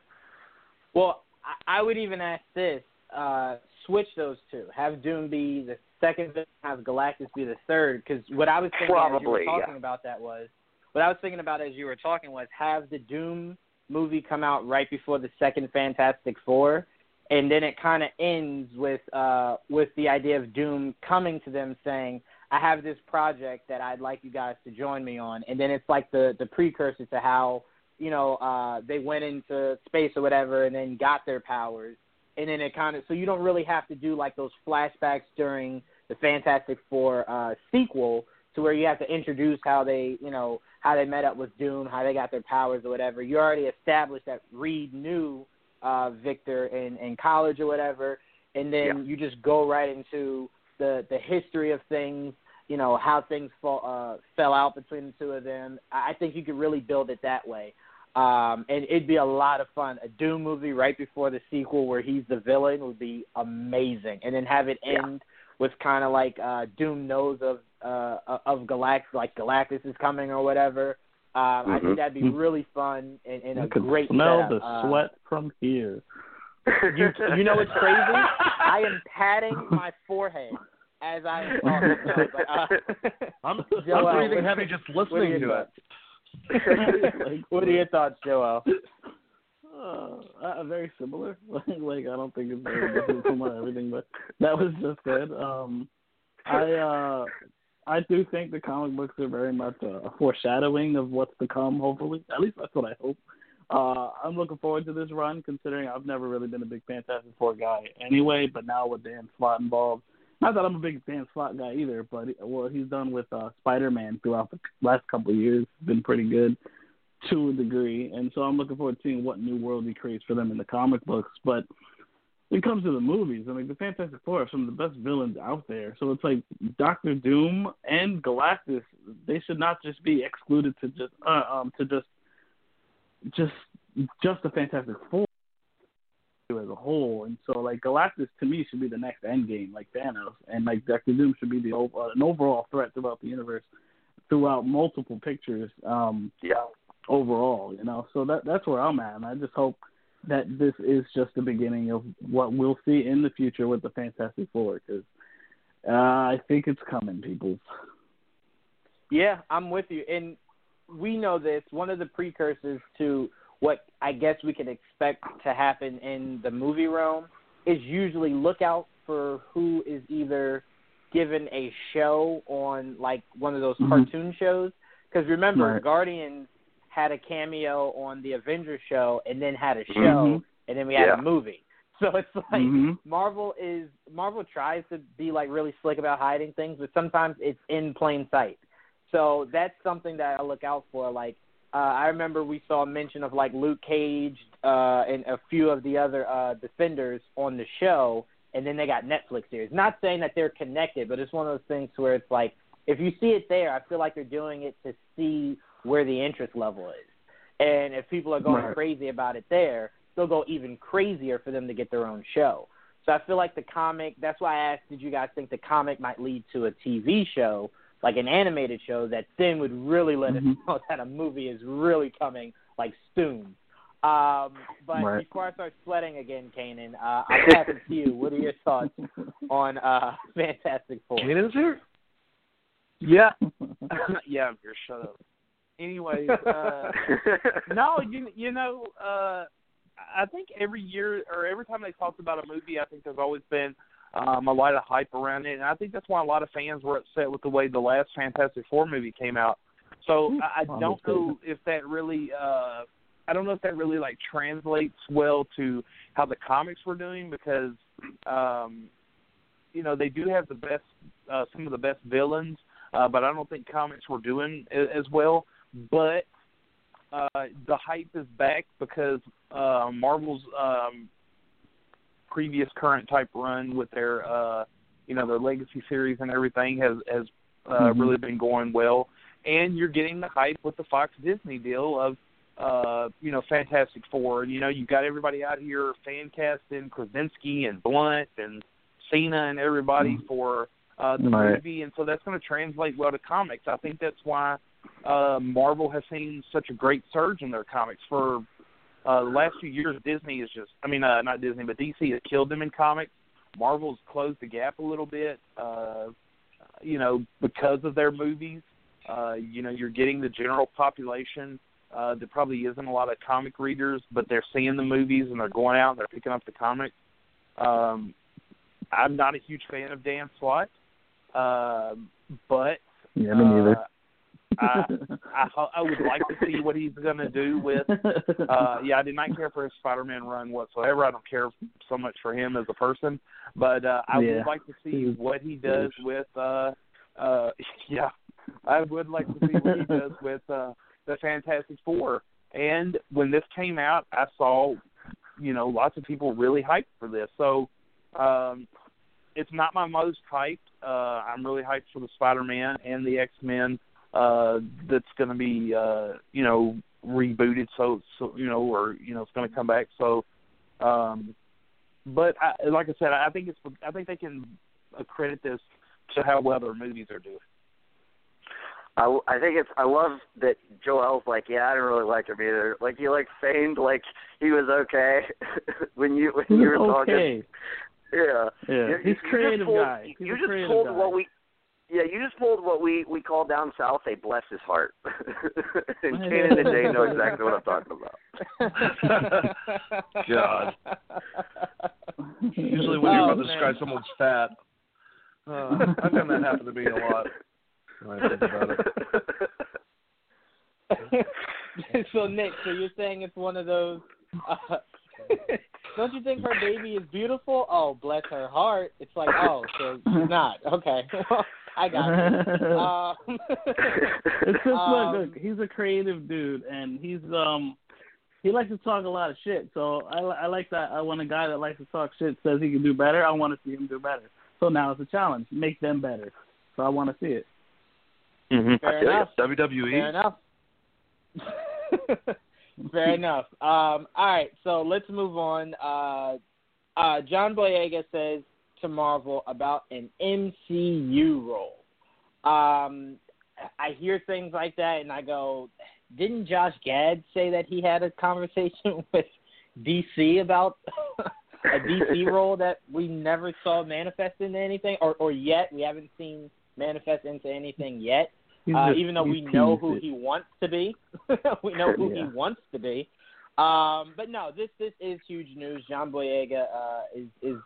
Speaker 2: Well, I, I would even ask this: uh, switch those two. Have Doom be the second, villain, have Galactus be the third. Because what I was thinking as you were talking
Speaker 3: yeah.
Speaker 2: about that was, what I was thinking about as you were talking was, have the Doom movie come out right before the second Fantastic Four, and then it kind of ends with uh, with the idea of Doom coming to them saying. I have this project that I'd like you guys to join me on, and then it's like the the precursor to how you know, uh, they went into space or whatever and then got their powers. And then it kind of, so you don't really have to do like those flashbacks during the Fantastic Four uh, sequel to where you have to introduce how they, you know, how they met up with Doom, how they got their powers or whatever. You already established that Reed knew uh, Victor in, in college or whatever. And then
Speaker 3: Yeah.
Speaker 2: you just go right into the, the history of things, you know, how things fall, uh, fell out between the two of them. I I think you could really build it that way. Um, and it'd be a lot of fun. A Doom movie right before the sequel where he's the villain would be amazing. And then have it
Speaker 3: Yeah.
Speaker 2: end with kind of like uh, Doom knows of uh, of Galactus, like Galactus is coming or whatever. Um, I
Speaker 3: Mhm.
Speaker 2: think that'd be really fun and, and
Speaker 4: I
Speaker 2: a
Speaker 4: could
Speaker 2: great
Speaker 4: smell
Speaker 2: setup.
Speaker 4: the
Speaker 2: Uh,
Speaker 4: sweat from here.
Speaker 2: you you know what's crazy? I am patting my forehead as I am talking. But, uh,
Speaker 5: I'm,
Speaker 2: Joel,
Speaker 5: I'm breathing heavy just listening
Speaker 2: your
Speaker 5: to it.
Speaker 2: Thoughts? what are your thoughts, Joel?
Speaker 4: Uh, uh, very similar. Like, like I don't think it's very different from everything, but that was just good. Um, I uh, I do think the comic books are very much a foreshadowing of what's to come. Hopefully, at least that's what I hope. Uh, I'm looking forward to this run, considering I've never really been a big Fantastic Four guy anyway. But now with Dan Slott involved, not that I'm a big Dan Slott guy either, but what he's done with uh, Spider-Man throughout the last couple of years has been pretty good to a degree, and so I'm looking forward to seeing what new world he creates for them in the comic books. But when it comes to the movies, I mean, the Fantastic Four are some of the best villains out there. So it's like Doctor Doom and Galactus. They should not just be excluded to just uh, um to just just just the Fantastic Four as a whole. And so like Galactus to me should be the next Endgame, like Thanos, and like Doctor Doom should be the uh, an overall threat throughout the universe, throughout multiple pictures. Um,
Speaker 3: Yeah.
Speaker 4: overall, you know. So that that's where I'm at, and I just hope that this is just the beginning of what we'll see in the future with the Fantastic Four, because uh, I think it's coming, people.
Speaker 2: Yeah, I'm with you. And we know this. One of the precursors to what I guess we can expect to happen in the movie realm is usually look out for who is either given a show on like one of those
Speaker 4: Mhm.
Speaker 2: cartoon shows. Because remember,
Speaker 4: Right.
Speaker 2: Guardians had a cameo on the Avengers show and then had a show
Speaker 4: Mhm.
Speaker 2: and then we had
Speaker 3: Yeah.
Speaker 2: a movie. So it's like
Speaker 4: Mhm.
Speaker 2: Marvel is Marvel tries to be like really slick about hiding things, but sometimes it's in plain sight. So that's something that I look out for. Like uh, I remember we saw a mention of like Luke Cage uh, and a few of the other uh, defenders on the show, and then they got Netflix series. Not saying that they're connected, but it's one of those things where it's like if you see it there, I feel like they're doing it to see where the interest level is, and if people are going
Speaker 4: Right.
Speaker 2: crazy about it there, they'll go even crazier for them to get their own show. So I feel like the comic. That's why I asked, did you guys think the comic might lead to a TV show, like an animated show, that then would really let
Speaker 4: Mhm.
Speaker 2: us know that a movie is really coming, like soon. Um, but
Speaker 4: Right.
Speaker 2: before I start sweating again, Cainan, uh, I'll pass it to you. What are your thoughts on uh, Fantastic Four?
Speaker 5: Cainan's here.
Speaker 7: Yeah, yeah, I'm here. Shut up. Anyways, uh, no, you you know, uh, I think every year or every time they talked about a movie, I think there's always been um, a lot of hype around it, and I think that's why a lot of fans were upset with the way the last Fantastic Four movie came out. So I, I don't know if that really, uh, I don't know if that really like translates well to how the comics were doing because, um, you know, they do have the best, uh, some of the best villains, uh, but I don't think comics were doing as well. But uh, the hype is back because uh, Marvel's um, previous current type run with their uh, you know their legacy series and everything has has uh,
Speaker 4: Mhm.
Speaker 7: really been going well, and you're getting the hype with the Fox Disney deal of uh, you know Fantastic Four. And, you know you've got everybody out here fan casting Krasinski and Blunt and Cena and everybody
Speaker 4: Mhm.
Speaker 7: for uh, the
Speaker 4: Right.
Speaker 7: movie, and so that's going to translate well to comics. I think that's why uh, Marvel has seen such a great surge in their comics for uh, the last few years. Disney is just, I mean, uh, not Disney, but DC has killed them in comics. Marvel's closed the gap a little bit, uh, you know, because of their movies. Uh, you know, you're getting the general population. Uh, there probably isn't a lot of comic readers, but they're seeing the movies and they're going out and they're picking up the comics. Um, I'm not a huge fan of Dan Slott, uh, but
Speaker 4: yeah, me neither.
Speaker 7: uh, I, I I would like to see what he's going to do with. Uh, yeah, I did not care for his Spider-Man run whatsoever. I don't care so much for him as a person, but uh, I
Speaker 4: Yeah.
Speaker 7: would like to see what he does with. uh uh Yeah, I would like to see what he does with uh the Fantastic Four. And when this came out, I saw, you know, lots of people really hyped for this. So um it's not my most hyped. Uh I'm really hyped for the Spider-Man and the X-Men uh that's going to be uh you know rebooted so so you know or you know it's going to come back so um but I, like I said I think it's I think they can accredit this to how well their movies are doing.
Speaker 3: I, I think it's I love that Joel's like, yeah, I didn't really like him either. Like he like feigned like he was okay when you when you were talking.
Speaker 4: okay.
Speaker 3: Yeah.
Speaker 4: Yeah,
Speaker 3: You-
Speaker 4: he's
Speaker 3: you
Speaker 4: creative
Speaker 3: just pulled,
Speaker 4: guy. He's
Speaker 3: you
Speaker 4: a
Speaker 3: just
Speaker 4: creative
Speaker 3: pulled
Speaker 4: guy.
Speaker 3: what we yeah, you just pulled what we we call down south a bless his heart. and Cainan and Dane know exactly what I'm talking about.
Speaker 5: God. Usually when
Speaker 2: Oh,
Speaker 5: you're about to describe someone's fat, uh, I've had that happen to me a lot. When I think about it.
Speaker 2: so Nick, so you're saying it's one of those. Uh, don't you think her baby is beautiful? Oh, bless her heart. It's like, oh, so she's not. Okay, I got it. Um,
Speaker 4: it's just
Speaker 2: um,
Speaker 4: look, look, he's a creative dude, and he's um, he likes to talk a lot of shit. So I, I like that. I want a guy that likes to talk shit says he can do better. I want to see him do better. So now it's a challenge. Make them better. So I want to see it.
Speaker 5: Mm-hmm.
Speaker 2: Fair enough.
Speaker 5: WWE.
Speaker 2: Fair enough. Fair enough. Um, all right, so let's move on. Uh, uh, John Boyega says to Marvel about an MCU role. Um, I hear things like that, and I go, didn't Josh Gad say that he had a conversation with DC about a DC role that we never saw manifest into anything, or or yet we haven't seen manifest into anything yet? Uh,
Speaker 4: just-
Speaker 2: even though we know who
Speaker 4: it.
Speaker 2: he wants to be, we know who
Speaker 4: Yeah.
Speaker 2: he wants to be. Um, but no, this this is huge news. John Boyega uh, is is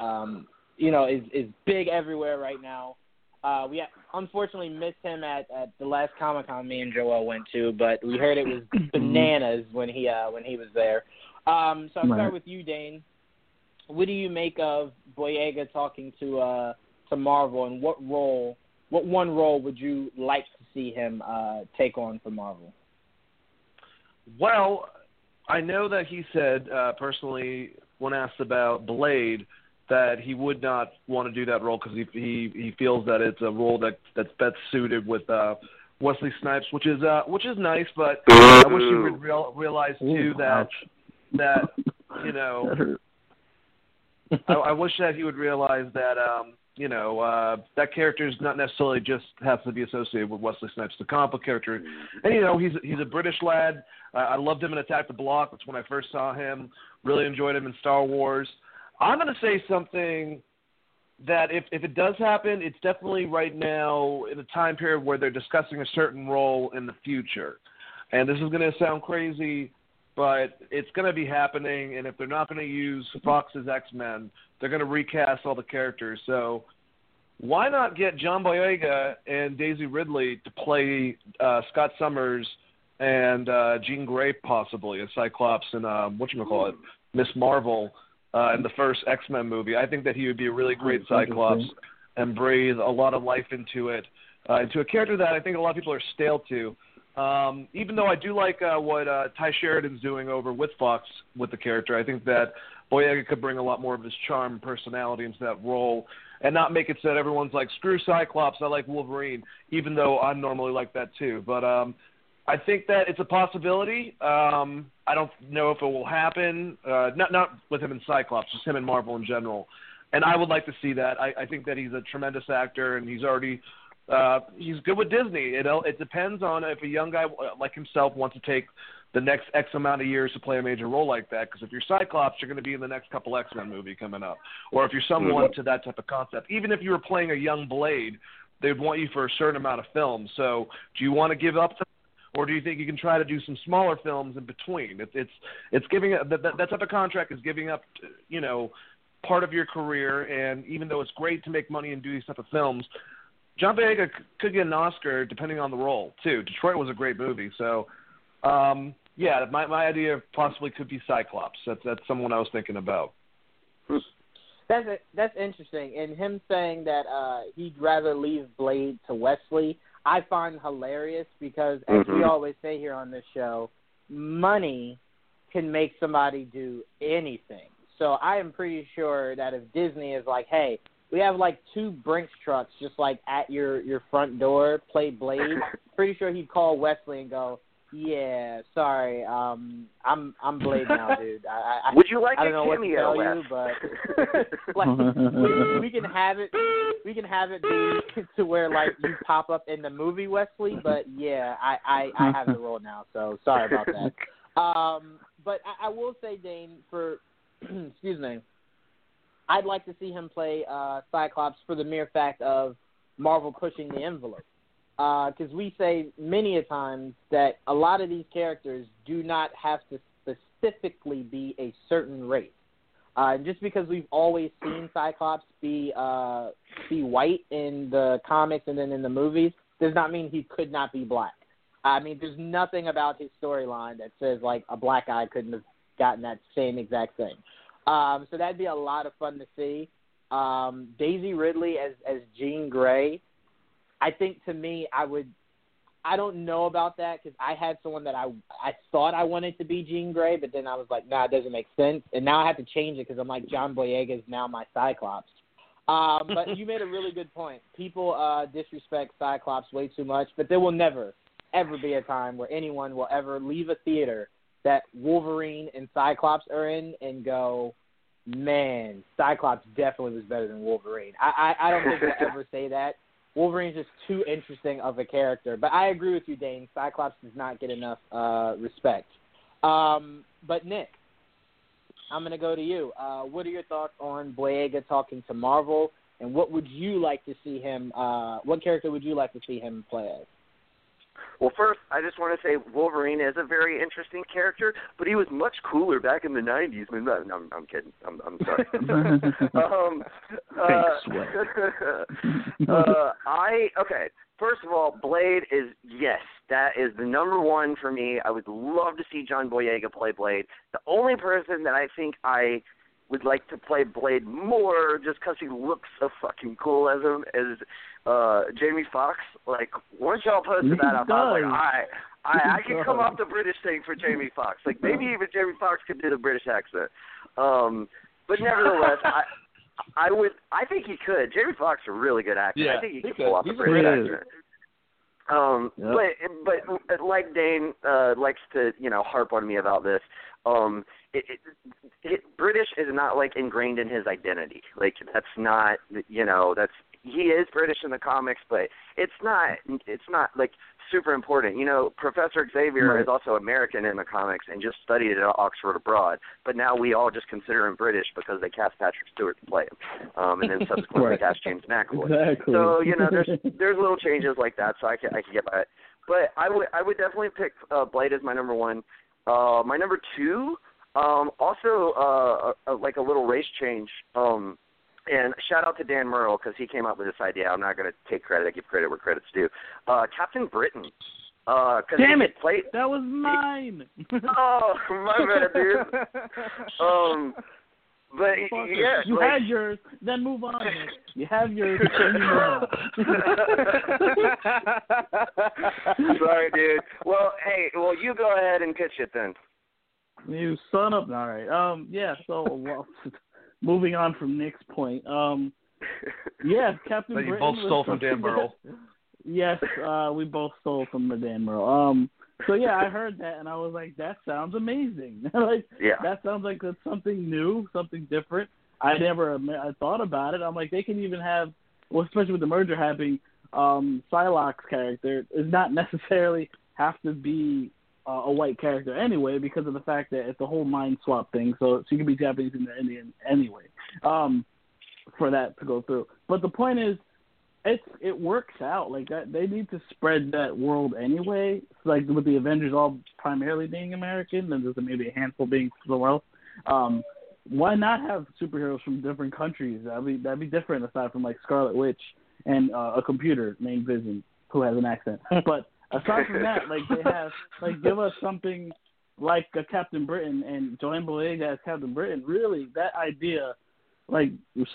Speaker 2: um, you know is is big everywhere right now. Uh, we unfortunately missed him at, at the last Comic Con me and Joel went to, but we heard it was bananas when he uh, when he was there. Um, so I'll start
Speaker 4: Right.
Speaker 2: with you, Dane. What do you make of Boyega talking to uh, to Marvel, and what role, what one role would you like to see him uh, take on for Marvel?
Speaker 5: Well, I know that he said uh, personally when asked about Blade that he would not want to do that role because he, he he feels that it's a role that that's best suited with uh, Wesley Snipes, which is uh, which is nice, but I wish he would real, realize too
Speaker 4: Ooh,
Speaker 5: that that you know I, I wish that he would realize that um, you know uh, that character is not necessarily just has to be associated with Wesley Snipes, the comic book character. And you know he's he's a British lad. Uh, I loved him in Attack the Block. That's when I first saw him. Really enjoyed him in Star Wars. I'm going to say something that if if it does happen, it's definitely right now in a time period where they're discussing a certain role in the future. And this is going to sound crazy, but it's going to be happening. And if they're not going to use Fox's X Men, they're going to recast all the characters. So why not get John Boyega and Daisy Ridley to play uh, Scott Summers and uh, Jean Grey possibly as Cyclops and um, what you call it, Miss Marvel uh, in the first X Men movie? I think that he would be a really great Cyclops and breathe a lot of life into it, uh, into a character that I think a lot of people are stale to. Um, even though I do like uh, what uh, Tye Sheridan's doing over with Fox with the character, I think that Boyega could bring a lot more of his charm and personality into that role, and not make it so that everyone's like, "Screw Cyclops, I like Wolverine," even though I'm normally like that too. But um, I think that it's a possibility. Um, I don't know if it will happen. Uh, not not with him and Cyclops, just him and Marvel in general. And I would like to see that. I, I think that he's a tremendous actor, and he's already uh, he's good with Disney. It it depends on if a young guy uh, like himself wants to take the next X amount of years to play a major role like that. Because if you're Cyclops, you're going to be in the next couple X Men movie coming up. Or if you're someone to that type of concept, even if you were playing a young Blade, they'd want you for a certain amount of films. So do you want to give up to or do you think you can try to do some smaller films in between? It's it's it's giving that that, that type of contract is giving up, you know, part of your career. And even though it's great to make money and do these type of films, John Boyega could get an Oscar depending on the role too. Detroit was a great movie, so um, yeah, my my idea possibly could be Cyclops. That's that's someone I was thinking about.
Speaker 2: That's a, that's interesting, and him saying that uh, he'd rather leave Blade to Wesley, I find hilarious because, as we
Speaker 3: Mhm.
Speaker 2: always say here on this show, money can make somebody do anything. So I am pretty sure that if Disney is like, "Hey, we have like two Brinks trucks just like at your your front door, play Blade," pretty sure he'd call Wesley and go, "Yeah, sorry, um, I'm I'm Blade now, dude. I, I,
Speaker 3: Would you like
Speaker 2: I don't
Speaker 3: a
Speaker 2: know what to
Speaker 3: cameo,
Speaker 2: tell
Speaker 3: Wes?
Speaker 2: you, but like we, we can have it. We can have it be to where like you pop up in the movie Wesley. But yeah, I I, I have the role now, so sorry about that. Um, but I, I will say, Dane, for excuse me, I'd like to see him play uh, Cyclops for the mere fact of Marvel pushing the envelope. Because we say many a times that a lot of these characters do not have to specifically be a certain race. Uh, just because we've always seen Cyclops be uh, be white in the comics and then in the movies, does not mean he could not be black. I mean, there's nothing about his storyline that says like a black guy couldn't have gotten that same exact thing. Um, so that'd be a lot of fun to see. Um, Daisy Ridley as as Jean Grey. I think to me, I would. I don't know about that because I had someone that I I thought I wanted to be Jean Grey, but then I was like, nah, it doesn't make sense, and now I have to change it because I'm like John Boyega is now my Cyclops. Um, but you made a really good point. People uh, disrespect Cyclops way too much, but there will never, ever be a time where anyone will ever leave a theater that Wolverine and Cyclops are in and go, man, Cyclops definitely was better than Wolverine. I I, I don't think we'll ever say that. Wolverine's just too interesting of a character. But I agree with you, Dane. Cyclops does not get enough uh, respect. Um, but Nick, I'm going to go to you. Uh, what are your thoughts on Boyega talking to Marvel, and what would you like to see him? Uh, what character would you like to see him play as?
Speaker 3: Well, first, I just want to say Wolverine is a very interesting character, but he was much cooler back in the '90s. I mean, I'm, I'm kidding. I'm, I'm sorry. um, uh, uh, I okay. First of all, Blade is yes, that is the number one for me. I would love to see John Boyega play Blade. The only person that I think I would like to play Blade more, just because he looks so fucking cool as him, is uh Jamie Foxx. Like once y'all posted that up, I was like, I I, I can come off the British thing for Jamie Foxx. Like maybe even Jamie Foxx could do the British accent. Um but nevertheless, I I would I think he could. Jamie Foxx is a really good actor.
Speaker 5: Yeah,
Speaker 3: I think he,
Speaker 5: he
Speaker 3: could
Speaker 5: could.
Speaker 3: pull off
Speaker 5: He's
Speaker 3: the
Speaker 5: a
Speaker 3: British
Speaker 4: great
Speaker 3: accent. Um,
Speaker 4: Yep.
Speaker 3: but but like Dane uh, likes to you know harp on me about this. Um, it, it, it, British is not like ingrained in his identity. Like that's not you know that's he is British in the comics, but it's not it's not like super important. You know, Professor Xavier
Speaker 4: Right.
Speaker 3: is also American in the comics and just studied at Oxford abroad. But now we all just consider him British because they cast Patrick Stewart to play him, um, and then subsequently
Speaker 4: Right.
Speaker 3: cast James McAvoy.
Speaker 4: Exactly.
Speaker 3: So you know, there's there's little changes like that, so I can I can get by it. But I would I would definitely pick uh, Blade as my number one. Uh, my number two, um, also uh, a, a, like a little race change. Um, and shout out to Dan Merle because he came up with this idea. I'm not going to take credit. I give credit where credit's due. Uh, Captain Britain. Uh, cause
Speaker 4: Damn it!
Speaker 3: Played,
Speaker 4: that was mine.
Speaker 3: oh, my bad, dude. Um, but
Speaker 4: Fucker.
Speaker 3: yeah,
Speaker 4: you
Speaker 3: like,
Speaker 4: had yours, then move on. You have yours, then you move.
Speaker 3: Sorry, dude. Well, hey, well, you go ahead and pitch it then.
Speaker 4: You son of all right. Um, yeah. So, well, moving on from Nick's point. Um, yeah, Captain
Speaker 5: That you
Speaker 4: Britain
Speaker 5: both stole from Dan
Speaker 4: that- Yes, uh, we both stole from the Dan Merle. Um, so yeah, I heard that and I was like, that sounds amazing. like
Speaker 3: Yeah.
Speaker 4: that sounds like that's something new, something different. I never I thought about it. I'm like, they can even have, well, especially with the merger happening, um, Psylocke's character is not necessarily have to be uh, a white character anyway because of the fact that it's a whole mind swap thing. So she could be Japanese and Indian anyway. Um, for that to go through. But the point is, it's it works out like that. They need to spread that world anyway. Like with the Avengers all primarily being American, and there's maybe a handful being somewhere else. Um, why not have superheroes from different countries? That'd be that'd be different aside from like Scarlet Witch and uh, a computer named Vision who has an accent. But aside from that, like they have like give us something like a Captain Britain and John Boyega as Captain Britain. Really, that idea like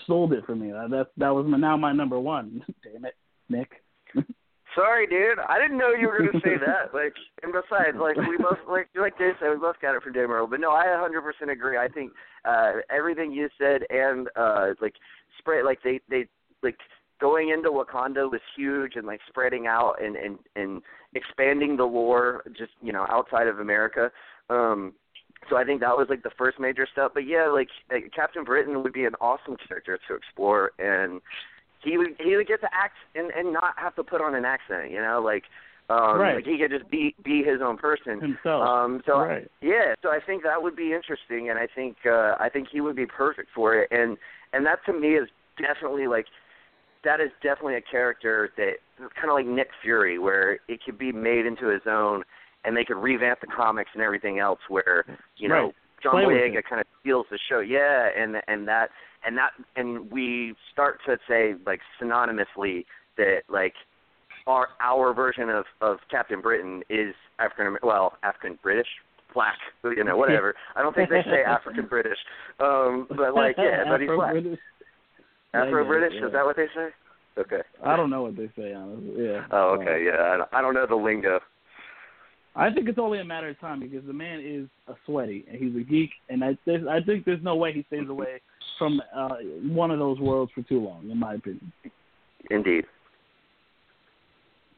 Speaker 4: sold it for me. That that, was my, now my number one. Damn it, Nick.
Speaker 3: Sorry, dude. I didn't know you were going to say that. Like, and besides, like we both, like like Dave said, we both got it from Dan Merle. But no, I 100% agree. I think uh everything you said and uh like spread, like they they like going into Wakanda was huge and like spreading out and and and expanding the lore just you know outside of America. Um so I think that was like the first major step. But yeah, like uh, Captain Britain would be an awesome character to explore, and he would he would get to act and and not have to put on an accent. You know, like um,
Speaker 4: Right.
Speaker 3: like he could just be be his own person.
Speaker 4: Himself.
Speaker 3: Um, so
Speaker 4: Right.
Speaker 3: yeah, so I think that would be interesting, and I think uh, I think he would be perfect for it, and and that to me is definitely like that is definitely a character that kind of like Nick Fury, where it could be made into his own, and they could revamp the comics and everything else, where you know
Speaker 4: Right.
Speaker 3: John
Speaker 4: Play
Speaker 3: Boyega kind of steals the show, yeah, and and that and that and we start to say like synonymously that like our our version of of Captain Britain is African well African British black you know whatever. I don't think they say African British um but like yeah but he's black
Speaker 4: Afro-British.
Speaker 3: British
Speaker 4: Yeah,
Speaker 3: is that what they say Okay.
Speaker 4: I don't know what they say honestly. Yeah.
Speaker 3: Oh, okay. Yeah, I don't, know the lingo.
Speaker 4: I think it's only a matter of time because the man is a sweaty and he's a geek, and I there's, I think there's no way he stays away from uh, one of those worlds for too long, in my opinion.
Speaker 3: Indeed.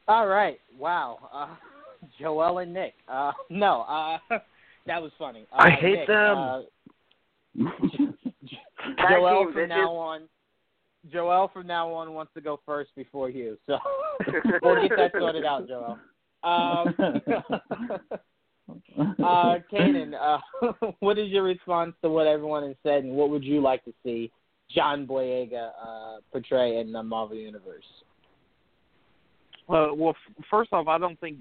Speaker 2: All right. Wow. Uh, Joel and Nick. Uh, no, uh, that was funny. Uh,
Speaker 5: I hate
Speaker 2: Nick,
Speaker 5: them.
Speaker 2: Uh, Joel from now on. Joel from now on wants to go first before you. So we'll get that sorted out, Joel. Um, uh, Cainan, uh, what is your response to what everyone has said, and what would you like to see John Boyega uh, portray in the Marvel Universe?
Speaker 7: Uh, well, f- first off, I don't think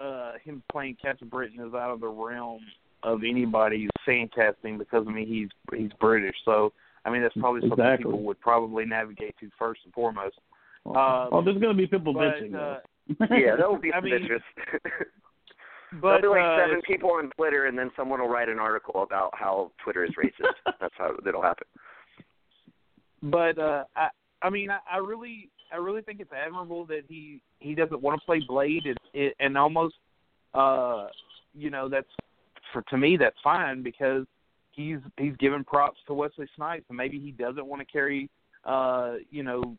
Speaker 7: uh, him playing Captain Britain is out of the realm of anybody's fan casting because I mean he's he's British, so I mean that's probably something people would probably navigate to first and foremost.
Speaker 4: oh, there's gonna be people
Speaker 7: But
Speaker 4: bitching.
Speaker 7: uh,
Speaker 4: though.
Speaker 3: Yeah, that would be
Speaker 7: I mean,
Speaker 3: bitches.
Speaker 7: but
Speaker 3: There'll be like
Speaker 7: uh,
Speaker 3: seven people on Twitter, and then someone will write an article about how Twitter is racist. That's how it'll happen.
Speaker 7: but uh I I mean I, I really I really think it's admirable that he he doesn't want to play Blade and it, and almost uh you know that's for to me that's fine because he's he's given props to Wesley Snipes and maybe he doesn't want to carry uh you know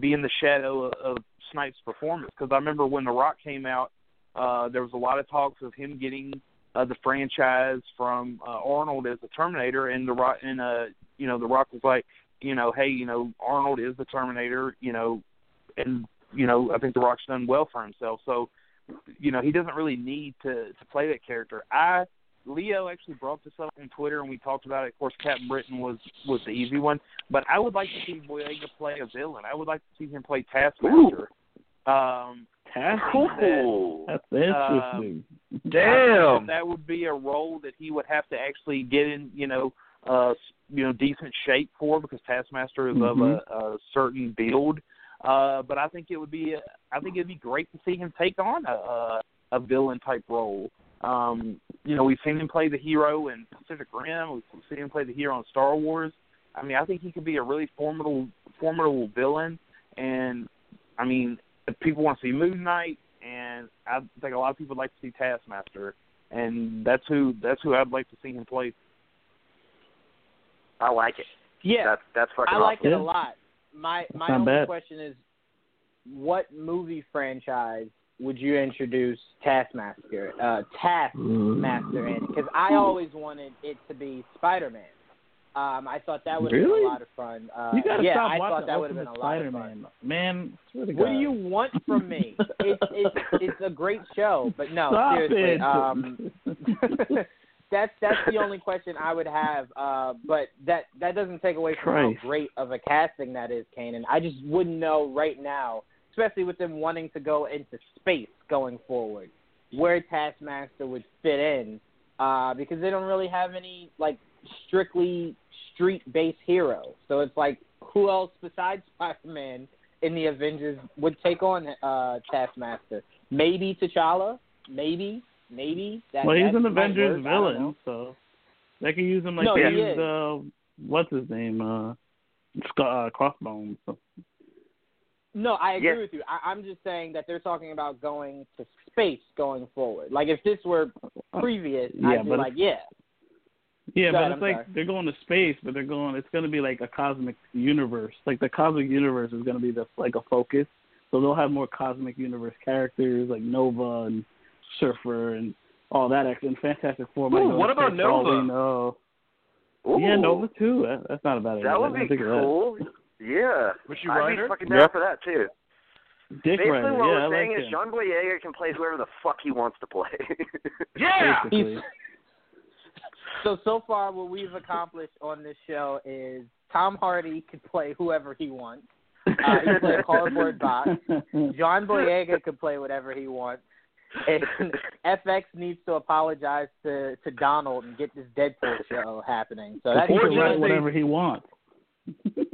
Speaker 7: be in the shadow of, of Snipes' performance because I remember when The Rock came out uh there was a lot of talks of him getting uh, the franchise from uh, Arnold as the Terminator and the Rock and uh you know The Rock was like you know, hey, you know, Arnold is the Terminator, you know, and you know, I think The Rock's done well for himself. So, you know, he doesn't really need to to play that character. I Leo actually brought this up on Twitter and we talked about it. Of course, Captain Britain was was the easy one, but I would like to see Boyega play a villain. I would like to see him play Taskmaster. Um,
Speaker 3: Cool.
Speaker 4: That's interesting.
Speaker 5: Damn.
Speaker 7: that would be a role that he would have to actually get in, you know, uh, you know, decent shape for because Taskmaster is of a, a certain build. Uh, but I think it would be, I think it'd be great to see him take on a a, a villain type role. Um, you know, we've seen him play the hero in Pacific Rim. We've seen him play the hero in Star Wars. I mean, I think he could be a really formidable, formidable villain. And I mean, if people want to see Moon Knight, and I think a lot of people would like to see Taskmaster, and that's who that's who I'd like to see him play.
Speaker 3: I like it.
Speaker 2: Yeah,
Speaker 3: That's that's fucking
Speaker 2: I like
Speaker 3: awesome.
Speaker 2: it a lot. My my only
Speaker 4: bad.
Speaker 2: question is, what movie franchise would you introduce Taskmaster uh, Taskmaster in? Because I always wanted it to be Spider Man. Um, I thought that would have
Speaker 4: Really?
Speaker 2: been a lot of fun. Uh,
Speaker 4: you gotta
Speaker 2: yeah,
Speaker 4: stop
Speaker 2: I
Speaker 4: watching
Speaker 2: thought that would have been a lot of
Speaker 4: Spider-Man.
Speaker 2: fun.
Speaker 4: Man,
Speaker 2: What do you want from me? it's it's it's a great show, but no,
Speaker 4: Stop
Speaker 2: seriously.
Speaker 4: it.
Speaker 2: Um, that's that's the only question I would have. Uh, but that that doesn't take away from
Speaker 4: Christ.
Speaker 2: how great of a casting that is, Cainan. I just wouldn't know right now, especially with them wanting to go into space going forward, where Taskmaster would fit in, uh, because they don't really have any like strictly street-based heroes. So it's like, who else besides Spider-Man in the Avengers would take on uh, Taskmaster? Maybe T'Challa. Maybe. Maybe. That,
Speaker 4: well, he's an Avengers
Speaker 2: work.
Speaker 4: Villain, so they can use him like
Speaker 2: No,
Speaker 4: they
Speaker 2: he
Speaker 4: used uh, what's his name, uh, Sc- uh Crossbones. So.
Speaker 2: No, I agree
Speaker 3: Yeah.
Speaker 2: with you. I, I'm just saying that they're talking about going to space going forward. Like if this were previous,
Speaker 4: Yeah,
Speaker 2: I'd be like, yeah.
Speaker 4: Yeah,
Speaker 2: Go
Speaker 4: but
Speaker 2: ahead,
Speaker 4: it's
Speaker 2: I'm
Speaker 4: like
Speaker 2: sorry.
Speaker 4: they're going to space, but they're going. It's going to be like a cosmic universe. Like the cosmic universe is going to be the like a focus. So they'll have more cosmic universe characters like Nova and Surfer and all that. Actually, and Fantastic Four. might
Speaker 5: Ooh, what about
Speaker 4: space for all
Speaker 5: Nova?
Speaker 4: we know.
Speaker 3: Ooh,
Speaker 4: Yeah, Nova too. That, that's not a bad idea.
Speaker 3: That would be
Speaker 4: think that.
Speaker 3: cool. Yeah.
Speaker 5: Was she
Speaker 3: I'd
Speaker 5: Ryder?
Speaker 3: be fucking down
Speaker 4: Yep.
Speaker 3: for that too.
Speaker 4: Dick
Speaker 3: Basically,
Speaker 4: Rider.
Speaker 3: what
Speaker 4: Yeah,
Speaker 3: we're
Speaker 4: I
Speaker 3: saying
Speaker 4: like
Speaker 3: is
Speaker 4: him.
Speaker 3: John Boyega can play whoever the fuck he wants to play.
Speaker 5: Yeah.
Speaker 4: Basically.
Speaker 2: So so far, what we've accomplished on this show is Tom Hardy could play whoever he wants. Uh, he can play a cardboard box. John Boyega could play whatever he wants. And FX needs to apologize to to Donald and get this Deadpool show happening. So that's
Speaker 4: he can
Speaker 5: Unfortunately-
Speaker 4: write whatever he wants.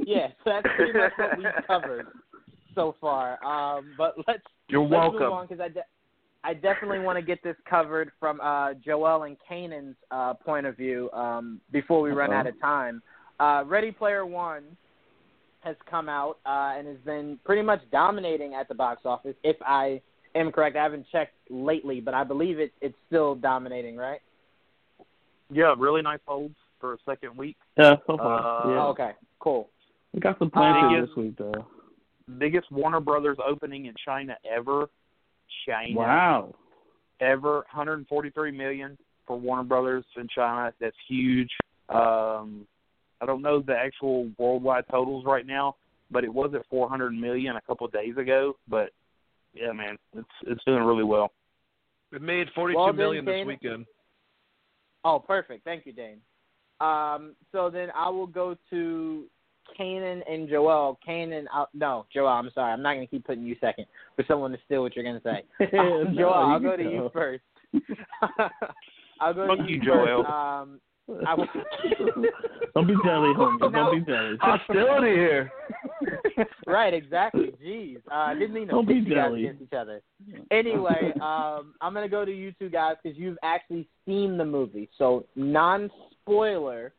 Speaker 2: Yeah, so that's pretty much what we've covered so far. Um, but let's
Speaker 5: You're
Speaker 2: let's move
Speaker 5: welcome.
Speaker 2: on because I, de- I definitely want to get this covered from uh, Joel and Cainan's uh, point of view um, before we run
Speaker 4: Uh-oh.
Speaker 2: out of time. Uh, Ready Player One has come out uh, and has been pretty much dominating at the box office. If I am correct, I haven't checked lately, but I believe it, it's still dominating, right?
Speaker 7: Yeah, really nice holds for a second week.
Speaker 4: Yeah, so far.
Speaker 7: Uh,
Speaker 4: yeah.
Speaker 2: Oh, okay, cool.
Speaker 4: We got some plans here this week though.
Speaker 7: Biggest Warner Brothers opening in China ever. China.
Speaker 4: Wow.
Speaker 7: ever 143 million for Warner Brothers in China. That's huge. Um, I don't know the actual worldwide totals right now, but it was at 400 million a couple of days ago. But yeah, man, it's it's doing really well.
Speaker 5: It made forty-two
Speaker 2: Well,
Speaker 5: million
Speaker 2: then,
Speaker 5: this weekend.
Speaker 2: Oh, perfect. Thank you, Dane. Um, so then I will go to Cainan and Joel. Cainan, uh, no, Joel. I'm sorry. I'm not going to keep putting you second for someone to steal what you're going to say.
Speaker 4: No,
Speaker 2: Um, Joel, I'll
Speaker 4: can
Speaker 2: go to you first. I'll go
Speaker 7: Fuck
Speaker 2: to you,
Speaker 7: you, Joel.
Speaker 2: first. Um, I will...
Speaker 4: Don't be jelly, homie.
Speaker 2: No.
Speaker 4: Don't be jelly.
Speaker 5: Hostility here.
Speaker 2: right, exactly. Jeez, uh, I didn't mean to
Speaker 4: Don't be
Speaker 2: pit you guys
Speaker 4: jelly.
Speaker 2: against each other. Anyway, um, I'm gonna go to you two guys because you've actually seen the movie, so non-spoiler.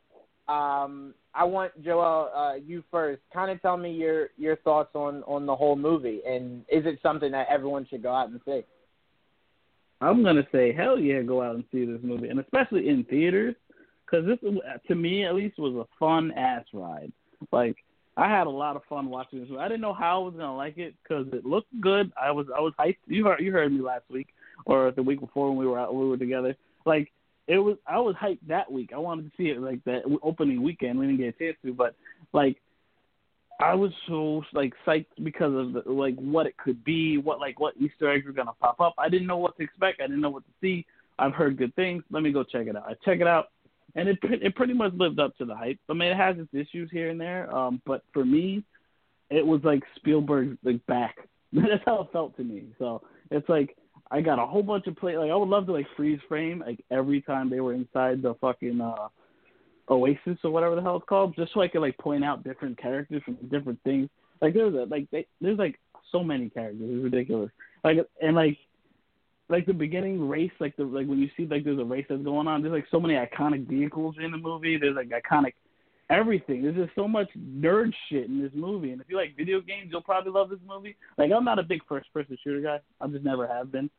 Speaker 2: Um, I want Joel, uh, you first. Kind of tell me your your thoughts on on the whole movie, and is it something that everyone should go out and see?
Speaker 4: I'm gonna say hell yeah, go out and see this movie, and especially in theaters, because this to me at least was a fun ass ride. Like I had a lot of fun watching this. I didn't know how I was gonna like it because it looked good. I was I was hyped. You heard you heard me last week or the week before when we were out we were together. Like it was I was hyped that week. I wanted to see it like that opening weekend. We didn't get a chance to, but like I was so like psyched because of the, like what it could be, what like what Easter eggs were gonna pop up. I didn't know what to expect. I didn't know what to see. I've heard good things. Let me go check it out. I check it out, and it it pretty much lived up to the hype. I mean, it has its issues here and there, um, but for me, it was like Spielberg's like back. That's how it felt to me. So it's like I got a whole bunch of play. Like I would love to like freeze frame like every time they were inside the fucking uh Oasis or whatever the hell it's called, just so I could like point out different characters from different things. Like there's a like they, there's like so many characters, it's ridiculous. Like and like like the beginning race, like the like when you see like there's a race that's going on, there's like so many iconic vehicles in the movie. There's like iconic everything. There's just so much nerd shit in this movie. And if you like video games, you'll probably love this movie. Like I'm not a big first person shooter guy. I just never have been.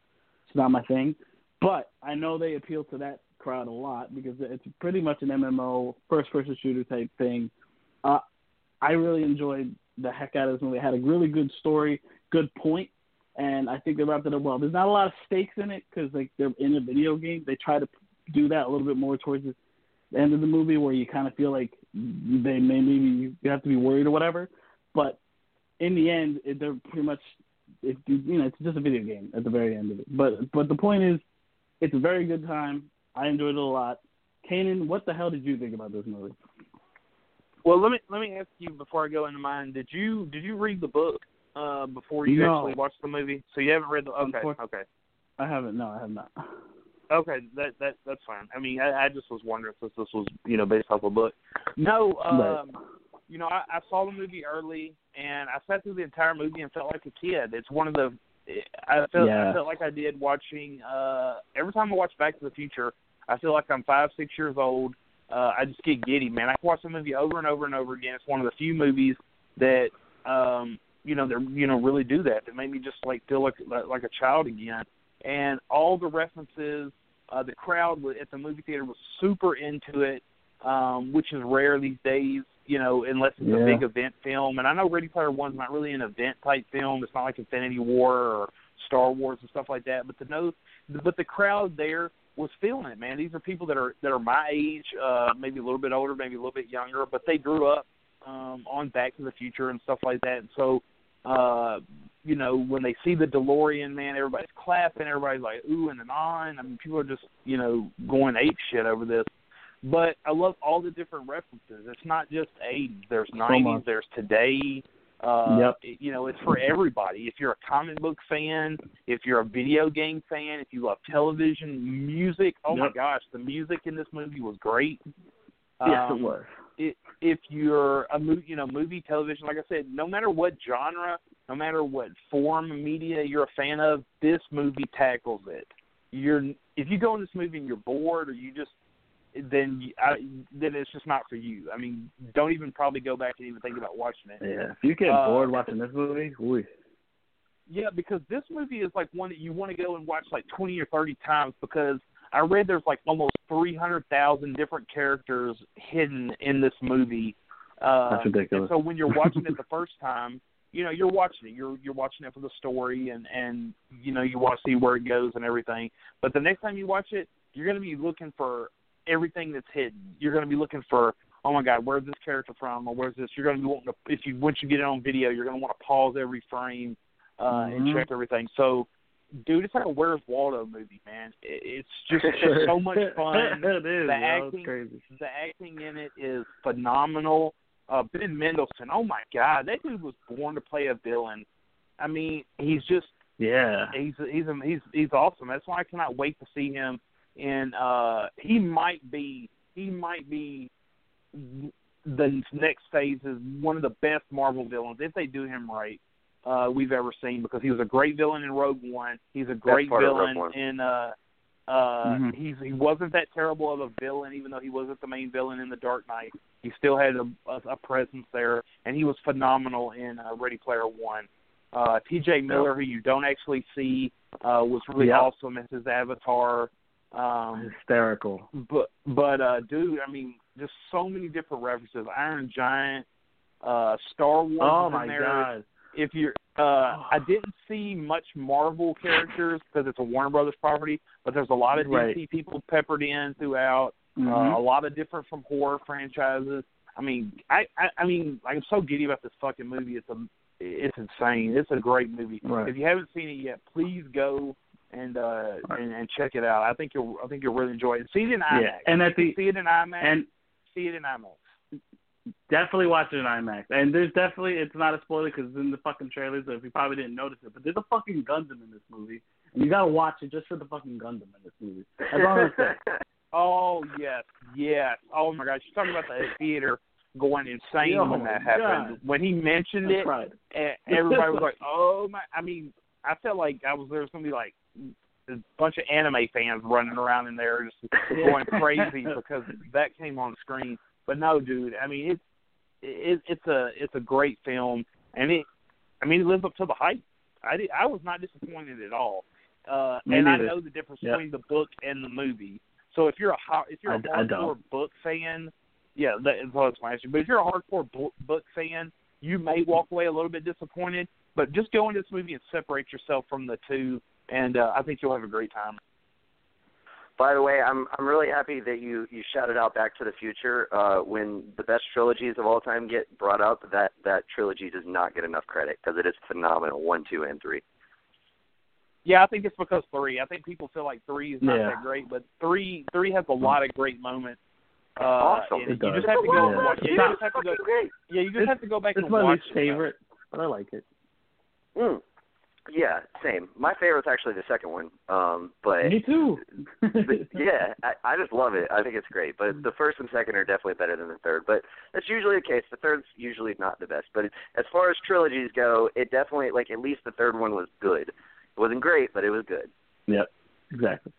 Speaker 4: It's not my thing. But I know they appeal to that crowd a lot because it's pretty much an MMO first person shooter type thing. Uh, I really enjoyed the heck out of this movie. It had a really good story, good point, and I think they wrapped it up well. There's not a lot of stakes in it because like they're in a video game. They try to do that a little bit more towards the end of the movie where you kind of feel like they may maybe you have to be worried or whatever. But in the end, it, they're pretty much it, you know it's just a video game at the very end of it. But but the point is, it's a very good time. I enjoyed it a lot. Cainan, what the hell did you think about this movie?
Speaker 7: Well, let me let me ask you before I go into mine. Did you did you read the book uh, before you
Speaker 4: No.
Speaker 7: actually watched the movie? So you haven't read the okay okay.
Speaker 4: I haven't. No, I have not.
Speaker 7: Okay, that that that's fine. I mean, I, I just was wondering since this was you know based off a book. No, um,
Speaker 4: Right.
Speaker 7: you know, I, I saw the movie early, and I sat through the entire movie and felt like a kid. It's one of the I felt
Speaker 4: Yeah.
Speaker 7: I felt like I did watching. uh Every time I watch Back to the Future, I feel like I'm five six years old. Uh I just get giddy, man. I can watch the movie over and over and over again. It's one of the few movies that um you know they're you know really do that. That made me just like feel like like, a child again. And all the references, uh the crowd at the movie theater was super into it, um, which is rare these days. You know, unless it's a big event film. And I know Ready Player One's not really an event type film. It's not like Infinity War or Star Wars and stuff like that. But the no, but the crowd there was feeling it, man. These are people that are that are my age, uh, maybe a little bit older, maybe a little bit younger, but they grew up um, on Back to the Future and stuff like that. And so, uh, you know, when they see the DeLorean, man, everybody's clapping, everybody's like ooh and on. I mean, people are just you know going ape shit over this. But I love all the different references. It's not just 80s. There's 90s.
Speaker 4: much.
Speaker 7: There's today. Uh,
Speaker 4: Yep.
Speaker 7: You know, it's for everybody. If you're a comic book fan, if you're a video game fan, if you love television, music. Oh my gosh, the music in this movie was great.
Speaker 4: yes,
Speaker 7: Um,
Speaker 4: it was.
Speaker 7: If you're a movie, you know, movie, television, like I said, no matter what genre, no matter what form of media you're a fan of, this movie tackles it. You're if you go in this movie and you're bored or you just then you- I, then it's just not for you. I mean, don't even probably go back and even think about watching it.
Speaker 4: Yeah, if you get
Speaker 7: Uh,
Speaker 4: bored watching this movie, ooh,
Speaker 7: Yeah, because this movie is like one that you want to go and watch like twenty or thirty times because I read there's like almost three hundred thousand different characters hidden in this movie. Uh,
Speaker 4: That's ridiculous.
Speaker 7: And so when you're watching it the first time, you know you're watching it. You're you're watching it for the story and and you know you want to see where it goes and everything. But the next time you watch it, you're going to be looking for everything that's hidden. You're going to be looking for oh my god, where's this character from or where's this? You're going to be wanting to if you once you get it on video, you're going to want to pause every frame uh, and
Speaker 4: Mhm.
Speaker 7: check everything. So, dude, it's like a Where's Waldo movie, man. It's just it's so much fun.
Speaker 4: it is.
Speaker 7: The acting-
Speaker 4: crazy.
Speaker 7: The acting in it is phenomenal. Uh, ben Mendelsohn, oh my god, that dude was born to play a villain. I mean, he's just
Speaker 4: Yeah.
Speaker 7: he's he's he's he's awesome. That's why I cannot wait to see him. And uh, he might be he might be the next phase is one of the best Marvel villains if they do him right. Uh, we've ever seen because he was a great villain in Rogue One. He's a great
Speaker 3: part of Rogue
Speaker 7: villain
Speaker 3: One.
Speaker 7: in uh uh
Speaker 4: Mhm.
Speaker 7: he's he wasn't that terrible of a villain even though he wasn't the main villain in the Dark Knight. He still had a, a, a presence there and he was phenomenal in uh, Ready Player One. Uh TJ Miller who you don't actually see uh was really
Speaker 4: Yeah.
Speaker 7: awesome as his avatar. Um
Speaker 4: Hysterical.
Speaker 7: but but uh dude, I mean just so many different references. Iron Giant, uh Star Wars
Speaker 4: Oh
Speaker 7: is
Speaker 4: my
Speaker 7: there.
Speaker 4: god.
Speaker 7: If you're uh I didn't see much Marvel characters because it's a Warner Brothers property, but there's a lot of DC people peppered in throughout. Uh,
Speaker 4: Mhm.
Speaker 7: a lot of different from horror franchises. I mean, I, I I mean, I'm so giddy about this fucking movie. It's a it's insane. It's a great movie.
Speaker 4: Right.
Speaker 7: If you haven't seen it yet, please go and uh and, and check it out. I think you'll I think you'll really enjoy it. See it in IMAX.
Speaker 4: yeah. And at the
Speaker 7: see it in IMAX.
Speaker 4: and
Speaker 7: see it in IMAX.
Speaker 4: Definitely watch it in IMAX. And there's definitely it's not a spoiler because it's in the fucking trailers. So if you probably didn't notice it, but there's a fucking Gundam in this movie, and you gotta watch it just for the fucking Gundam in this movie. That's all I'm saying.
Speaker 7: Oh yes, yes. Oh my gosh, you're talking about the theater going insane
Speaker 4: Oh,
Speaker 7: when that happened.
Speaker 4: God.
Speaker 7: When he mentioned
Speaker 4: That's
Speaker 7: it,
Speaker 4: right.
Speaker 7: everybody was like, "Oh my!" I mean, I felt like I was there was gonna like a bunch of anime fans running around in there just going crazy because that came on screen. But no, dude. I mean, it's it, it's a it's a great film, and it. I mean, it lives up to the hype. I did, I was not disappointed at all. Uh,
Speaker 4: Me
Speaker 7: and
Speaker 4: neither.
Speaker 7: I know the difference
Speaker 4: Yep.
Speaker 7: between the book and the movie. So if you're a if you're a
Speaker 4: I- I
Speaker 7: hardcore
Speaker 4: don't.
Speaker 7: book fan, yeah, that I was my answer. But if you're a hardcore book, book fan, you may walk away a little bit disappointed. But just go into this movie and separate yourself from the two, and uh, I think you'll have a great time.
Speaker 3: By the way, I'm I'm really happy that you you shouted out Back to the Future. Uh, when the best trilogies of all time get brought up, that that trilogy does not get enough credit because it is phenomenal. One, two, and three.
Speaker 7: Yeah, I think it's because three. I think people feel like three is not
Speaker 4: Yeah.
Speaker 7: that great, but three three has a lot of great moments. Uh,
Speaker 3: Awesome.
Speaker 4: It
Speaker 7: it. You
Speaker 4: does.
Speaker 7: just have to go.
Speaker 4: Yeah.
Speaker 7: and watch,
Speaker 4: It's
Speaker 7: you just have to go.
Speaker 3: great.
Speaker 7: Yeah, you just
Speaker 4: It's-
Speaker 7: have to go back
Speaker 4: It's
Speaker 7: and
Speaker 4: my
Speaker 7: watch
Speaker 4: least
Speaker 7: it.
Speaker 4: favorite, but I like it.
Speaker 3: Mm. Yeah, same. My favorite's actually the second one. Um, but
Speaker 4: Me too.
Speaker 3: but yeah, I, I just love it. I think it's great. But the first and second are definitely better than the third. But that's usually the case. The third's usually not the best. But as far as trilogies go, it definitely like at least the third one was good. It wasn't great, but it was good.
Speaker 4: Yep. Exactly.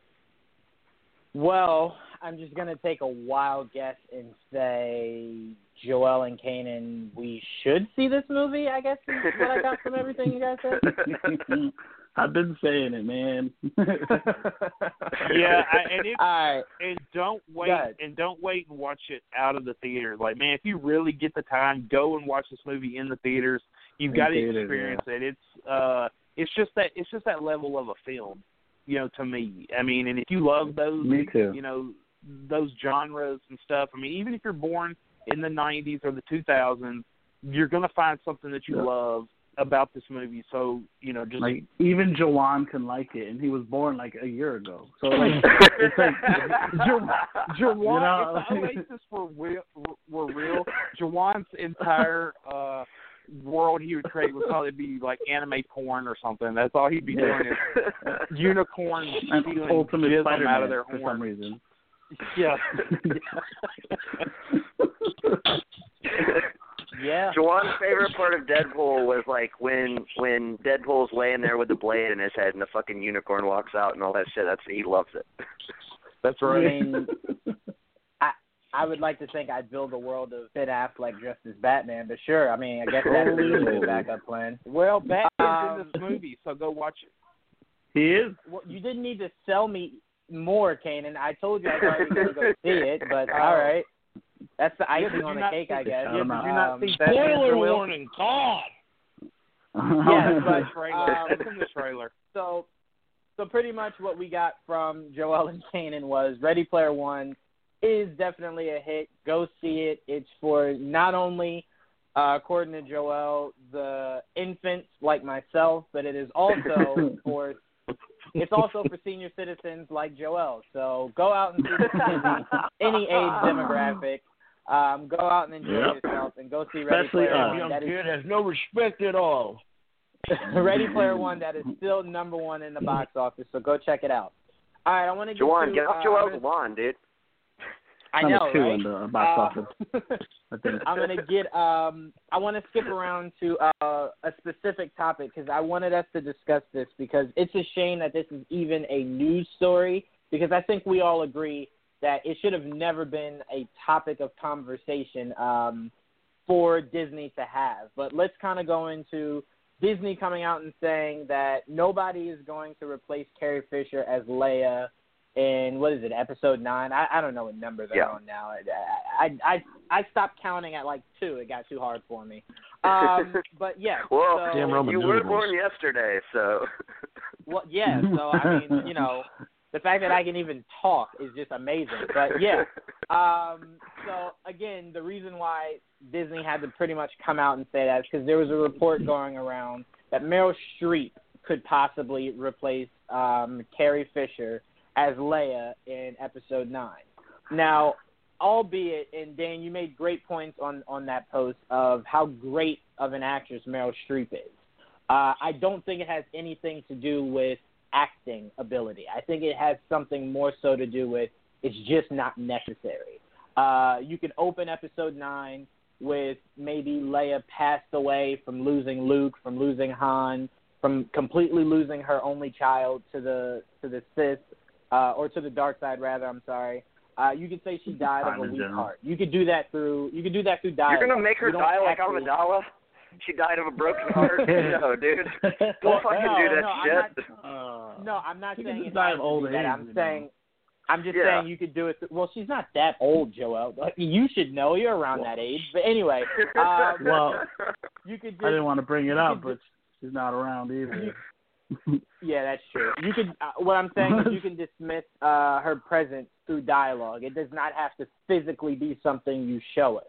Speaker 2: Well, I'm just gonna take a wild guess and say Joel and Cainan. We should see this movie. I guess is what I got from everything you guys said.
Speaker 4: I've been saying it, man.
Speaker 7: Yeah, I, and it,
Speaker 2: All right.
Speaker 7: and don't wait and don't wait and watch it out of the theater. Like man, if you really get the time, go and watch this movie in the theaters. You've got to
Speaker 4: theaters,
Speaker 7: experience it. It's uh, it's just that it's just that level of a film, you know. To me, I mean, and if you love those,
Speaker 4: Me too.
Speaker 7: you know, those genres and stuff. I mean, even if you're born in the '90s or the 2000s, you're gonna find something that you
Speaker 4: Yeah.
Speaker 7: love about this movie. So you know, just
Speaker 4: like even Jawan can like it, and he was born like a year ago. So like, it's like
Speaker 7: Jawan,
Speaker 4: You know,
Speaker 7: if the Oasis were real, were real, Jawan's entire uh world he would create would probably be like anime porn or something. That's all he'd be doing is unicorns
Speaker 4: an
Speaker 7: stealing
Speaker 4: ultimate
Speaker 7: jism
Speaker 4: Spider-Man
Speaker 7: out of their horn.
Speaker 4: for some reason.
Speaker 7: Yeah.
Speaker 2: Yeah.
Speaker 3: Juwan's favorite part of Deadpool was like when when Deadpool's laying there with the blade in his head and the fucking unicorn walks out and all that shit. That's he loves it.
Speaker 7: That's right.
Speaker 2: I mean, I I would like to think I'd build a world of Ben Affleck dressed as Batman, but sure, I mean, I guess that's a good backup plan.
Speaker 7: Well, Batman's
Speaker 2: Um,
Speaker 7: in this movie, so go watch it.
Speaker 4: He is.
Speaker 2: Well, you didn't need to sell me more, Cainan. I told you I was already going to go see it, but all right. That's the icing
Speaker 7: did
Speaker 2: on the cake, I guess.
Speaker 4: Yeah, did
Speaker 7: you not
Speaker 2: Um,
Speaker 7: see Batman
Speaker 5: Spoiler warning, God.
Speaker 2: Yeah, but,
Speaker 7: the
Speaker 2: um,
Speaker 7: in the trailer.
Speaker 2: so so pretty much what we got from Joel and Cainan was Ready Player One is definitely a hit. Go see it. It's for not only uh, according to Joel, the infants like myself, but it is also for it's also for senior citizens like Joel. So go out and see this movie, any age demographic. Um, go out and enjoy
Speaker 4: Yep.
Speaker 2: yourself and go see Ready
Speaker 4: Especially
Speaker 2: Player. One.
Speaker 5: Young
Speaker 2: That is
Speaker 5: kid has no respect at all.
Speaker 2: Ready Player One that is still number one in the box office. So go check it out. All right, I want to get
Speaker 3: Juwan,
Speaker 2: to,
Speaker 3: get off
Speaker 2: uh,
Speaker 3: Joel's lawn, dude.
Speaker 2: I know,
Speaker 4: two
Speaker 2: right?
Speaker 4: in the box office.
Speaker 2: Uh,
Speaker 4: I think.
Speaker 2: I'm gonna get. Um, I want to skip around to uh, a specific topic because I wanted us to discuss this because it's a shame that this is even a news story because I think we all agree that it should have never been a topic of conversation um, for Disney to have. But let's kind of go into Disney coming out and saying that nobody is going to replace Carrie Fisher as Leia in what is it, episode nine? I, I don't know what number they're
Speaker 3: Yeah.
Speaker 2: on now. I, I I I stopped counting at like two. It got too hard for me. Um, but yeah.
Speaker 3: Well,
Speaker 2: so,
Speaker 5: Damn Roman
Speaker 3: you were
Speaker 5: noodles.
Speaker 3: born yesterday, so.
Speaker 2: well, yeah. So I mean, you know, the fact that I can even talk is just amazing. But yeah. Um, so again, the reason why Disney had to pretty much come out and say that is because there was a report going around that Meryl Streep could possibly replace um, Carrie Fisher as Leia in Episode Nine. Now, albeit, and Dan, you made great points on on that post of how great of an actress Meryl Streep is. Uh, I don't think it has anything to do with acting ability. I think it has something more so to do with it's just not necessary. Uh, you can open episode nine with maybe Leia passed away from losing Luke, from losing Han, from completely losing her only child to the to the Sith, uh, or to the dark side rather. I'm sorry. Uh, you could say she died of a
Speaker 4: in
Speaker 2: weak
Speaker 4: general.
Speaker 2: heart. You could do that through. You could do that through dialogue.
Speaker 3: You're gonna make her
Speaker 2: You don't
Speaker 3: die like
Speaker 2: actually-
Speaker 3: Amidala? She died of a broken heart? no, dude. Don't
Speaker 2: Well,
Speaker 3: fucking
Speaker 2: no,
Speaker 3: do that
Speaker 2: no, I'm
Speaker 3: shit.
Speaker 2: not-
Speaker 4: Uh,
Speaker 2: No, I'm not saying
Speaker 4: just
Speaker 2: it
Speaker 4: die of old age,
Speaker 2: I'm saying
Speaker 4: know.
Speaker 2: I'm just
Speaker 3: Yeah.
Speaker 2: saying you could do it. Th- well, she's not that old, Joel. Like, You should know you're around that age. But anyway, um,
Speaker 4: Well,
Speaker 2: you could
Speaker 4: I didn't want to bring it up,
Speaker 2: could
Speaker 4: but she's not around either.
Speaker 2: Yeah, that's true. You could. Uh, what I'm saying is you can dismiss uh, her presence through dialogue. It does not have to physically be something you show us.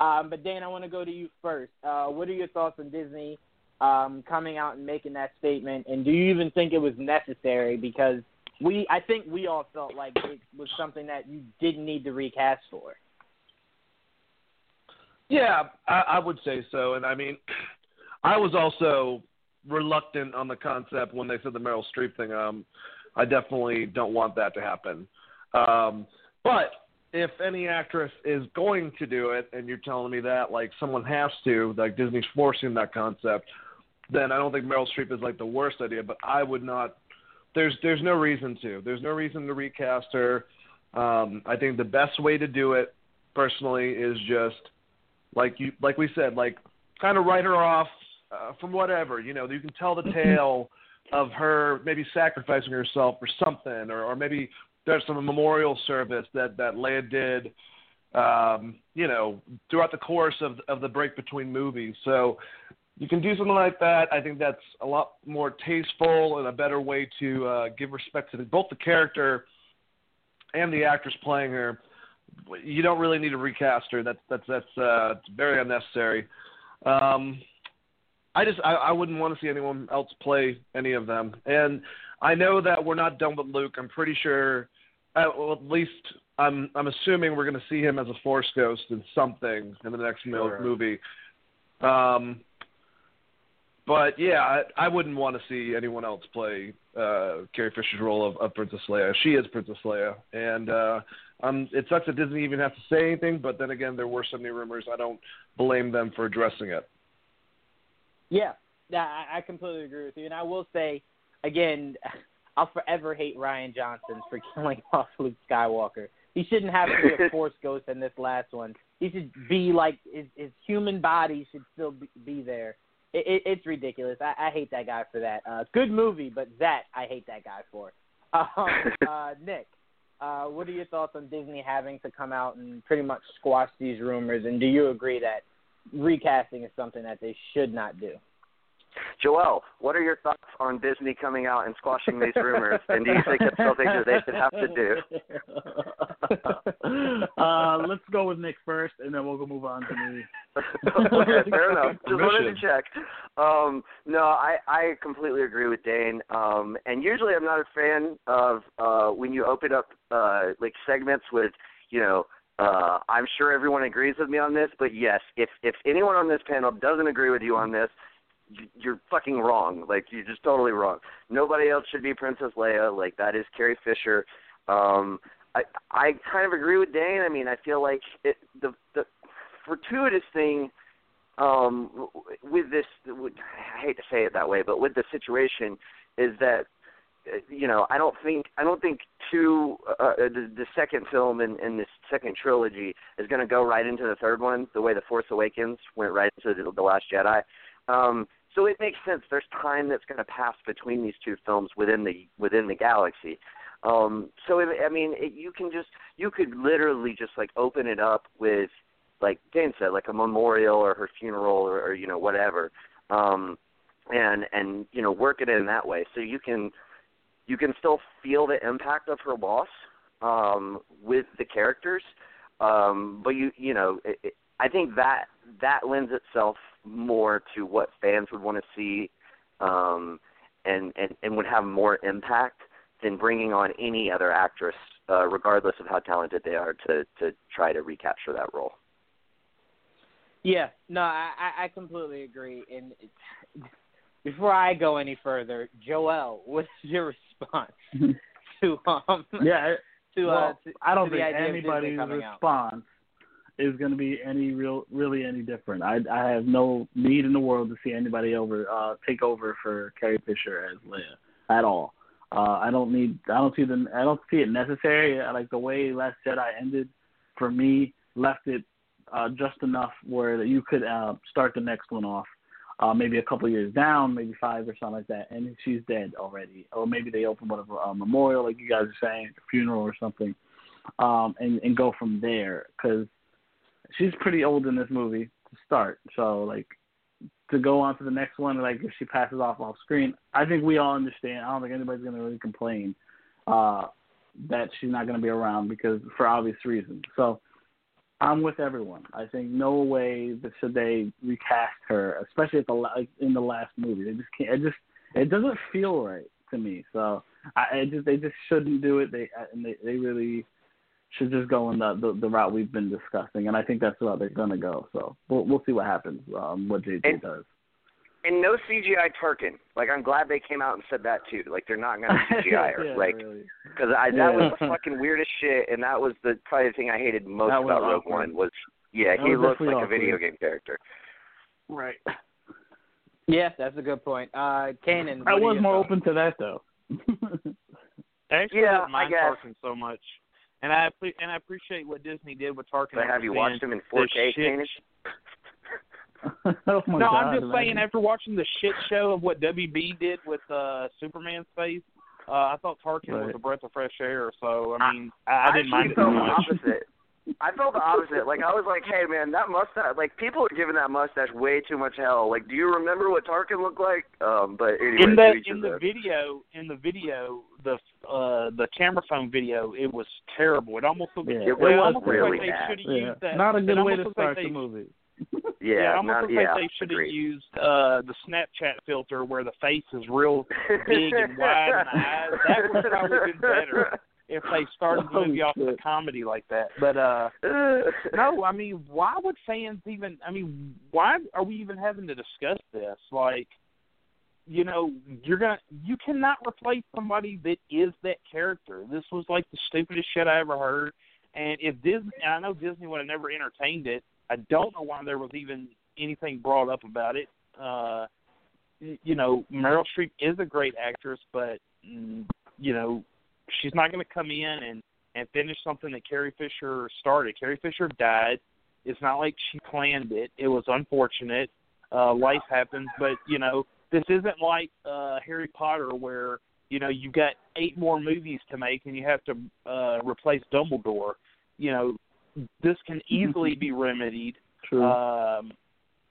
Speaker 2: Um, but Dan, I want to go to you first. Uh, what are your thoughts on Disney um, coming out and making that statement? And do you even think it was necessary? Because we, I think we all felt like it was something that you didn't need to recast for.
Speaker 5: Yeah, I, I would say so. And I mean, I was also reluctant on the concept when they said the Meryl Streep thing. Um, I definitely don't want that to happen. Um, but if any actress is going to do it, and you're telling me that like someone has to, like Disney's forcing that concept, then I don't think Meryl Streep is like the worst idea. But I would not. There's there's no reason to. There's no reason to recast her. Um, I think the best way to do it, personally, is just like you like we said, like kind of write her off uh, from whatever. You know, you can tell the tale of her maybe sacrificing herself for something, or, or maybe there's some memorial service that that Leia did. Um, you know, throughout the course of of the break between movies. So you can do something like that. I think that's a lot more tasteful and a better way to uh, give respect to the, both the character and the actress playing her you don't really need to recast her. That's that's that's uh, very unnecessary. Um, I just I, I wouldn't want to see anyone else play any of them. And I know that we're not done with Luke. I'm pretty sure. Uh, well, at least I'm I'm assuming we're going to see him as a Force ghost in something in the next
Speaker 3: Sure.
Speaker 5: movie. Um, but yeah, I, I wouldn't want to see anyone else play uh, Carrie Fisher's role of, of Princess Leia. She is Princess Leia, and uh, um, it sucks that Disney even has to say anything. But then again, there were so many rumors. I don't blame them for addressing it.
Speaker 2: Yeah, I completely agree with you. And I will say, again, I'll forever hate Rian Johnson for killing off Luke Skywalker he shouldn't have to be a force ghost in this last one. He should be like his, his human body should still be, be there. It, it, it's ridiculous. I, I hate that guy for that. Uh, good movie, but that I hate that guy for. Um, uh, Nick, uh, what are your thoughts on Disney having to come out and pretty much squash these rumors? And do you agree that recasting is something that they should not do?
Speaker 3: Joel, what are your thoughts on Disney coming out and squashing these rumors? and do you think it's something that they should have to
Speaker 4: do? uh, let's go with Nick first, and then we'll go move on to me.
Speaker 3: okay, fair enough. Just wanted to check. Um, no, I I completely agree with Dane. Um, and usually I'm not a fan of uh, when you open up uh, like segments with you know uh, I'm sure everyone agrees with me on this, but yes, if if anyone on this panel doesn't agree with you on this, you're fucking wrong. Like you're just totally wrong. Nobody else should be Princess Leia. Like that is Carrie Fisher. Um, I I kind of agree with Dane. I mean, I feel like it, the the fortuitous thing um, with this. I hate to say it that way, but with the situation is that you know I don't think I don't think two uh, the, the second film in, in this second trilogy is going to go right into the third one the way the Force Awakens went right into the, the Last Jedi. Um, so it makes sense. There's time that's going to pass between these two films within the within the galaxy. Um, so I mean, it, you can just you could literally just like open it up with, like Dan said, like a memorial or her funeral or, or you know whatever, um, and and you know work it in that way. So you can you can still feel the impact of her loss um, with the characters, um, but you you know it, it, I think that that lends itself more to what fans would want to see, um, and, and and would have more impact than bringing on any other actress, uh, regardless of how talented they are, to to try to recapture that role.
Speaker 2: Yeah, no, I I completely agree. And before I go any further, Joel, what's your response to um?
Speaker 4: Yeah,
Speaker 2: to
Speaker 4: well,
Speaker 2: uh, to,
Speaker 4: I don't
Speaker 2: to
Speaker 4: think anybody's response
Speaker 2: out.
Speaker 4: is going to be any real, really any different. I I have no need in the world to see anybody over uh take over for Carrie Fisher as Leia at all. Uh I don't need. I don't see the. I don't see it necessary. I like the way Last Jedi ended. For me, left it uh just enough where you could uh start the next one off. Uh, maybe a couple years down, maybe five or something like that, and she's dead already. Or maybe they open of a memorial, like you guys are saying, a funeral or something, um, and and go from there. Because she's pretty old in this movie to start. So like to go on to the next one, like if she passes off off screen, I think we all understand. I don't think anybody's gonna really complain uh, that she's not gonna be around because for obvious reasons. So I'm with everyone. I think no way that should they recast her, especially at the like in the last movie. They just can't. It just it doesn't feel right to me. So I it just they just shouldn't do it. They and they they really should just go in the, the the route we've been discussing, and I think that's the route they're gonna go. So we'll we'll see what happens. Um, what JJ
Speaker 3: And-
Speaker 4: does.
Speaker 3: And no CGI Tarkin. Like I'm glad they came out and said that too. Like they're not going to CGI her.
Speaker 4: yeah,
Speaker 3: like
Speaker 4: really.
Speaker 3: because I that
Speaker 4: Yeah.
Speaker 3: was the fucking weirdest shit, and that was the probably the thing I hated most
Speaker 4: That
Speaker 3: about Rogue. One was yeah
Speaker 4: That
Speaker 3: he
Speaker 4: was
Speaker 3: looks
Speaker 4: definitely
Speaker 3: like a video game character.
Speaker 4: Right.
Speaker 2: Yeah, that's a good point. Uh, Cainan,
Speaker 4: I was more
Speaker 2: thoughts?
Speaker 4: open to that though.
Speaker 7: I actually
Speaker 3: Yeah,
Speaker 7: didn't mind
Speaker 3: I guess.
Speaker 7: Tarkin so much, and I appre- and I appreciate what Disney did with Tarkin.
Speaker 3: So have you watched him in 4K,
Speaker 7: shit-
Speaker 3: Cainan?
Speaker 4: oh my
Speaker 7: no,
Speaker 4: God,
Speaker 7: I'm just
Speaker 4: imagine.
Speaker 7: saying. After watching the shit show of what WB did with uh Superman's face, uh, I thought Tarkin was a breath of fresh air. So I mean, I, I didn't mind
Speaker 3: actually
Speaker 7: it so
Speaker 3: felt the
Speaker 7: much.
Speaker 3: opposite. I felt the opposite. Like I was like, hey man, that mustache. Like people are giving that mustache way too much hell. Like, do you remember what Tarkin looked like? Um, but anyway,
Speaker 7: in the in the
Speaker 3: own.
Speaker 7: video in the video the uh the camera phone video it was terrible it almost looked
Speaker 4: Yeah,
Speaker 3: it
Speaker 7: it,
Speaker 3: was
Speaker 7: almost
Speaker 3: really
Speaker 7: like they should have
Speaker 4: Yeah.
Speaker 7: used that
Speaker 4: Not a
Speaker 7: it
Speaker 4: good way to
Speaker 7: looked like
Speaker 4: start
Speaker 7: they-
Speaker 4: the movie.
Speaker 3: Yeah,
Speaker 7: yeah, it almost
Speaker 3: not, yeah,
Speaker 7: they should have used uh the Snapchat filter where the face is real big and wide and the eyes. That would probably been better if they started the movie off with a comedy like that. But uh no, I mean, why would fans even? I mean, why are we even having to discuss this? Like, you know, you're gonna, you cannot replace somebody that is that character. This was like the stupidest shit I ever heard. And if Disney, and I know Disney would have never entertained it. I don't know why there was even anything brought up about it. Uh, you know, Meryl Streep is a great actress, but mm, you know, she's not going to come in and and finish something that Carrie Fisher started. Carrie Fisher died. It's not like she planned it. It was unfortunate. Uh, life happens, but you know this isn't like uh, Harry Potter where you know you've got eight more movies to make and you have to uh, replace Dumbledore. You know this can easily be remedied.
Speaker 4: True.
Speaker 7: Um,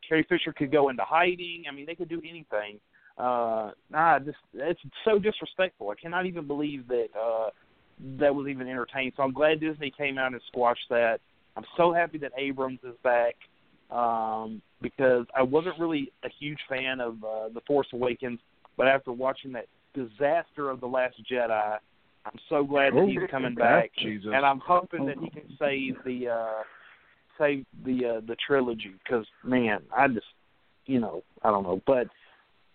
Speaker 7: Carrie Fisher could go into hiding. I mean, they could do anything. Uh, nah, just it's so disrespectful. I cannot even believe that uh, that was even entertained. So I'm glad Disney came out and squashed that. I'm so happy that Abrams is back um, because I wasn't really a huge fan of uh, the Force Awakens, but after watching that disaster of the Last Jedi, I'm so glad that he's coming back,
Speaker 5: Jesus.
Speaker 7: and I'm hoping that he can save the uh, save the uh, the trilogy. Because man, I just you know I don't know, but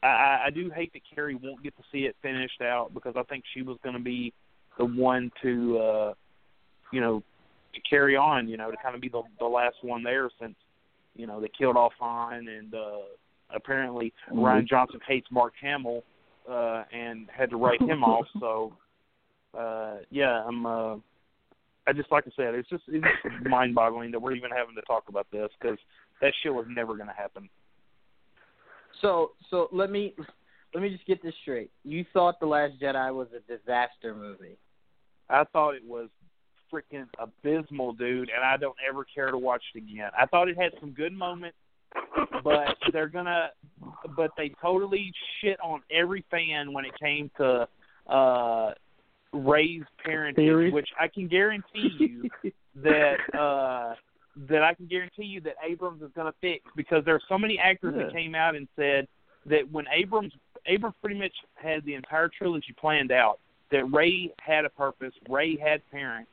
Speaker 7: I, I do hate that Carrie won't get to see it finished out because I think she was going to be the one to uh, you know to carry on, you know, to kind of be the the last one there since you know they killed off Han and uh, apparently Rian Johnson hates Mark Hamill uh, and had to write him off. So uh, yeah, I'm. Uh, I just like I said, it's just it's just mind-boggling that we're even having to talk about this because that shit was never going to happen.
Speaker 2: So so let me let me just get this straight. You thought the Last Jedi was a disaster movie.
Speaker 7: I thought it was freaking abysmal, dude, and I don't ever care to watch it again. I thought it had some good moments, but they're gonna, but they totally shit on every fan when it came to uh Rey's parentage, which I can guarantee you that uh that I can guarantee you that Abrams is going to fix because there are so many actors
Speaker 4: Yeah.
Speaker 7: that came out and said that when Abrams Abrams pretty much had the entire trilogy planned out that Rey had a purpose, Ray had parents,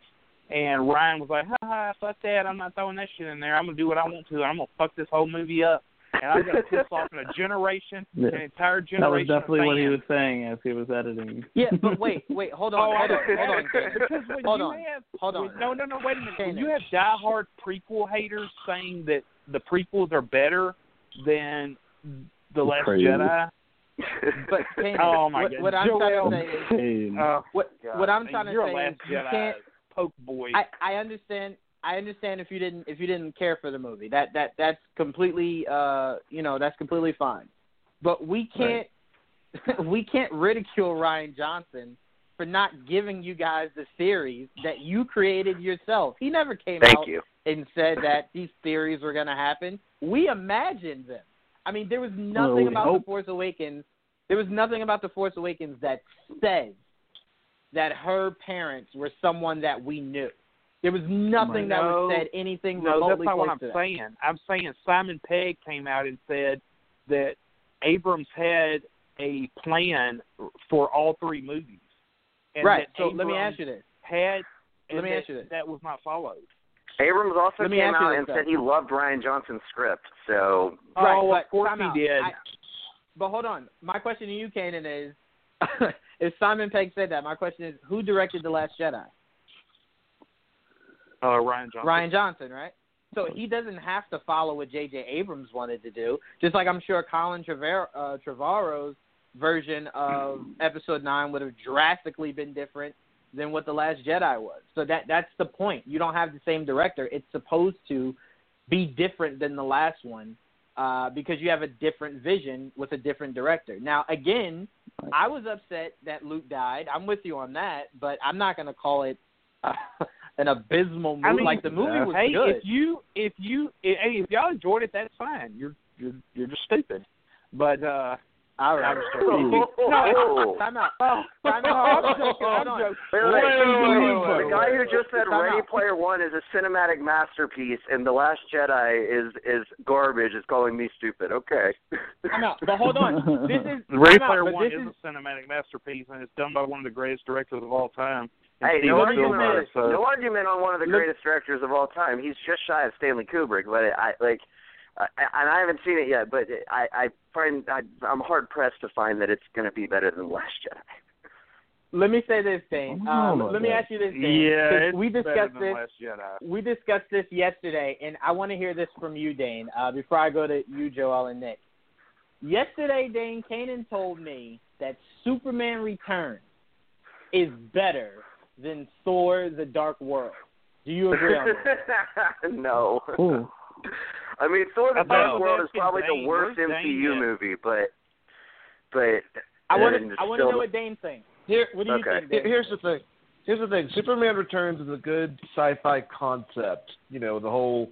Speaker 7: and Rian was like, "Ha ha, fuck that! I'm not throwing that shit in there. I'm gonna do what I want to. I'm gonna fuck this whole movie up, and I'm gonna piss off a generation,
Speaker 4: Yeah.
Speaker 7: an entire generation.
Speaker 4: That was definitely what he was saying as he was editing.
Speaker 2: Yeah, but wait, wait, hold on,
Speaker 7: Oh,
Speaker 2: hold on, hold on,
Speaker 7: Because when
Speaker 2: Hold
Speaker 7: you
Speaker 2: on,
Speaker 7: have
Speaker 2: hold
Speaker 7: when-
Speaker 2: on.
Speaker 7: no, no, no. Wait a minute. When you have diehard prequel haters saying that the prequels are better than the Last
Speaker 4: Crazy.
Speaker 7: Jedi,
Speaker 2: But Cainan,
Speaker 7: Oh, my
Speaker 2: what,
Speaker 7: God.
Speaker 2: what I'm trying to say is
Speaker 7: uh,
Speaker 2: what what I'm trying to say is you can't.
Speaker 7: poke boy.
Speaker 2: I I understand. I understand if you didn't if you didn't care for the movie. That that that's completely uh you know that's completely fine. But we can't we can't ridicule Rian Johnson for not giving you guys the theories that you created yourself. He never came
Speaker 3: Thank
Speaker 2: out
Speaker 3: you.
Speaker 2: and said that these theories were going to happen. We imagined them. I mean, there was nothing
Speaker 4: we
Speaker 2: about
Speaker 4: hope.
Speaker 2: the Force Awakens. There was nothing about the Force Awakens that says that her parents were someone that we knew. There was nothing that
Speaker 7: No.
Speaker 2: was said anything
Speaker 7: no, that's not what I'm
Speaker 2: to that.
Speaker 7: saying. I'm saying Simon Pegg came out and said that Abrams had a plan for all three movies. And
Speaker 2: right.
Speaker 7: that
Speaker 2: So let me
Speaker 7: Abrams
Speaker 2: ask you this.
Speaker 7: Had
Speaker 2: Let me
Speaker 7: that,
Speaker 2: ask you this.
Speaker 7: That was not followed.
Speaker 3: Abrams also
Speaker 2: Let
Speaker 3: came out and
Speaker 2: though.
Speaker 3: said he loved Rian Johnson's script. So oh,
Speaker 2: right,
Speaker 7: oh,
Speaker 2: but
Speaker 7: of course he
Speaker 2: out.
Speaker 7: did.
Speaker 2: I, but hold on. My question to you, Cainan, is if Simon Pegg said that, my question is who directed The Last Jedi?
Speaker 7: Uh, Rian Johnson.
Speaker 2: Rian Johnson, right? So he doesn't have to follow what J.J. Abrams wanted to do. Just like I'm sure Colin Trevorrow, uh, Trevorrow's version of Episode Nine would have drastically been different than what the Last Jedi was. So that that's the point. You don't have the same director. It's supposed to be different than the last one uh, because you have a different vision with a different director. Now, again, I was upset that Luke died. I'm with you on that, but I'm not going to call it uh, an abysmal movie.
Speaker 7: I mean,
Speaker 2: like the movie
Speaker 4: yeah.
Speaker 2: was
Speaker 7: hey,
Speaker 2: good.
Speaker 7: if you if you if, hey, if y'all enjoyed it, that's fine. You're you're you're just stupid. But uh
Speaker 2: All right.
Speaker 7: I'm just joking.
Speaker 3: Oh.
Speaker 2: Time out.
Speaker 7: oh,
Speaker 2: Time out.
Speaker 7: I'm joking. I'm joking.
Speaker 3: Wait, wait, wait,
Speaker 7: Wait,
Speaker 3: The guy who just said
Speaker 2: Time
Speaker 3: Ready
Speaker 2: out.
Speaker 3: Player One is a cinematic masterpiece and The Last Jedi is is garbage is calling me stupid. Okay.
Speaker 2: Time out. But hold on. This is
Speaker 7: Ready
Speaker 2: time out,
Speaker 7: Player One is
Speaker 2: is
Speaker 7: a cinematic masterpiece, and it's done by one of the greatest directors of all time. And
Speaker 3: Hey, no argument, on,
Speaker 7: So
Speaker 3: no argument on one of the
Speaker 2: Look-
Speaker 3: greatest directors of all time. He's just shy of Stanley Kubrick, but I like, I, and I haven't seen it yet. But I, I find I, I'm hard pressed to find that it's going to be better than Last Jedi.
Speaker 2: let me say this, Dane.
Speaker 4: I don't know
Speaker 2: Um, let me ask you this, Dane.
Speaker 7: yeah,
Speaker 2: 'cause
Speaker 7: it's
Speaker 2: we
Speaker 7: better
Speaker 2: discussed
Speaker 7: than
Speaker 2: this.
Speaker 7: Last Jedi.
Speaker 2: We discussed this yesterday, and I want to hear this from you, Dane. Uh, before I go to you, Joel and Nick. Yesterday, Dane Cainan told me that Superman Returns is better than Thor: The Dark World. Do you agree on that?
Speaker 3: no.
Speaker 4: Ooh.
Speaker 3: I mean, Thor: The Dark
Speaker 7: it
Speaker 3: World is
Speaker 7: asking
Speaker 3: probably the worst
Speaker 7: Where's
Speaker 3: MCU
Speaker 7: Dane
Speaker 3: movie, but but
Speaker 2: I want to. I want to know what Dane thinks.
Speaker 5: Here,
Speaker 2: What do you
Speaker 3: Okay.
Speaker 2: think? Dane?
Speaker 5: Here's the thing. Here's the thing. Superman Returns is a good sci-fi concept. You know, the whole.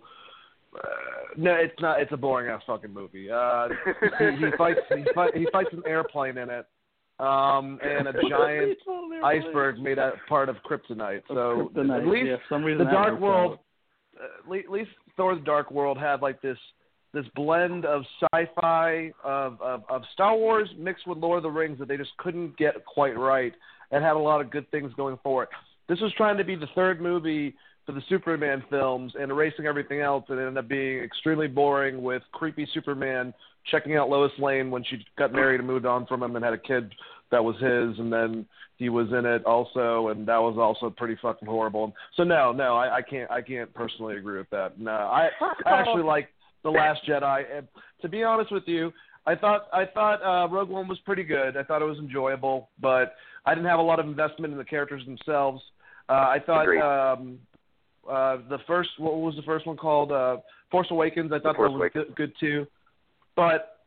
Speaker 5: Uh, no, it's not. It's a boring ass fucking movie. Uh, he, he fights. He, fight, he fights an airplane in it, um, and a giant iceberg made out part of kryptonite. So
Speaker 4: Kryptonite,
Speaker 5: at least
Speaker 4: yeah, some reason
Speaker 5: the Dark World, uh, at le- at least Thor's Dark World had like this this blend of sci-fi of, of of Star Wars mixed with Lord of the Rings that they just couldn't get quite right, and had a lot of good things going for it. This was trying to be the third movie for the Superman films and erasing everything else, and it ended up being extremely boring with creepy Superman checking out Lois Lane when she got married and moved on from him and had a kid that was his, and then he was in it also, and that was also pretty fucking horrible. So no, no, I, I can't, I can't personally agree with that. No, I, I actually like the Last Jedi. And to be honest with you, I thought, I thought uh, Rogue One was pretty good. I thought it was enjoyable, but I didn't have a lot of investment in the characters themselves. Uh, I thought
Speaker 3: Agreed.
Speaker 5: um, uh, the first, what was the first one called? Uh, Force Awakens. I thought that was
Speaker 3: Awakens.
Speaker 5: good, good too, but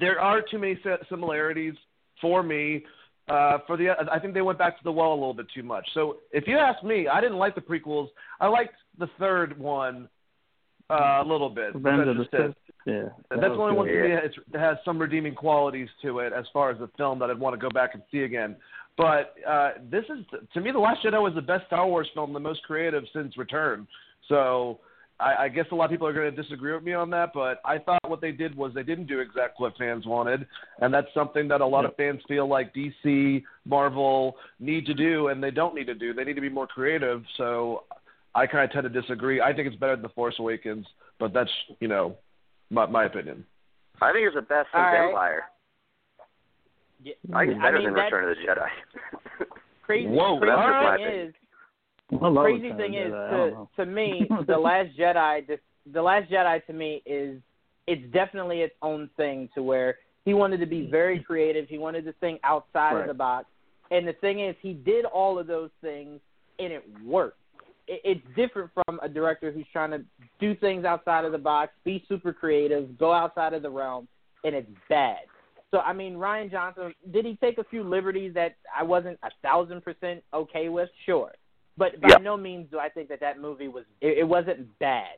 Speaker 5: there are too many similarities for me. Uh, for the, I think they went back to the well a little bit too much. So if you ask me, I didn't like the prequels. I liked the third one uh, a little bit.
Speaker 4: Revenge
Speaker 5: That's
Speaker 4: of the. Sith. Yeah.
Speaker 5: That's the only one to me that has some redeeming qualities to it as far as the film that I'd want to go back and see again. But uh, this is, to me, The Last Jedi was the best Star Wars film, the most creative since Return. So I, I guess a lot of people are going to disagree with me on that, but I thought what they did was they didn't do exactly what fans wanted, and that's something that a lot of fans feel like DC, Marvel need to do, and they don't need to do. They need to be more creative. So I kind of tend to disagree. I think it's better than The Force Awakens, but that's you know my my opinion.
Speaker 3: I think it's the best since
Speaker 2: right.
Speaker 3: Empire.
Speaker 2: Yeah,
Speaker 3: I think it's
Speaker 2: I
Speaker 3: better
Speaker 2: mean,
Speaker 3: than Return of the Jedi.
Speaker 2: crazy.
Speaker 5: Whoa,
Speaker 2: crazy
Speaker 3: that's just my
Speaker 2: thing is,
Speaker 4: I
Speaker 2: crazy thing is. To to me the last jedi the, the last jedi to me is it's definitely its own thing to where he wanted to be very creative he wanted to think outside
Speaker 4: Right.
Speaker 2: of the box and the thing is he did all of those things and it worked it, it's different from a director who's trying to do things outside of the box be super creative go outside of the realm and it's bad so I mean, Rian Johnson, did he take a few liberties that I wasn't a thousand percent okay with? Sure, but by
Speaker 3: Yeah.
Speaker 2: no means do I think that that movie was. It, it wasn't bad.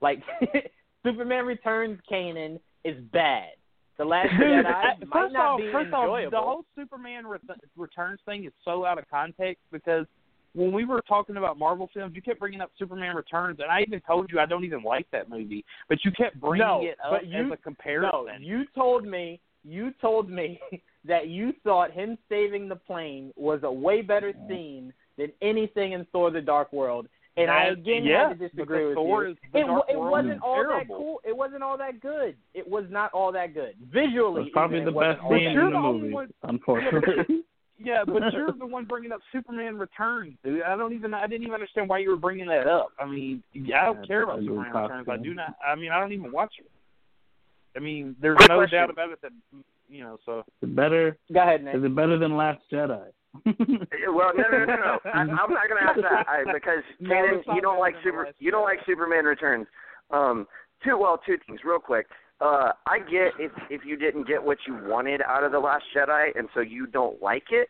Speaker 2: Like Superman Returns, Cainan is bad. The Last
Speaker 7: Dude,
Speaker 2: Jedi
Speaker 7: uh,
Speaker 2: might
Speaker 7: first
Speaker 2: not
Speaker 7: off,
Speaker 2: be
Speaker 7: first off,
Speaker 2: enjoyable.
Speaker 7: the whole Superman Ret- Returns thing is so out of context because when we were talking about Marvel films, you kept bringing up Superman Returns, and I even told you I don't even like that movie, but you kept bringing
Speaker 2: No,
Speaker 7: it up
Speaker 2: but you-
Speaker 7: as a comparison.
Speaker 2: No, you told me you told me that you thought him saving the plane was a way better scene than anything in Thor: The Dark World. And I again
Speaker 7: yeah,
Speaker 2: had to disagree with
Speaker 7: Thor
Speaker 2: you.
Speaker 7: is the
Speaker 2: it,
Speaker 7: Dark
Speaker 2: it
Speaker 7: World
Speaker 2: wasn't
Speaker 7: is
Speaker 2: all
Speaker 7: terrible.
Speaker 2: that cool. It wasn't all that good. It was not all that good visually.
Speaker 4: It's probably
Speaker 2: even,
Speaker 4: the best
Speaker 2: all
Speaker 4: scene in
Speaker 7: the
Speaker 4: the
Speaker 7: only
Speaker 4: movie,
Speaker 7: one-
Speaker 4: unfortunately.
Speaker 7: Yeah, but you're the one bringing up Superman Returns, dude. I don't even I didn't even understand why you were bringing that up. I mean, I don't
Speaker 4: Yeah,
Speaker 7: care about Superman Returns. I do not. I mean, I don't even watch it. I mean, there's
Speaker 3: Quick
Speaker 7: no
Speaker 3: question.
Speaker 7: doubt about it that you know. So
Speaker 4: Is it better?
Speaker 2: Go ahead, Nick.
Speaker 4: Is it better than Last Jedi?
Speaker 3: Well, no, no, no, no. I, I'm not going to ask that I, because
Speaker 7: No,
Speaker 3: Shannon, you don't like super, you don't like Superman Returns. Um, two, well, two things, real quick. Uh, I get if if you didn't get what you wanted out of the Last Jedi, and so you don't like it.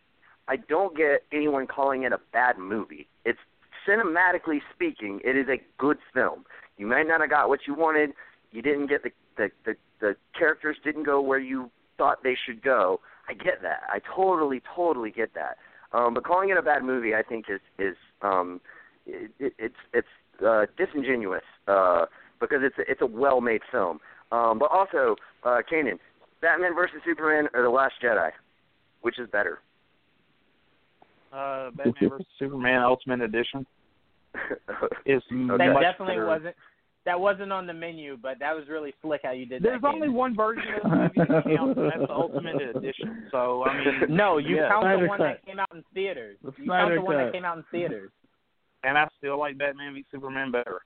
Speaker 3: I don't get anyone calling it a bad movie. It's cinematically speaking, it is a good film. You might not have got what you wanted. You didn't get the the the, the characters didn't go where you thought they should go. I get that. I totally, totally get that. Um, but calling it a bad movie, I think, is is um, it, it, it's it's uh, disingenuous uh, because it's a, it's a well-made film. Um, but also, uh, Cainan, Batman versus Superman or The Last Jedi, which is better?
Speaker 7: uh Batman versus Superman Ultimate Edition is
Speaker 3: Okay.
Speaker 2: that
Speaker 7: much
Speaker 2: definitely
Speaker 7: better.
Speaker 2: wasn't. That wasn't on the menu, but that was really slick how you did
Speaker 7: There's
Speaker 2: that.
Speaker 7: There's only
Speaker 2: Cainan.
Speaker 7: one version of the movie that counts, and that's the Ultimate Edition. So I mean,
Speaker 2: No, you
Speaker 7: yeah.
Speaker 2: count the one
Speaker 4: cut.
Speaker 2: that came out in theaters.
Speaker 4: The
Speaker 2: you count
Speaker 4: Snyder
Speaker 2: the one that came out in theaters.
Speaker 7: and I still like Batman v Superman better.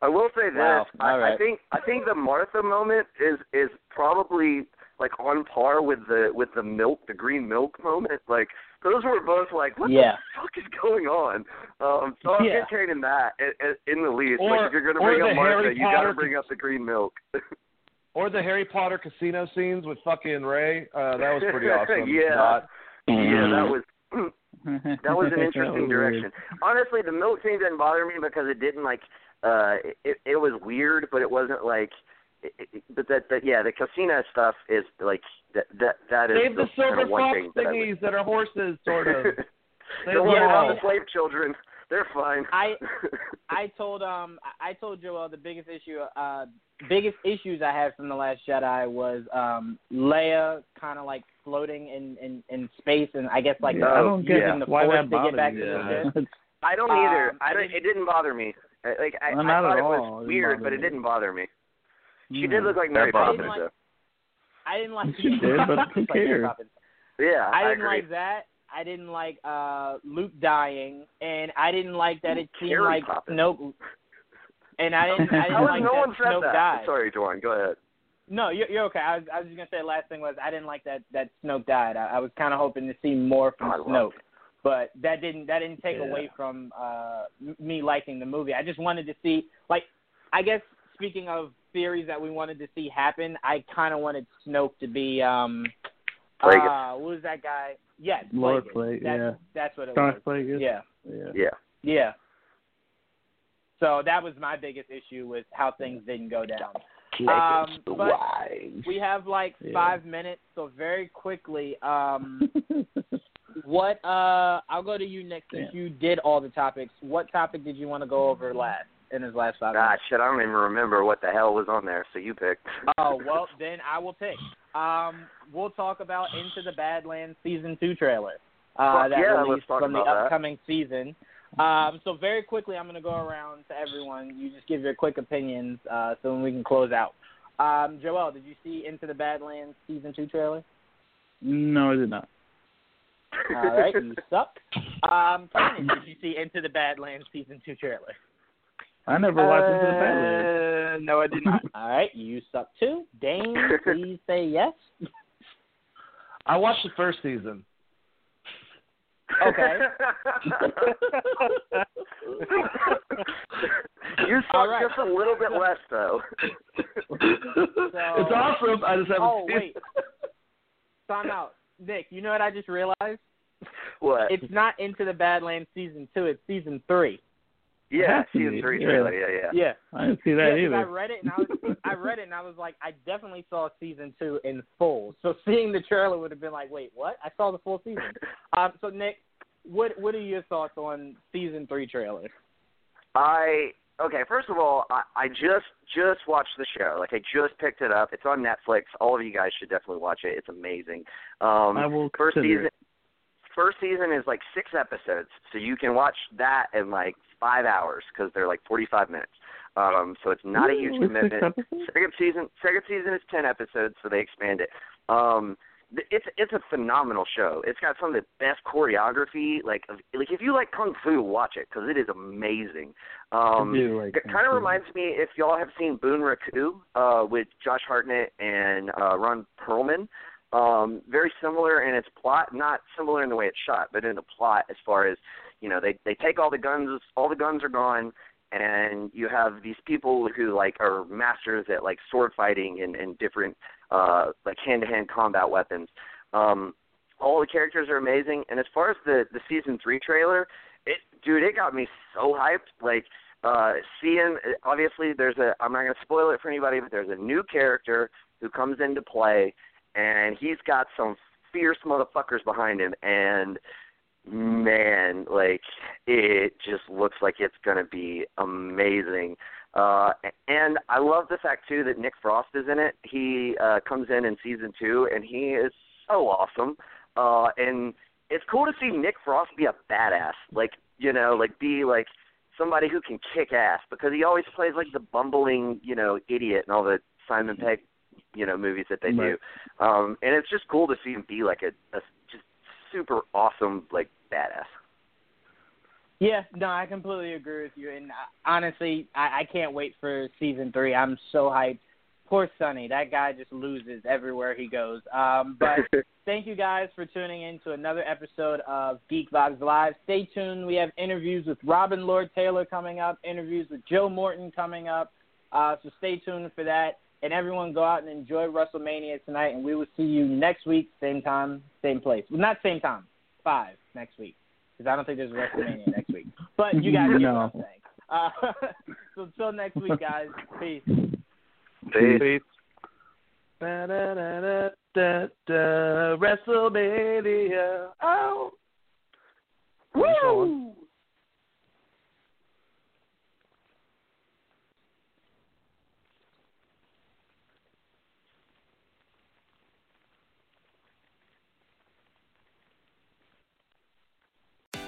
Speaker 3: I will say this.
Speaker 2: Wow.
Speaker 3: I,
Speaker 2: All right.
Speaker 3: I think I think the Martha moment is is probably like on par with the with the milk, the green milk moment. Like those were both like, what
Speaker 2: Yeah.
Speaker 3: the fuck is going on? Um, so I'm
Speaker 2: Yeah.
Speaker 3: entertaining that in, in the least.
Speaker 5: Or-
Speaker 3: like if you're going to bring up Martha,
Speaker 5: Harry
Speaker 3: you got to bring up the green milk.
Speaker 5: Or the Harry Potter casino scenes with fucking Ray. Uh, that was pretty awesome.
Speaker 3: Yeah.
Speaker 5: Not-
Speaker 3: yeah, that was. that was an interesting
Speaker 4: was
Speaker 3: direction. Honestly, the milk thing didn't bother me because it didn't like uh it it was weird, but it wasn't like it, it, but that that yeah, the casino stuff is like that that that is
Speaker 5: Save the
Speaker 3: kind
Speaker 5: silver
Speaker 3: of one
Speaker 5: fox
Speaker 3: thing that I
Speaker 5: thingies that are horses, sort of.
Speaker 3: would-
Speaker 5: Save
Speaker 3: Don't
Speaker 5: them all.
Speaker 3: about the slave children. They're fine.
Speaker 2: I I told um I I told Joel the biggest issue uh biggest issues I had from the Last Jedi was um Leia kind of like floating in in in space and I guess like
Speaker 4: yeah, I don't get
Speaker 2: using the
Speaker 4: why
Speaker 2: force
Speaker 4: that
Speaker 2: to
Speaker 4: bothered
Speaker 2: get back
Speaker 4: me.
Speaker 2: to the
Speaker 3: I don't either.
Speaker 2: Um,
Speaker 3: I
Speaker 2: I
Speaker 3: don't,
Speaker 2: didn't-
Speaker 3: it didn't bother me. Like I,
Speaker 4: Well,
Speaker 3: I thought it was
Speaker 4: didn't
Speaker 3: weird,
Speaker 4: bother
Speaker 3: but it
Speaker 4: me.
Speaker 3: didn't bother me. She
Speaker 4: Mm.
Speaker 3: did look like Mary Poppins,
Speaker 2: me. I didn't like
Speaker 4: She did, but who cares?
Speaker 2: Poppins.
Speaker 3: Yeah,
Speaker 2: I didn't
Speaker 3: agree.
Speaker 2: like that. I didn't like uh Luke dying, and I didn't like that it seemed
Speaker 3: Carrie
Speaker 2: like
Speaker 3: Poppins.
Speaker 2: Snoke. And I didn't. I
Speaker 3: How
Speaker 2: didn't
Speaker 3: has
Speaker 2: like
Speaker 3: no
Speaker 2: that
Speaker 3: one said
Speaker 2: Snoke
Speaker 3: that?
Speaker 2: died.
Speaker 3: Sorry, Dwan. Go ahead.
Speaker 2: No, you're, you're okay. I was, I was just gonna say the last thing was I didn't like that that Snoke died. I, I was kind of hoping to see more from
Speaker 3: Oh, I
Speaker 2: Snoke, but that didn't that didn't take
Speaker 5: Yeah.
Speaker 2: away from uh m- me liking the movie. I just wanted to see like I guess speaking of theories that we wanted to see happen, I kind of wanted Snoke to be um
Speaker 3: Plagueis.
Speaker 2: uh what was that guy? Yes,
Speaker 4: Lord
Speaker 2: Plagueis.
Speaker 4: Plague,
Speaker 2: That's,
Speaker 4: yeah.
Speaker 2: that's what it
Speaker 4: Darth
Speaker 2: was.
Speaker 4: Plagueis.
Speaker 2: Yeah,
Speaker 4: Yeah.
Speaker 3: Yeah.
Speaker 2: yeah. So that was my biggest issue with how things didn't go down. Um, but we have like
Speaker 4: Yeah.
Speaker 2: five minutes, so very quickly, um, what? Uh, I'll go to you next. Since
Speaker 4: Yeah.
Speaker 2: you did all the topics, what topic did you want to go over last in his last five
Speaker 3: Ah, shit, I don't even remember what the hell was on there, so you pick.
Speaker 2: Oh well, then I will pick. Um, we'll talk about Into the Badlands season two trailer uh,
Speaker 3: Well,
Speaker 2: that
Speaker 3: yeah, let's
Speaker 2: released
Speaker 3: talk
Speaker 2: from the
Speaker 3: about that.
Speaker 2: upcoming season. Um, so very quickly, I'm going to go around to everyone. You just give your quick opinions, uh, so we can close out. Um, Joel, did you see Into the Badlands season two trailer?
Speaker 4: No, I did not.
Speaker 2: All right, you suck. Um, Cainan, did you see Into the Badlands season two trailer?
Speaker 4: I never watched Into the Badlands.
Speaker 7: Uh, no, I did not.
Speaker 2: All right, you suck too. Dane, please say yes.
Speaker 5: I watched the first season.
Speaker 2: Okay.
Speaker 3: you
Speaker 2: All
Speaker 3: suck
Speaker 2: right.
Speaker 3: just a little bit less, though.
Speaker 5: it's awesome. I just haven't
Speaker 2: Oh
Speaker 5: seen
Speaker 2: wait, time out, Nick. You know what I just realized?
Speaker 3: what?
Speaker 2: It's not Into the Badlands season two. It's season three.
Speaker 3: Yeah, season
Speaker 4: be,
Speaker 3: three
Speaker 4: yeah.
Speaker 3: trailer. Yeah, yeah.
Speaker 2: Yeah.
Speaker 4: I didn't see that
Speaker 2: yeah, 'cause I
Speaker 4: either.
Speaker 2: read it and I was I read it and I was like, I definitely saw season two in full. So seeing the trailer would have been like, wait, what? I saw the full season. Um, so Nick, what what are your thoughts on season three trailer?
Speaker 3: I okay. First of all, I, I just just watched the show. Like I just picked it up. It's on Netflix. All of you guys should definitely watch it. It's amazing. Um,
Speaker 4: I will
Speaker 3: first season.
Speaker 4: it.
Speaker 3: First season is like six episodes, so you can watch that in like five hours because they're like forty-five minutes. Um, so it's not a huge
Speaker 4: Ooh, with six
Speaker 3: commitment. Second season, second season is ten episodes, so they expand it. Um, it's it's a phenomenal show. It's got some of the best choreography. Like of- like if you like kung fu, watch it because it is amazing. Um,
Speaker 4: like
Speaker 3: it kind of reminds me if y'all have seen Bunraku uh, with Josh Hartnett and uh, Ron Perlman. Um, very similar in its plot, not similar in the way it's shot, but in the plot as far as you know, they they take all the guns, all the guns are gone, and you have these people who like are masters at like sword fighting and, and different uh, like hand to hand combat weapons. Um, all the characters are amazing, and as far as the the season three trailer, it dude, it got me so hyped. Like uh seeing obviously there's a I'm not gonna spoil it for anybody, but there's a new character who comes into play and he's got some fierce motherfuckers behind him and man, like it just looks like it's gonna be amazing. Uh and I love the fact too that Nick Frost is in it. He uh comes in in season two and he is so awesome. Uh and it's cool to see Nick Frost be a badass. Like, you know, like be like somebody who can kick ass because he always plays like the bumbling, you know, idiot and all the Simon Pegg, you know, movies that they
Speaker 4: Right.
Speaker 3: do. Um and it's just cool to see him be like a, a just super awesome like badass.
Speaker 2: Yeah, no, I completely agree with you. And uh, honestly, I, I can't wait for season three. I'm so hyped. poor Sonny. That guy just loses everywhere he goes. Um, but thank you guys for tuning in to another episode of Geek Vibes Live. Stay tuned. We have interviews with Robin Lord Taylor coming up, interviews with Joe Morton coming up. Uh, so stay tuned for that. And everyone go out and enjoy WrestleMania tonight. And we will see you next week, same time, same place. Well, not same time, five next week. Because I don't think there's WrestleMania next week. But you guys get
Speaker 4: No.
Speaker 2: what I'm saying. Uh, so until next week, guys. Peace.
Speaker 3: Peace.
Speaker 5: Da, da, da, da, da, da, WrestleMania. Oh. Woo!